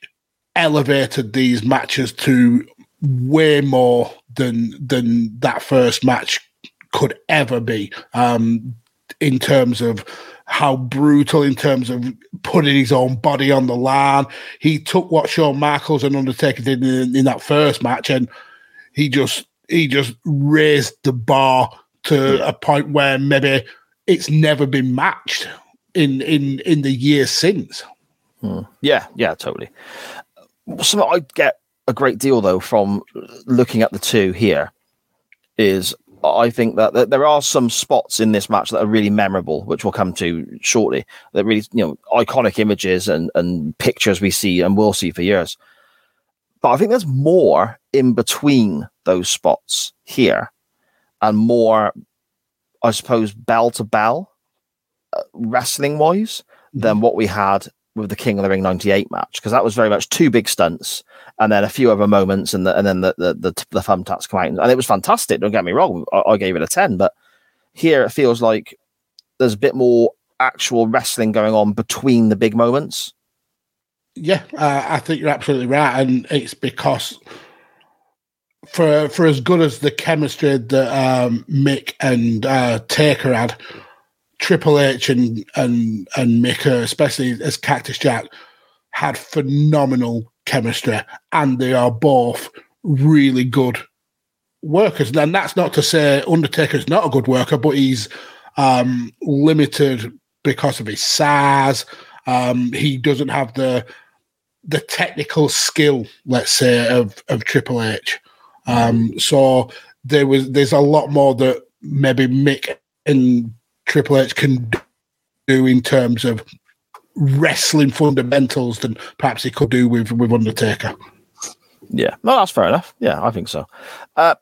elevated these matches to way more than than that first match could ever be um, in terms of how brutal in terms of putting his own body on the line. He took what Shawn Michaels and Undertaker did in, in that first match, and he just he just raised the bar to a point where maybe it's never been matched in in in the years since. Hmm. Yeah, yeah, totally. Something I get a great deal though from looking at the two here is I think that, that there are some spots in this match that are really memorable, which we'll come to shortly. That really, you know, iconic images and and pictures we see and will see for years. But I think there's more in between those spots here, and more, I suppose, bell to bell, uh, wrestling wise, than what we had with the King of the Ring '98 match because that was very much two big stunts and then a few other moments, and the, and then the the the, the thumbtacks come out, and it was fantastic. Don't get me wrong, I, I gave it a ten, but here it feels like there's a bit more actual wrestling going on between the big moments. Yeah, uh, I think you're absolutely right, and it's because for for as good as the chemistry that um, Mick and uh, Taker had, Triple H and and and Mick, uh, especially as Cactus Jack, had phenomenal chemistry, and they are both really good workers. And that's not to say Undertaker's not a good worker, but he's um, limited because of his size. Um, he doesn't have the the technical skill, let's say, of of Triple H. Um, so there was there's a lot more that maybe Mick and Triple H can do in terms of wrestling fundamentals than perhaps he could do with with Undertaker. Yeah, no, that's fair enough. Yeah, I think so. Uh,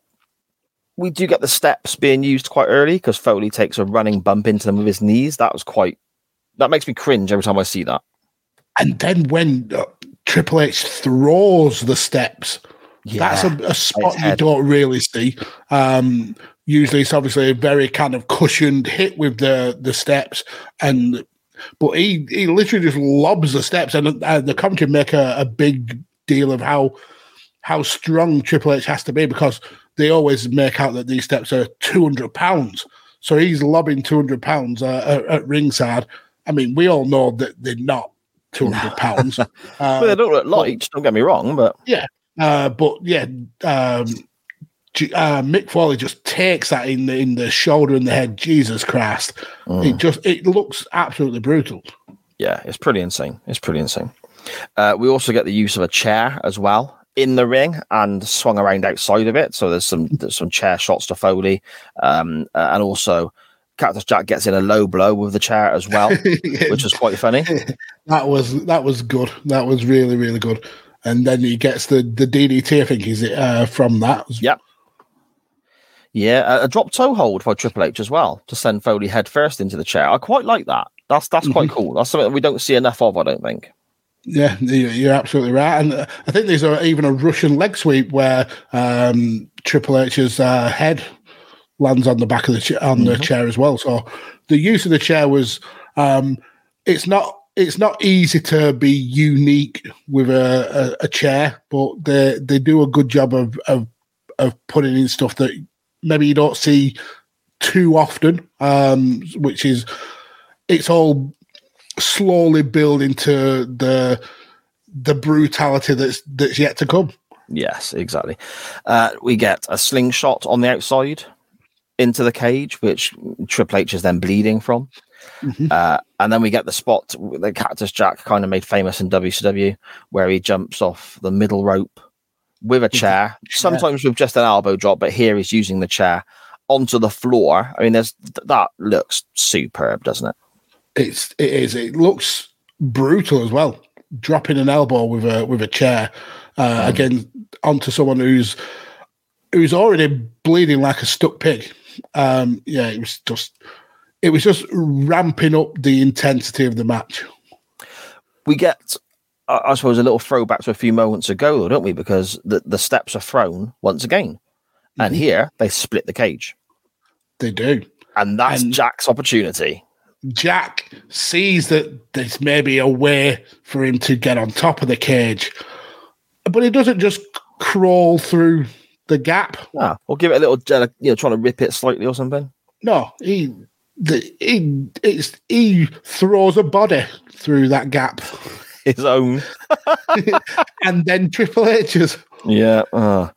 we do get the steps being used quite early because Foley takes a running bump into them with his knees. That was quite. That makes me cringe every time I see that. And then when uh, Triple H throws the steps, Yeah, that's a, a spot you don't really see. Um, usually, it's obviously a very kind of cushioned hit with the the steps, and but he he literally just lobs the steps, and uh, the commentary make a, a big deal of how how strong Triple H has to be because they always make out that these steps are two hundred pounds. So he's lobbing two hundred pounds uh, at, at ringside. I mean, we all know that they're not two hundred pounds. Uh, well, they don't look light. Don't get me wrong, but yeah, uh, but yeah, um, uh, Mick Foley just takes that in the in the shoulder and the head. Jesus Christ! It just it looks absolutely brutal. yeah, it's pretty insane. It's pretty insane. Uh, we also get the use of a chair as well in the ring and swung around outside of it. So there's some there's some chair shots to Foley, um, uh, and also Cactus Jack gets in a low blow with the chair as well, which is quite funny. That was that was good. That was really really good. And then he gets the the DDT. I think is it uh, from that. Yep. Yeah, a, drop toe hold by Triple H as well to send Foley head first into the chair. I quite like that. That's that's quite cool. That's something we don't see enough of. I don't think. Yeah, you- you're absolutely right. And uh, I think there's a, even a Russian leg sweep where um, Triple H's uh, head lands on the back of the cha- on the chair as well. So the use of the chair was um, it's not it's not easy to be unique with a, a, a chair, but they they do a good job of, of of putting in stuff that maybe you don't see too often, um, which is it's all slowly building to the the brutality that's that's yet to come. Yes, exactly. Uh, we get a slingshot on the outside into the cage, which Triple H is then bleeding from. Uh, and then we get the spot that Cactus Jack kind of made famous in WCW, where he jumps off the middle rope with a chair, sometimes with just an elbow drop, but here he's using the chair onto the floor. I mean, there's that looks superb, doesn't it? It's it is. It looks brutal as well. Dropping an elbow with a with a chair uh, again onto someone who's who's already bleeding like a stuck pig. Um, yeah, it was just it was just ramping up the intensity of the match. we get I, I suppose, a little throwback to a few moments ago, though, don't we? Because the, the steps are thrown once again. And Mhm. here they split the cage. They do. And that's And- Jack's opportunity. Jack sees that there's maybe a way for him to get on top of the cage, but he doesn't just crawl through the gap. Ah, or give it a little, uh, you know, trying to rip it slightly or something. No, he the, he it's, he throws a body through that gap, His own. and then Triple H's. Yeah. Uh,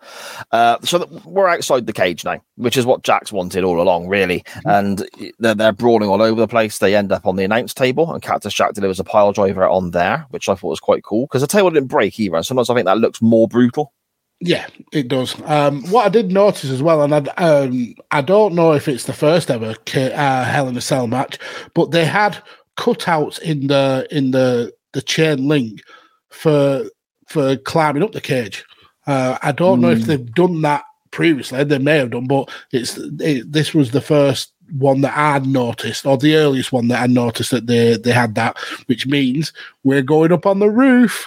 uh, so th- we're outside the cage now, which is what Jack's wanted all along, really. And they're, they're brawling all over the place. They end up on the announce table, and Cactus Jack delivers a pile driver on there, which I thought was quite cool because the table didn't break either. And sometimes I think that looks more brutal. Yeah, it does. Um, what I did notice as well, and I, um, I don't know if it's the first ever uh, Hell in a Cell match, but they had cutouts in the in the the chain link for for climbing up the cage. Uh, I don't know if Hmm. they've done that previously. They may have done, but it's it, this was the first one that I'd noticed, or the earliest one that I noticed that they they had that, which means we're going up on the roof.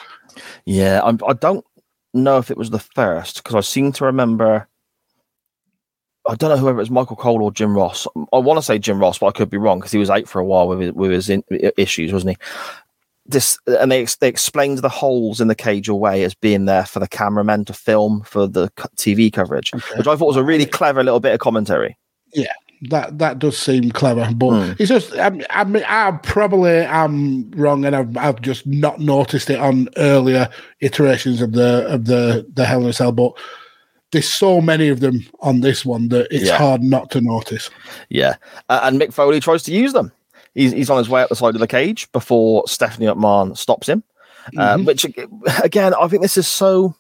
Yeah, I'm, I don't know if it was the first because I seem to remember. I don't know whoever it was, Michael Cole or Jim Ross. I want to say Jim Ross, but I could be wrong because he was out for a while with his, with his in, issues, wasn't he? This and they they explained the holes in the cage away as being there for the cameramen to film for the TV coverage, which I thought was a really clever little bit of commentary. Yeah, that that does seem clever, but Hmm. it's just I, mean- I mean I probably am wrong, and I've I've just not noticed it on earlier iterations of the of the the Hell in a Cell. But there's so many of them on this one that it's Yeah. hard not to notice. Yeah, uh, and Mick Foley tries to use them. He's, he's on his way up the side of the cage before Stephanie McMahon stops him. Uh, Mhm. which again, I think this is so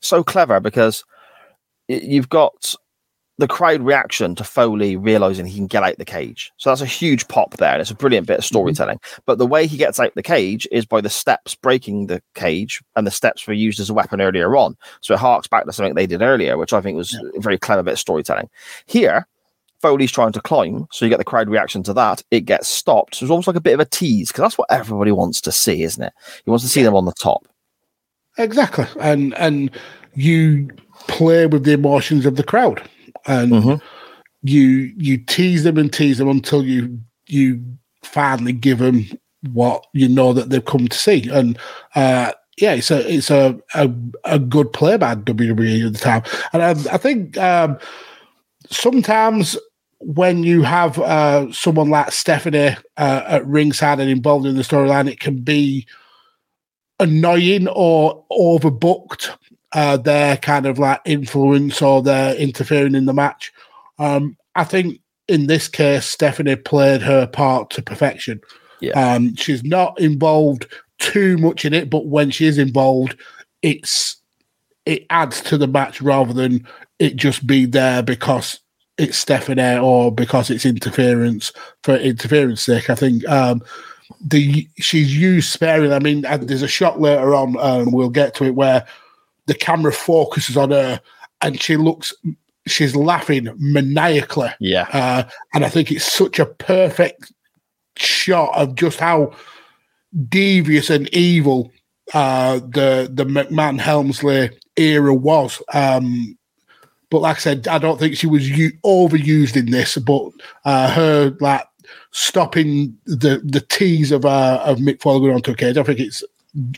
so clever because you've got the crowd reaction to Foley realizing he can get out the cage. So that's a huge pop there, and it's a brilliant bit of storytelling. But the way he gets out the cage is by the steps breaking the cage, and the steps were used as a weapon earlier on. So it harks back to something they did earlier, which I think was a very clever bit of storytelling. Here, Foley's trying to climb, so you get the crowd reaction to that. It gets stopped. So it's almost like a bit of a tease because that's what everybody wants to see, isn't it? He wants to see them on the top. Exactly, and and you play with the emotions of the crowd, and Mm-hmm. you you tease them and tease them until you you finally give them what you know that they've come to see, and uh, yeah, it's a it's a, a a good play by WWE at the time, and I, I think um, sometimes when you have uh, someone like Stephanie uh, at ringside and involved in the storyline, it can be annoying or overbooked uh, their kind of like influence or their interfering in the match. Um, I think in this case, Stephanie played her part to perfection. Yeah. Um, she's not involved too much in it, but when she is involved, it's it adds to the match rather than it just be there because it's Stephanie or because it's interference for interference sake. I think um, the she's used sparingly. I mean, and there's a shot later on, and we'll get to it where the camera focuses on her and she looks she's laughing maniacally. Yeah. Uh, and I think it's such a perfect shot of just how devious and evil uh, the the McMahon Helmsley era was. Um, but like I said, I don't think she was u- overused in this. But uh, her like stopping the the tease of uh, of Mick Foley going onto a cage, I think it's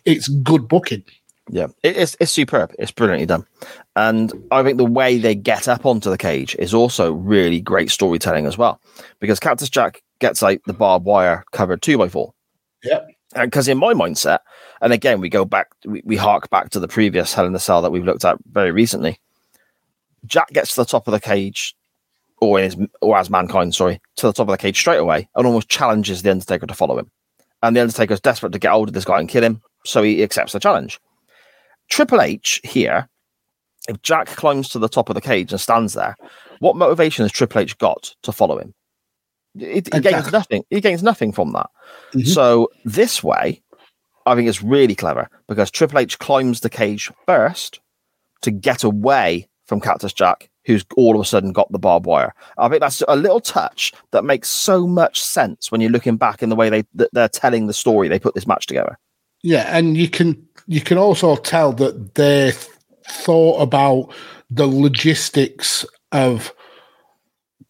it's good booking. Yeah, it's it's superb. It's brilliantly done, and I think the way they get up onto the cage is also really great storytelling as well. Because Cactus Jack gets out the barbed wire covered two by four, Yeah, and because in my mindset, and again we go back, we, we hark back to the previous Hell in the Cell that we've looked at very recently. Jack gets to the top of the cage, or in his, or as mankind, sorry, to the top of the cage straight away, and almost challenges the Undertaker to follow him. And the Undertaker's desperate to get hold of this guy and kill him, so he accepts the challenge. Triple H here, if Jack climbs to the top of the cage and stands there, what motivation has Triple H got to follow him? He, he gains nothing. He gains nothing from that. Mhm. So this way, I think it's really clever because Triple H climbs the cage first to get away from Cactus Jack, who's all of a sudden got the barbed wire. I think that's a little touch that makes so much sense when you're looking back in the way they that they're telling the story. They put this match together. Yeah, and you can you can also tell that they thought about the logistics of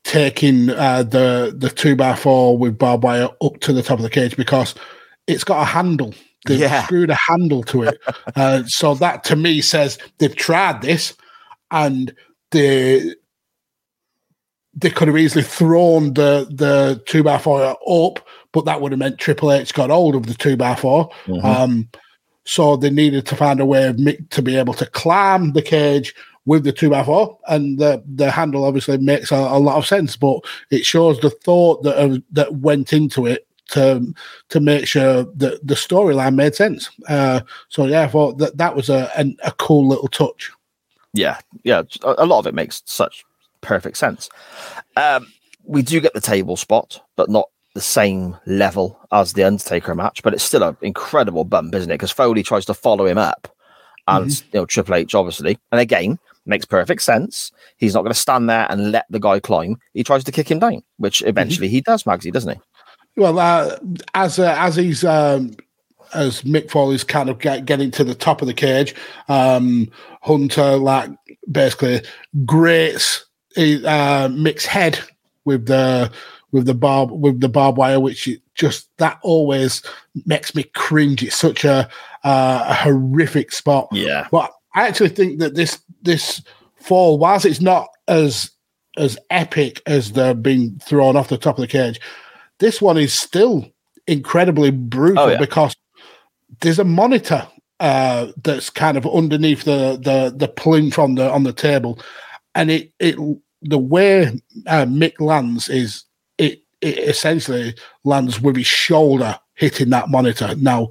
taking uh, the the two by four with barbed wire up to the top of the cage because it's got a handle. They've Yeah. screwed a handle to it. uh, so that to me says they've tried this and they they could have easily thrown the the two by four up, but that would have meant Triple H got hold of the two by 4 Mhm. Um, so they needed to find a way of Mick to be able to climb the cage with the two by four, and the the handle obviously makes a, a lot of sense. But it shows the thought that uh, that went into it to to make sure that the storyline made sense. Uh, so yeah, I thought that that was a an, a cool little touch. Yeah, yeah. A, lot of it makes such perfect sense. Um, we do get the table spot, but not the same level as the Undertaker match. But it's still an incredible bump, isn't it? Because Foley tries to follow him up, and you know Triple H obviously, and again makes perfect sense. He's not going to stand there and let the guy climb. He tries to kick him down, which eventually he does, Magsy, doesn't he? Well, uh, as uh, as he's um, as Mick Foley's kind of get, getting to the top of the cage, um, Hunter like basically grates uh, Mick's head with the with the barb with the barbed wire, which it just that always makes me cringe. It's such a, uh, a horrific spot. Yeah. But I actually think that this this fall, whilst it's not as as epic as the being thrown off the top of the cage, this one is still incredibly brutal Oh, yeah. because there's a monitor uh, that's kind of underneath the the the plinth on the on the table, and it it the way uh, Mick lands is it it essentially lands with his shoulder hitting that monitor. Now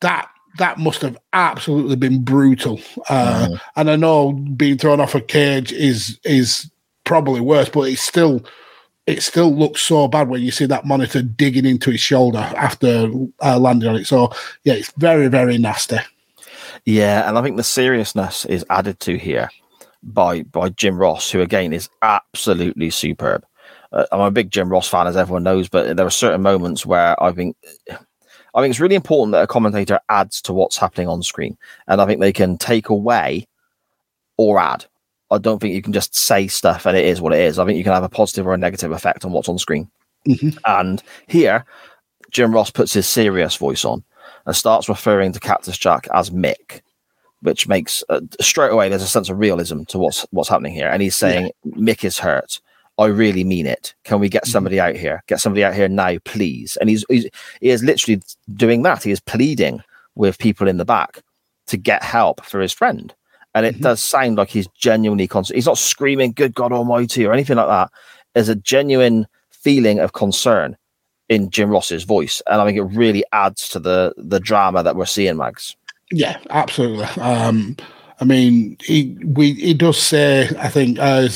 that that must have absolutely been brutal. Uh, And I know being thrown off a cage is is probably worse, but it's still it still looks so bad when you see that monitor digging into his shoulder after uh, landing on it. So yeah, it's very very nasty. Yeah, and I think the seriousness is added to here by by Jim Ross, who again is absolutely superb. Uh, I'm a big Jim Ross fan, as everyone knows, but there are certain moments where I think I think it's really important that a commentator adds to what's happening on screen, and I think they can take away or add. I don't think you can just say stuff and it is what it is. I think you can have a positive or a negative effect on what's on screen. And here, Jim Ross puts his serious voice on and starts referring to Cactus Jack as Mick, which makes uh, straight away there's a sense of realism to what's what's happening here. And he's saying Mick is hurt. I really mean it. Can we get somebody out here? Get somebody out here now, please. And he's, he's he is literally doing that. He is pleading with people in the back to get help for his friend. And it does sound like he's genuinely concerned. He's not screaming "Good God Almighty" or anything like that. There's a genuine feeling of concern in Jim Ross's voice, and I think it really adds to the the drama that we're seeing, Mags. Yeah, absolutely. Um, I mean, he we he does say I think uh,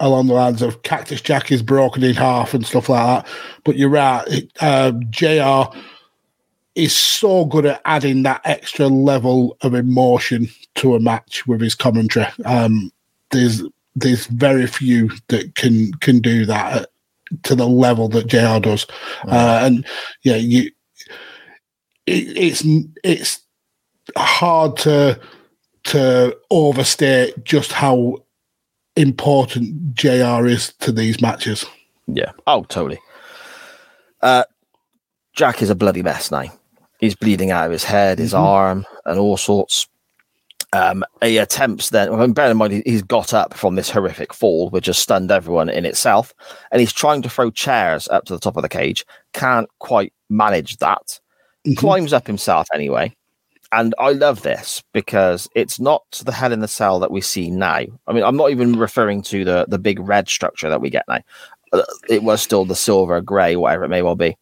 along the lines of Cactus Jack is broken in half and stuff like that. But you're right. It, uh, JR is so good at adding that extra level of emotion to a match with his commentary. Um, there's there's very few that can can do that at, to the level that JR does, uh, and yeah, you it, it's it's hard to to overstate just how important JR is to these matches. Yeah. Oh, totally. Uh, Jack is a bloody mess now. He's bleeding out of his head, his Mhm. arm, and all sorts. Um, he attempts then, well, bear in mind, he- he's got up from this horrific fall, which has stunned everyone in itself. And he's trying to throw chairs up to the top of the cage. Can't quite manage that. Climbs up himself anyway. And I love this because it's not the hell in the cell that we see now. I mean, I'm not even referring to the, the big red structure that we get now. Uh, It was still the silver, grey, whatever it may well be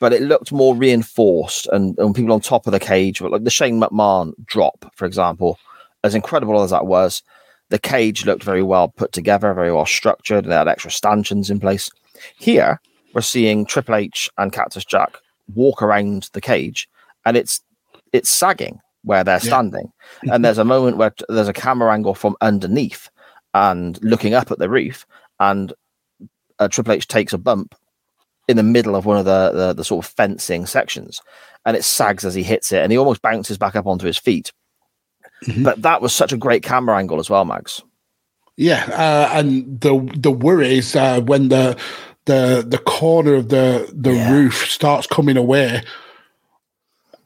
but it looked more reinforced and, and people on top of the cage, like the Shane McMahon drop, for example, as incredible as that was, the cage looked very well put together, very well structured, and they had extra stanchions in place. Here, we're seeing Triple H and Cactus Jack walk around the cage, and it's it's sagging where they're Yeah. standing. and there's a moment where t- there's a camera angle from underneath and looking up at the roof, and uh, Triple H takes a bump in the middle of one of the, the the sort of fencing sections, and it sags as he hits it, and he almost bounces back up onto his feet. But that was such a great camera angle as well, Max. Yeah, uh, and the the worry is uh, when the the the corner of the the roof starts coming away,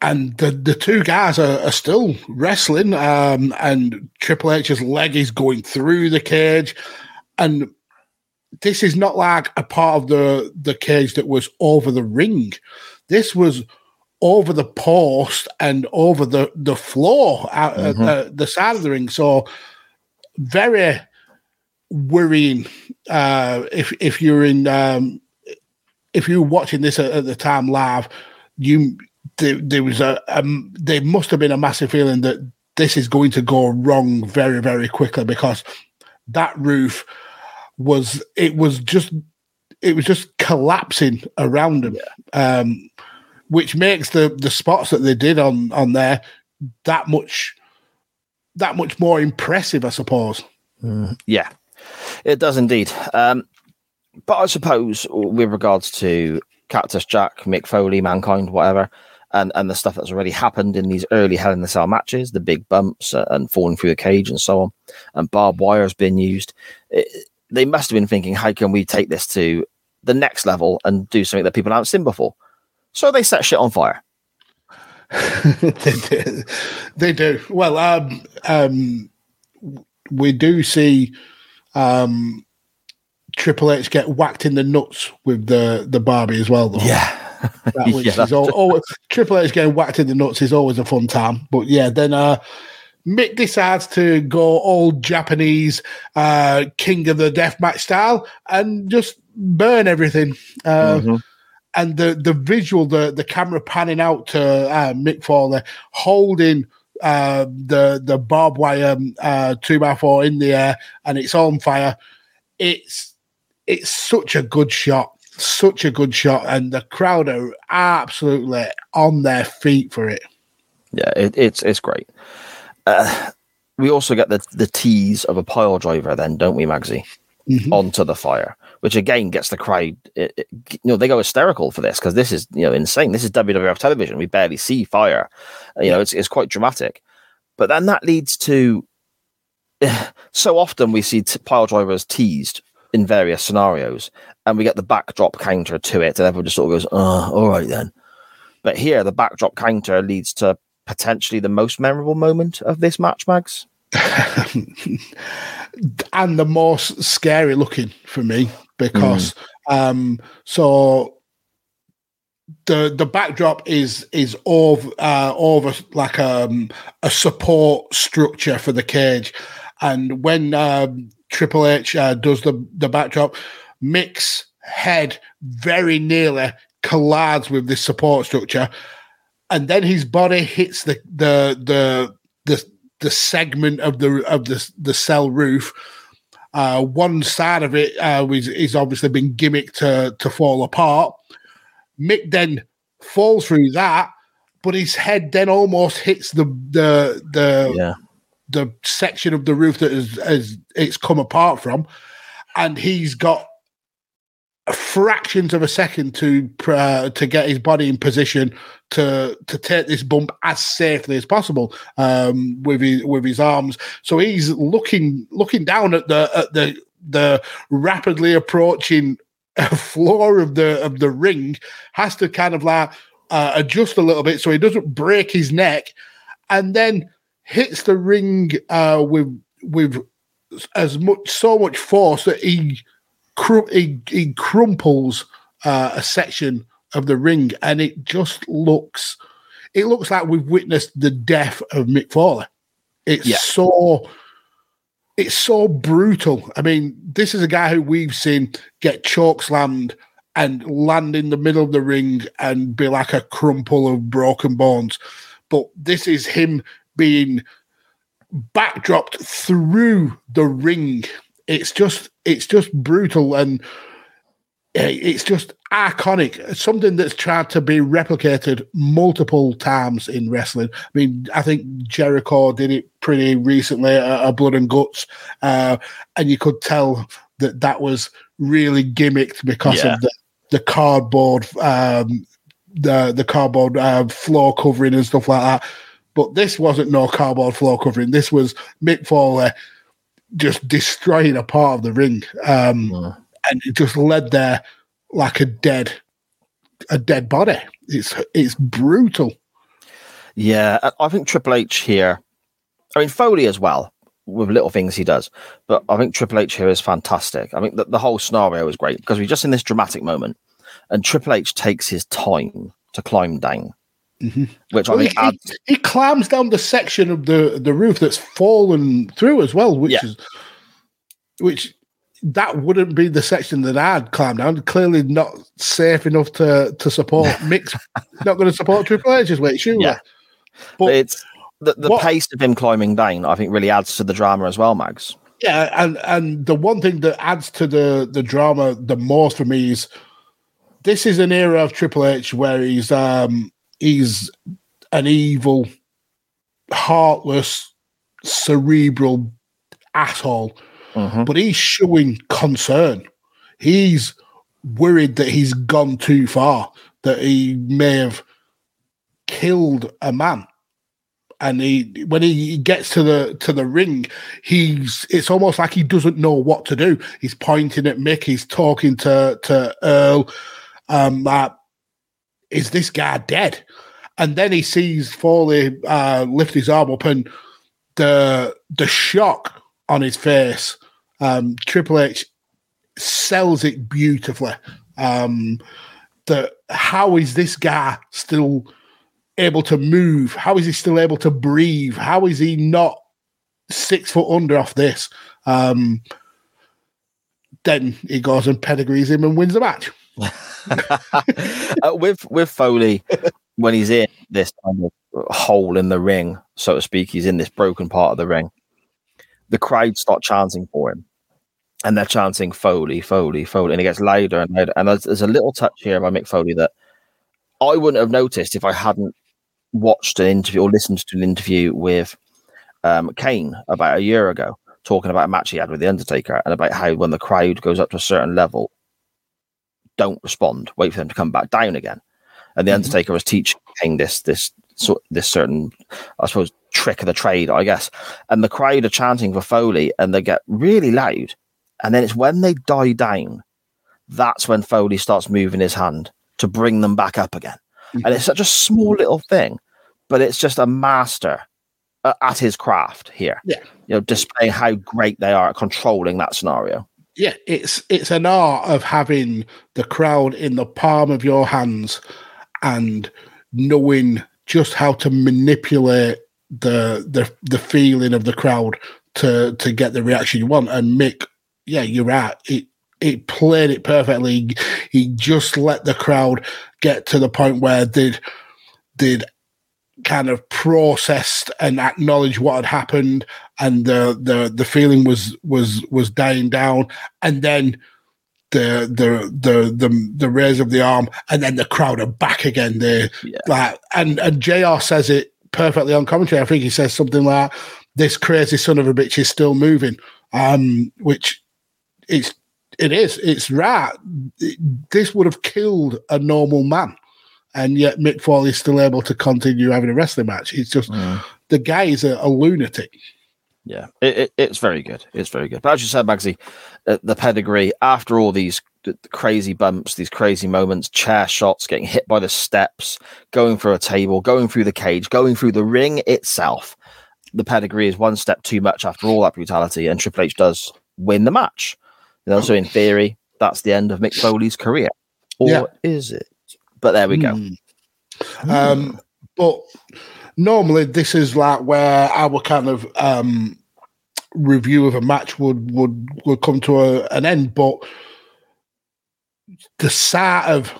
and the the two guys are, are still wrestling, um, and Triple H's leg is going through the cage, and this is not like a part of the the cage that was over the ring. This was over the post and over the the floor at Mhm. the, the side of the ring. So very worrying uh, if if you're in um, if you're watching this at, at the time live, you there, there was a um, there must have been a massive feeling that this is going to go wrong very very quickly because that roof was it was just it was just collapsing around them, um, which makes the the spots that they did on on there that much that much more impressive, I suppose. Yeah, it does indeed. Um, but I suppose with regards to Cactus Jack, Mick Foley, Mankind, whatever, and, and the stuff that's already happened in these early Hell in the Cell matches, the big bumps and falling through the cage and so on, and barbed wire has been used. It, they must have been thinking, how can we take this to the next level and do something that people haven't seen before? So they set shit on fire. they do. They do. Well, um, um, we do see um, Triple H get whacked in the nuts with the the Barbie as well, though. Yeah. That, which Yeah, is always, Triple H getting whacked in the nuts is always a fun time. But yeah, then uh, Mick decides to go old Japanese uh, King of the Deathmatch style and just burn everything. Uh, Mhm. And the the visual, the the camera panning out to uh, Mick Foley holding uh, the the barbed wire uh, two by four in the air, and it's on fire. It's it's such a good shot, such a good shot, and the crowd are absolutely on their feet for it. Yeah, it, it's it's great. Uh, we also get the the tease of a pile driver, then, don't we, Magsy? Onto the fire, which again gets the crowd. It, it- you know, they go hysterical for this because this is you know insane. This is WWF television. We barely see fire. You know, it's it's quite dramatic. But then that leads to so often we see t- pile drivers teased in various scenarios, and we get the backdrop counter to it, and everyone just sort of goes, "Oh, all right then." But here, the backdrop counter leads to potentially the most memorable moment of this match, Mags. and the most scary looking for me because um so the the backdrop is is over uh over like um a support structure for the cage. And when um triple h uh, does the the backdrop mick's head very nearly collides with this support structure and then his body hits the the the the the segment of the of the the cell roof. Uh, one side of it uh, is, is obviously been gimmicked to to fall apart. Mick then falls through that, but his head then almost hits the the the Yeah. the section of the roof that is as it's come apart from, and he's got fractions of a second to uh, to get his body in position to to take this bump as safely as possible um, with his with his arms. So he's looking looking down at the at the the rapidly approaching floor of the of the ring. Has to kind of like uh, adjust a little bit so he doesn't break his neck, and then hits the ring uh, with with as much so much force that he cru- he, he crumples uh, a section of the ring, and it just looks it looks like we've witnessed the death of Mick Foley. It's Yeah. so it's so brutal. I mean, this is a guy who we've seen get choke slammed and land in the middle of the ring and be like a crumple of broken bones. But this is him being backdropped through the ring. It's just it's just brutal and it's just iconic. It's something that's tried to be replicated multiple times in wrestling. I mean, I think Jericho did it pretty recently at, at Blood and Guts, uh, and you could tell that that was really gimmicked because Yeah. of the the cardboard, um, the the cardboard uh, floor covering and stuff like that. But this wasn't no cardboard floor covering. This was Mick Foley just destroying a part of the ring, um, and it just led there like a dead, a dead body. It's it's brutal. Yeah, I- I think Triple H here. I mean Foley as well with little things he does, but I think Triple H here is fantastic. I think that the whole scenario is great because we're just in this dramatic moment, and Triple H takes his time to climb down, mm-hmm. which I Well, think he, adds. he, he climbs down the section of the the roof that's fallen through as well, which is which that wouldn't be the section that I'd climb down. Clearly not safe enough to to support Mick's not going to support Triple H's weight, surely. Yeah. But it's the, the what- pace of him climbing down. I think really adds to the drama as well, Mags. Yeah, and and the one thing that adds to the the drama the most for me is this is an era of Triple H where he's um he's an evil, heartless, cerebral asshole, but he's showing concern. He's worried that he's gone too far, that he may have killed a man. And he when he gets to the to the ring he's it's almost like he doesn't know what to do. He's pointing at mick. He's talking to to earl um uh, is this guy dead? And then he sees foley uh lift his arm up and the the shock on his face um triple h sells it beautifully um that how is this guy still able to move? How is he still able to breathe? How is he not six foot under off this? Um, then he goes and pedigrees him and wins the match. uh, with with Foley, when he's in this kind of hole in the ring, so to speak, he's in this broken part of the ring. The crowd start chanting for him, and they're chanting Foley, Foley, Foley, and it gets louder and louder. And there's, there's a little touch here by Mick Foley that I wouldn't have noticed if I hadn't watched an interview or listened to an interview with um, Kane about a year ago, talking about a match he had with the Undertaker and about how when the crowd goes up to a certain level, don't respond, wait for them to come back down again. And the Undertaker was teaching Kane this this sort this certain, I suppose, trick of the trade, I guess. And the crowd are chanting for Foley, and they get really loud. And then it's when they die down, that's when Foley starts moving his hand to bring them back up again. And mm-hmm. it's such a small little thing, but it's just a master at his craft here. Yeah. You know, displaying how great they are at controlling that scenario. Yeah, it's it's an art of having the crowd in the palm of your hands and knowing just how to manipulate the the the feeling of the crowd to to get the reaction you want. And Mick, yeah, you're right. It it played it perfectly. He just let the crowd get to the point where they'd they'd kind of processed and acknowledged what had happened and the the the feeling was was was dying down and then the the the the the raise of the arm and then the crowd are back again there like and and JR says it perfectly on commentary I think he says something like this crazy son of a bitch is still moving um which it's it is it's right It- this would have killed a normal man and yet Mick Foley is still able to continue having a wrestling match. It's just the guy is a, a lunatic. Yeah, it, it, it's very good. It's very good. But as you said, Magsy, the pedigree after all these crazy bumps, these crazy moments, chair shots, getting hit by the steps, going through a table, going through the cage, going through the ring itself. The pedigree is one step too much after all that brutality, and Triple H does win the match. You know, so in theory, that's the end of Mick Foley's career, or Yeah. is it? But there we go. Um, but normally this is like where our kind of um, review of a match would would would come to a, an end. But the sight of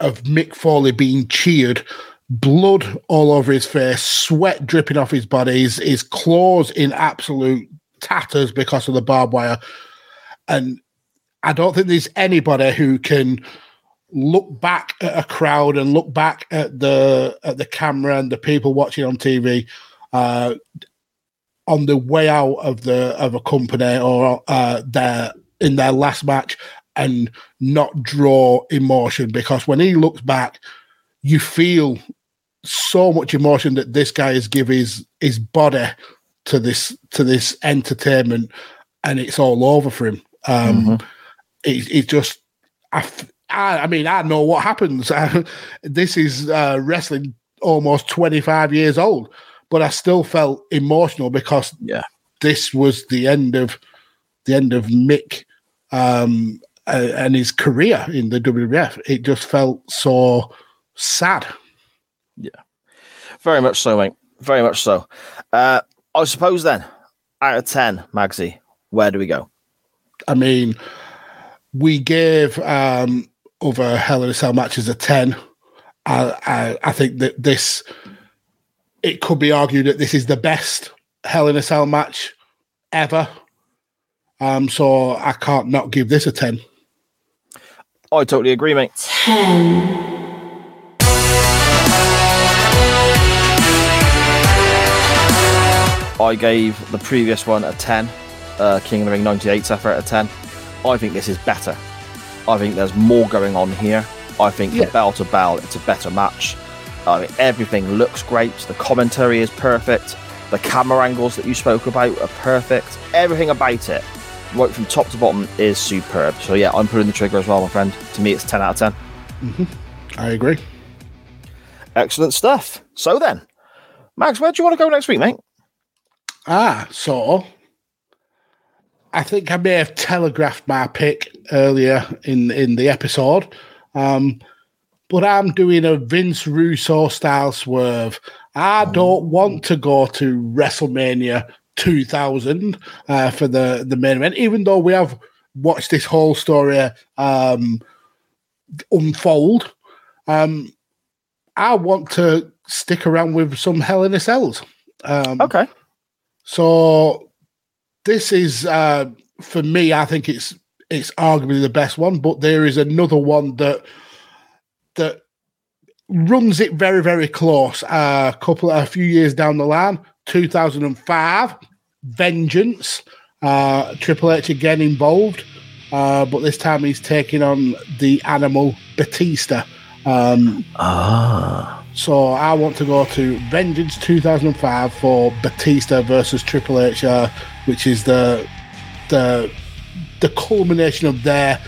of Mick Foley being cheered, blood all over his face, sweat dripping off his body, his, his claws in absolute tatters because of the barbed wire, and I don't think there's anybody who can look back at a crowd and look back at the at the camera and the people watching on TV uh, on the way out of the of a company or uh, their in their last match and not draw emotion because when he looks back, you feel so much emotion that this guy has given his his body to this to this entertainment, and it's all over for him. Um, Mhm. it, it just, I, I, I mean, I know what happens. this is uh, wrestling almost 25 years old, but I still felt emotional because Yeah. this was the end of the end of Mick um, uh, and his career in the WWF. It just felt so sad. Yeah, very much so, mate. Very much so. Uh, I suppose then, out of 10, Magsy, where do we go? I mean, we gave um, other Hell in a Cell matches a 10. I, I, I think that this, it could be argued that this is the best Hell in a Cell match ever. Um, so I can't not give this a 10. I totally agree, mate. 10. I gave the previous one a 10, uh, King of the Ring 98 effort out of 10. I think this is better. I think there's more going on here. I think Yeah. the bell to bell, it's a better match. I mean, everything looks great. The commentary is perfect. The camera angles that you spoke about are perfect. Everything about it, right from top to bottom, is superb. So yeah, I'm pulling the trigger as well, my friend. To me, it's 10 out of 10. I agree. Excellent stuff. So then, Mags, where do you want to go next week, mate? Ah, so I think I may have telegraphed my pick earlier in in the episode, um, but I'm doing a Vince Russo style swerve. I don't want to go to WrestleMania 2000 uh, for the the main event, even though we have watched this whole story um, unfold. Um, I want to stick around with some Hell in a Cells. Um, Okay. so this is uh, for me. I think it's it's arguably the best one, but there is another one that that runs it very very close. Uh, a couple a few years down the line, 2005, Vengeance. Uh, Triple H again involved, uh, but this time he's taking on the animal Batista. Um, Ah. so I want to go to Vengeance 2005 for Batista versus Triple H, uh, which is the the the culmination of their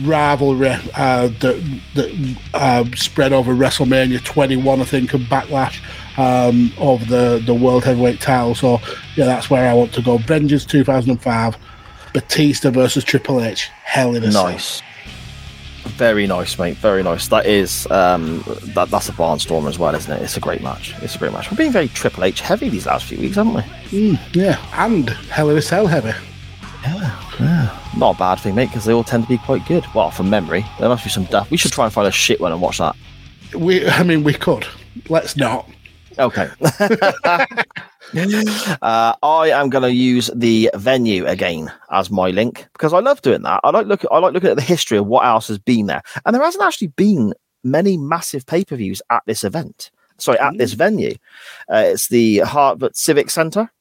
rivalry uh, that that uh, spread over WrestleMania 21, I think, and Backlash um, of the the World Heavyweight Title. So yeah, that's where I want to go. Vengeance 2005, Batista versus Triple H, Hell in a Cell. Nice. Very nice, mate. Very nice. That is um that that's a barnstormer as well, isn't it? It's a great match. It's a great match. We're being very Triple H heavy these last few weeks, haven't we? Mm, yeah, and Hell in a Cell heavy. Not a bad thing, mate, because they all tend to be quite good. Well, from memory, there must be some duff. We should try and find a shit one and watch that. We, I mean, we could. Let's not. Okay. uh, I am going to use the venue again as my link because I love doing that. I like look. I like looking at the history of what else has been there, and there hasn't actually been many massive pay per views at this event. Sorry, at this venue. Uh, it's the Hartford Civic Centre.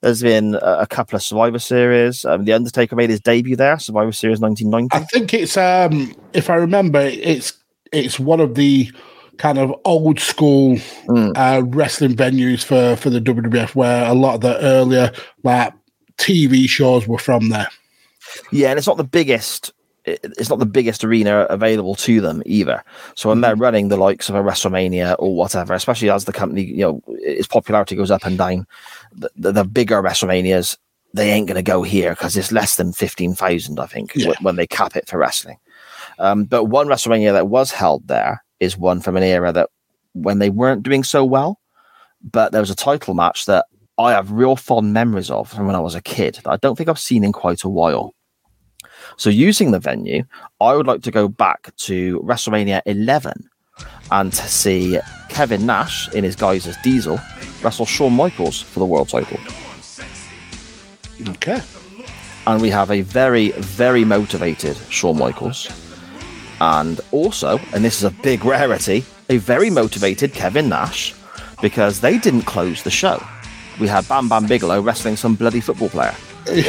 There's been a, couple of Survivor Series. Um, the Undertaker made his debut there, Survivor Series 1990. I think it's um if I remember it's it's one of the kind of old school uh, wrestling venues for for the WWF where a lot of the earlier like TV shows were from there. Yeah, and it's not the biggest. It's not the biggest arena available to them either. So when they're running the likes of a WrestleMania or whatever, especially as the company, you know, its popularity goes up and down, the, the, bigger WrestleManias, they ain't going to go here because it's less than fifteen thousand, I think, Yeah. wh- when they cap it for wrestling. Um, but one WrestleMania that was held there is one from an era that when they weren't doing so well, but there was a title match that I have real fond memories of from when I was a kid that I don't think I've seen in quite a while. So, using the venue, I would like to go back to WrestleMania 11 and to see Kevin Nash in his guise as Diesel wrestle Shawn Michaels for the world title. Okay. And we have a very, very motivated Shawn Michaels. And also, and this is a big rarity, a very motivated Kevin Nash because they didn't close the show. We had Bam Bam Bigelow wrestling some bloody football player.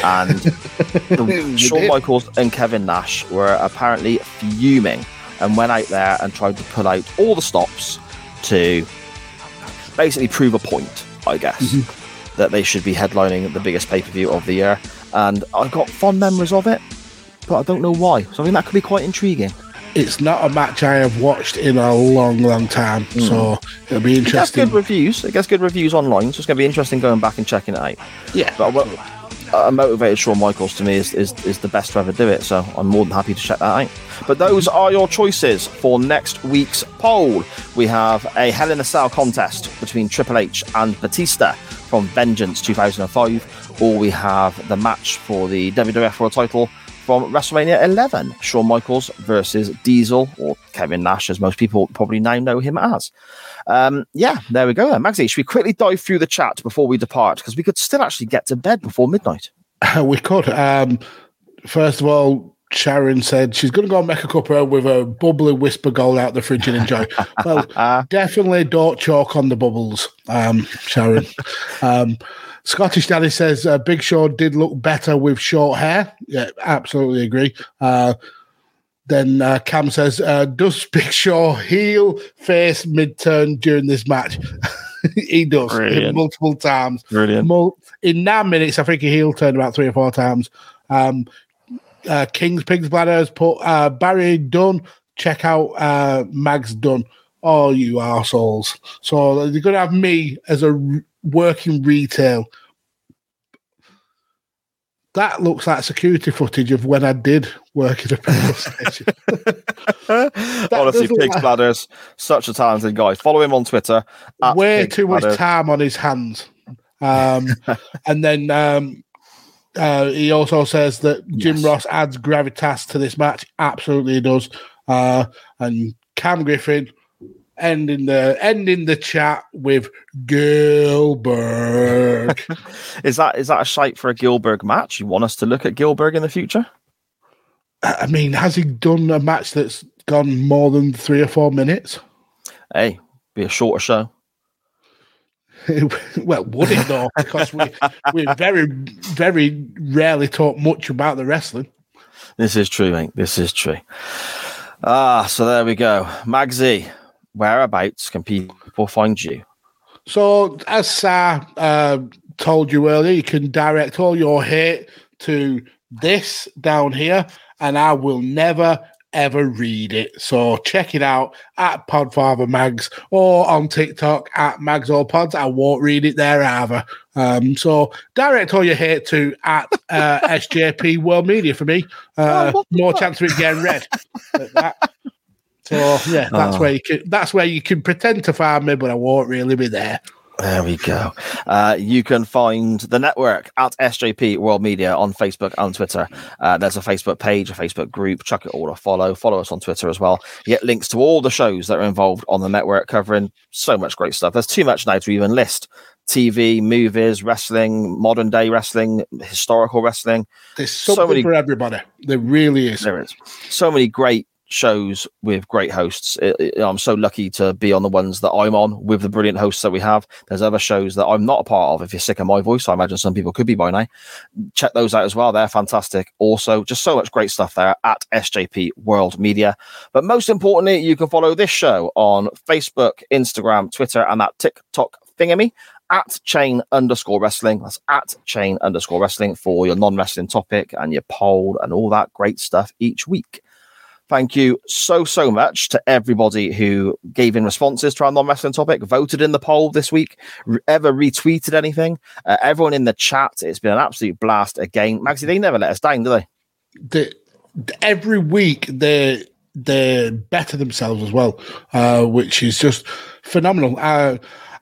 and the, Shawn. Michaels and Kevin Nash were apparently fuming and went out there and tried to pull out all the stops to basically prove a point, I guess, Mm-hmm. that they should be headlining the biggest pay per view of the year. And I've got fond memories of it, but I don't know why. So I think that could be quite intriguing. It's not a match I have watched in a long, long time, so it'll be It gets interesting. good reviews. It gets good reviews online, so it's going to be interesting going back and checking it out. Yeah. But a motivated Shawn Michaels to me is, is, is the best to ever do it, so I'm more than happy to check that out. But those are your choices for next week's poll. We have a Hell in a Cell contest between Triple H and Batista from Vengeance 2005, or we have the match for the WWF World title from WrestleMania 11, Shawn Michaels versus Diesel, or Kevin Nash, as most people probably now know him as. Um, yeah, there we go. Then. Magsy, should we quickly dive through the chat before we depart? Because we could still actually get to bed before midnight. we could. Um, first of all, Sharon said she's going to go and make a cuppa with a bubbly Wispa Gold out the fridge and enjoy. well, definitely don't choke on the bubbles, um, Sharon. um, Scottish Daddy says uh, Big Show did look better with short hair. Yeah, absolutely agree. Uh, then uh, Cam says, uh, "Does Big Show heel face mid turn during this match?" he does multiple times. Brilliant. Mul- in nine minutes, I think he heel turned about three or four times. Um, uh, King's Pigs Bladder has put uh, Barry Dunn. Check out uh, Mags Dunn. Oh, you assholes. So they're going to have me as a r- working retail. That looks like security footage of when I did work at a petrol station. Honestly, Pigs like- Bladders, such a talented guy. Follow him on Twitter. way Pigs too much time on his hands. Um, and then um, uh, he also says that Jim Ross adds gravitas to this match. Absolutely, he does. Uh, and Cam Griffin ending the ending the chat with Gilbert. Is that is that a shape for a Gilbert match? You want us to look at Gilbert in the future? I mean, has he done a match that's gone more than three or four minutes? Hey, be a shorter show. well, would it though? Because we we very very rarely talk much about the wrestling. This is true, mate. This is true. Ah, so there we go. Magsy, whereabouts can people find you? So, as Si uh, told you earlier, you can direct all your hate to this down here, and I will never ever read it. So, check it out at Podfather Mags or on TikTok at Mags or Pods. I won't read it there either. Um, so, direct all your hate to at uh, SJP World Media for me. Uh, more chance of it getting read. So yeah, that's Oh. where you can. That's where you can pretend to find me, but I won't really be there. There we go. Uh, you can find the network at SJP World Media on Facebook and Twitter. Uh, there's a Facebook page, a Facebook group. Chuck it all a follow. Follow us on Twitter as well. You get links to all the shows that are involved on the network, covering so much great stuff. There's too much now to even list. TV, movies, wrestling, modern day wrestling, historical wrestling. There's So something many- for everybody. There really is. There is so many great shows with great hosts. It- it- I'm so lucky to be on the ones that I'm on with the brilliant hosts that we have. There's other shows that I'm not a part of. If you're sick of my voice, I imagine some people could be by now. Eh? Check those out as well. They're fantastic. Also, just so much great stuff there at SJP World Media. But most importantly, you can follow this show on Facebook, Instagram, Twitter, and that TikTok thingamy at chain underscore wrestling. That's at chain underscore wrestling for your non wrestling topic and your poll and all that great stuff each week. Thank you so, so much to everybody who gave in responses to our non wrestling topic, voted in the poll this week, re- ever retweeted anything. Uh, everyone in the chat, it's been an absolute blast again. Magsy, they never let us down, do they? The, every week they they better themselves as well, uh, which is just phenomenal. Uh,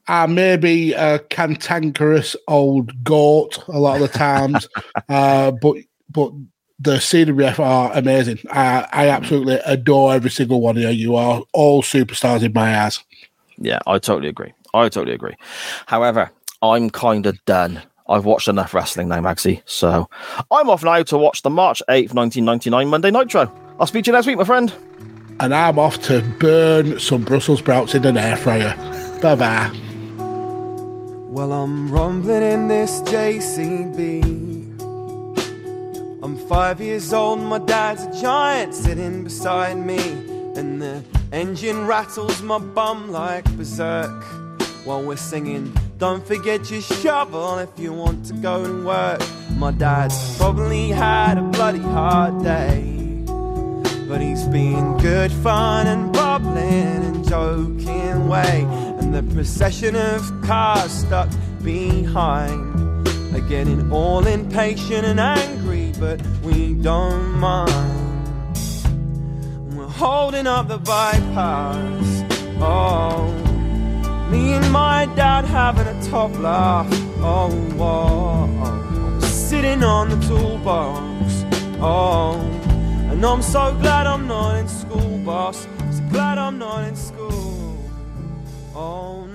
I may be a cantankerous old goat a lot of the times, uh, but but the CWF are amazing. I, I mm. absolutely adore every single one of you. You are all superstars in my eyes. Yeah, I totally agree. I totally agree. However, I'm kind of done. I've watched enough wrestling now, Magsy. So I'm off now to watch the March 8th, 1999 Monday Nitro. I'll speak to you next week, my friend. And I'm off to burn some Brussels sprouts in an air fryer. Bye bye. Well, I'm rumbling in this JCB. I'm five years old, my dad's a giant sitting beside me. And the engine rattles my bum like berserk while we're singing. Don't forget your shovel if you want to go to work. My dad's probably had a bloody hard day, but he's been good fun and bubbling and joking way. And the procession of cars stuck behind are getting all impatient and angry, but we don't mind. We're holding up the bypass. Oh. Me and my dad having a top laugh. Oh, oh, oh, sitting on the toolbox. Oh, and I'm so glad I'm not in school, boss. So glad I'm not in school. Oh.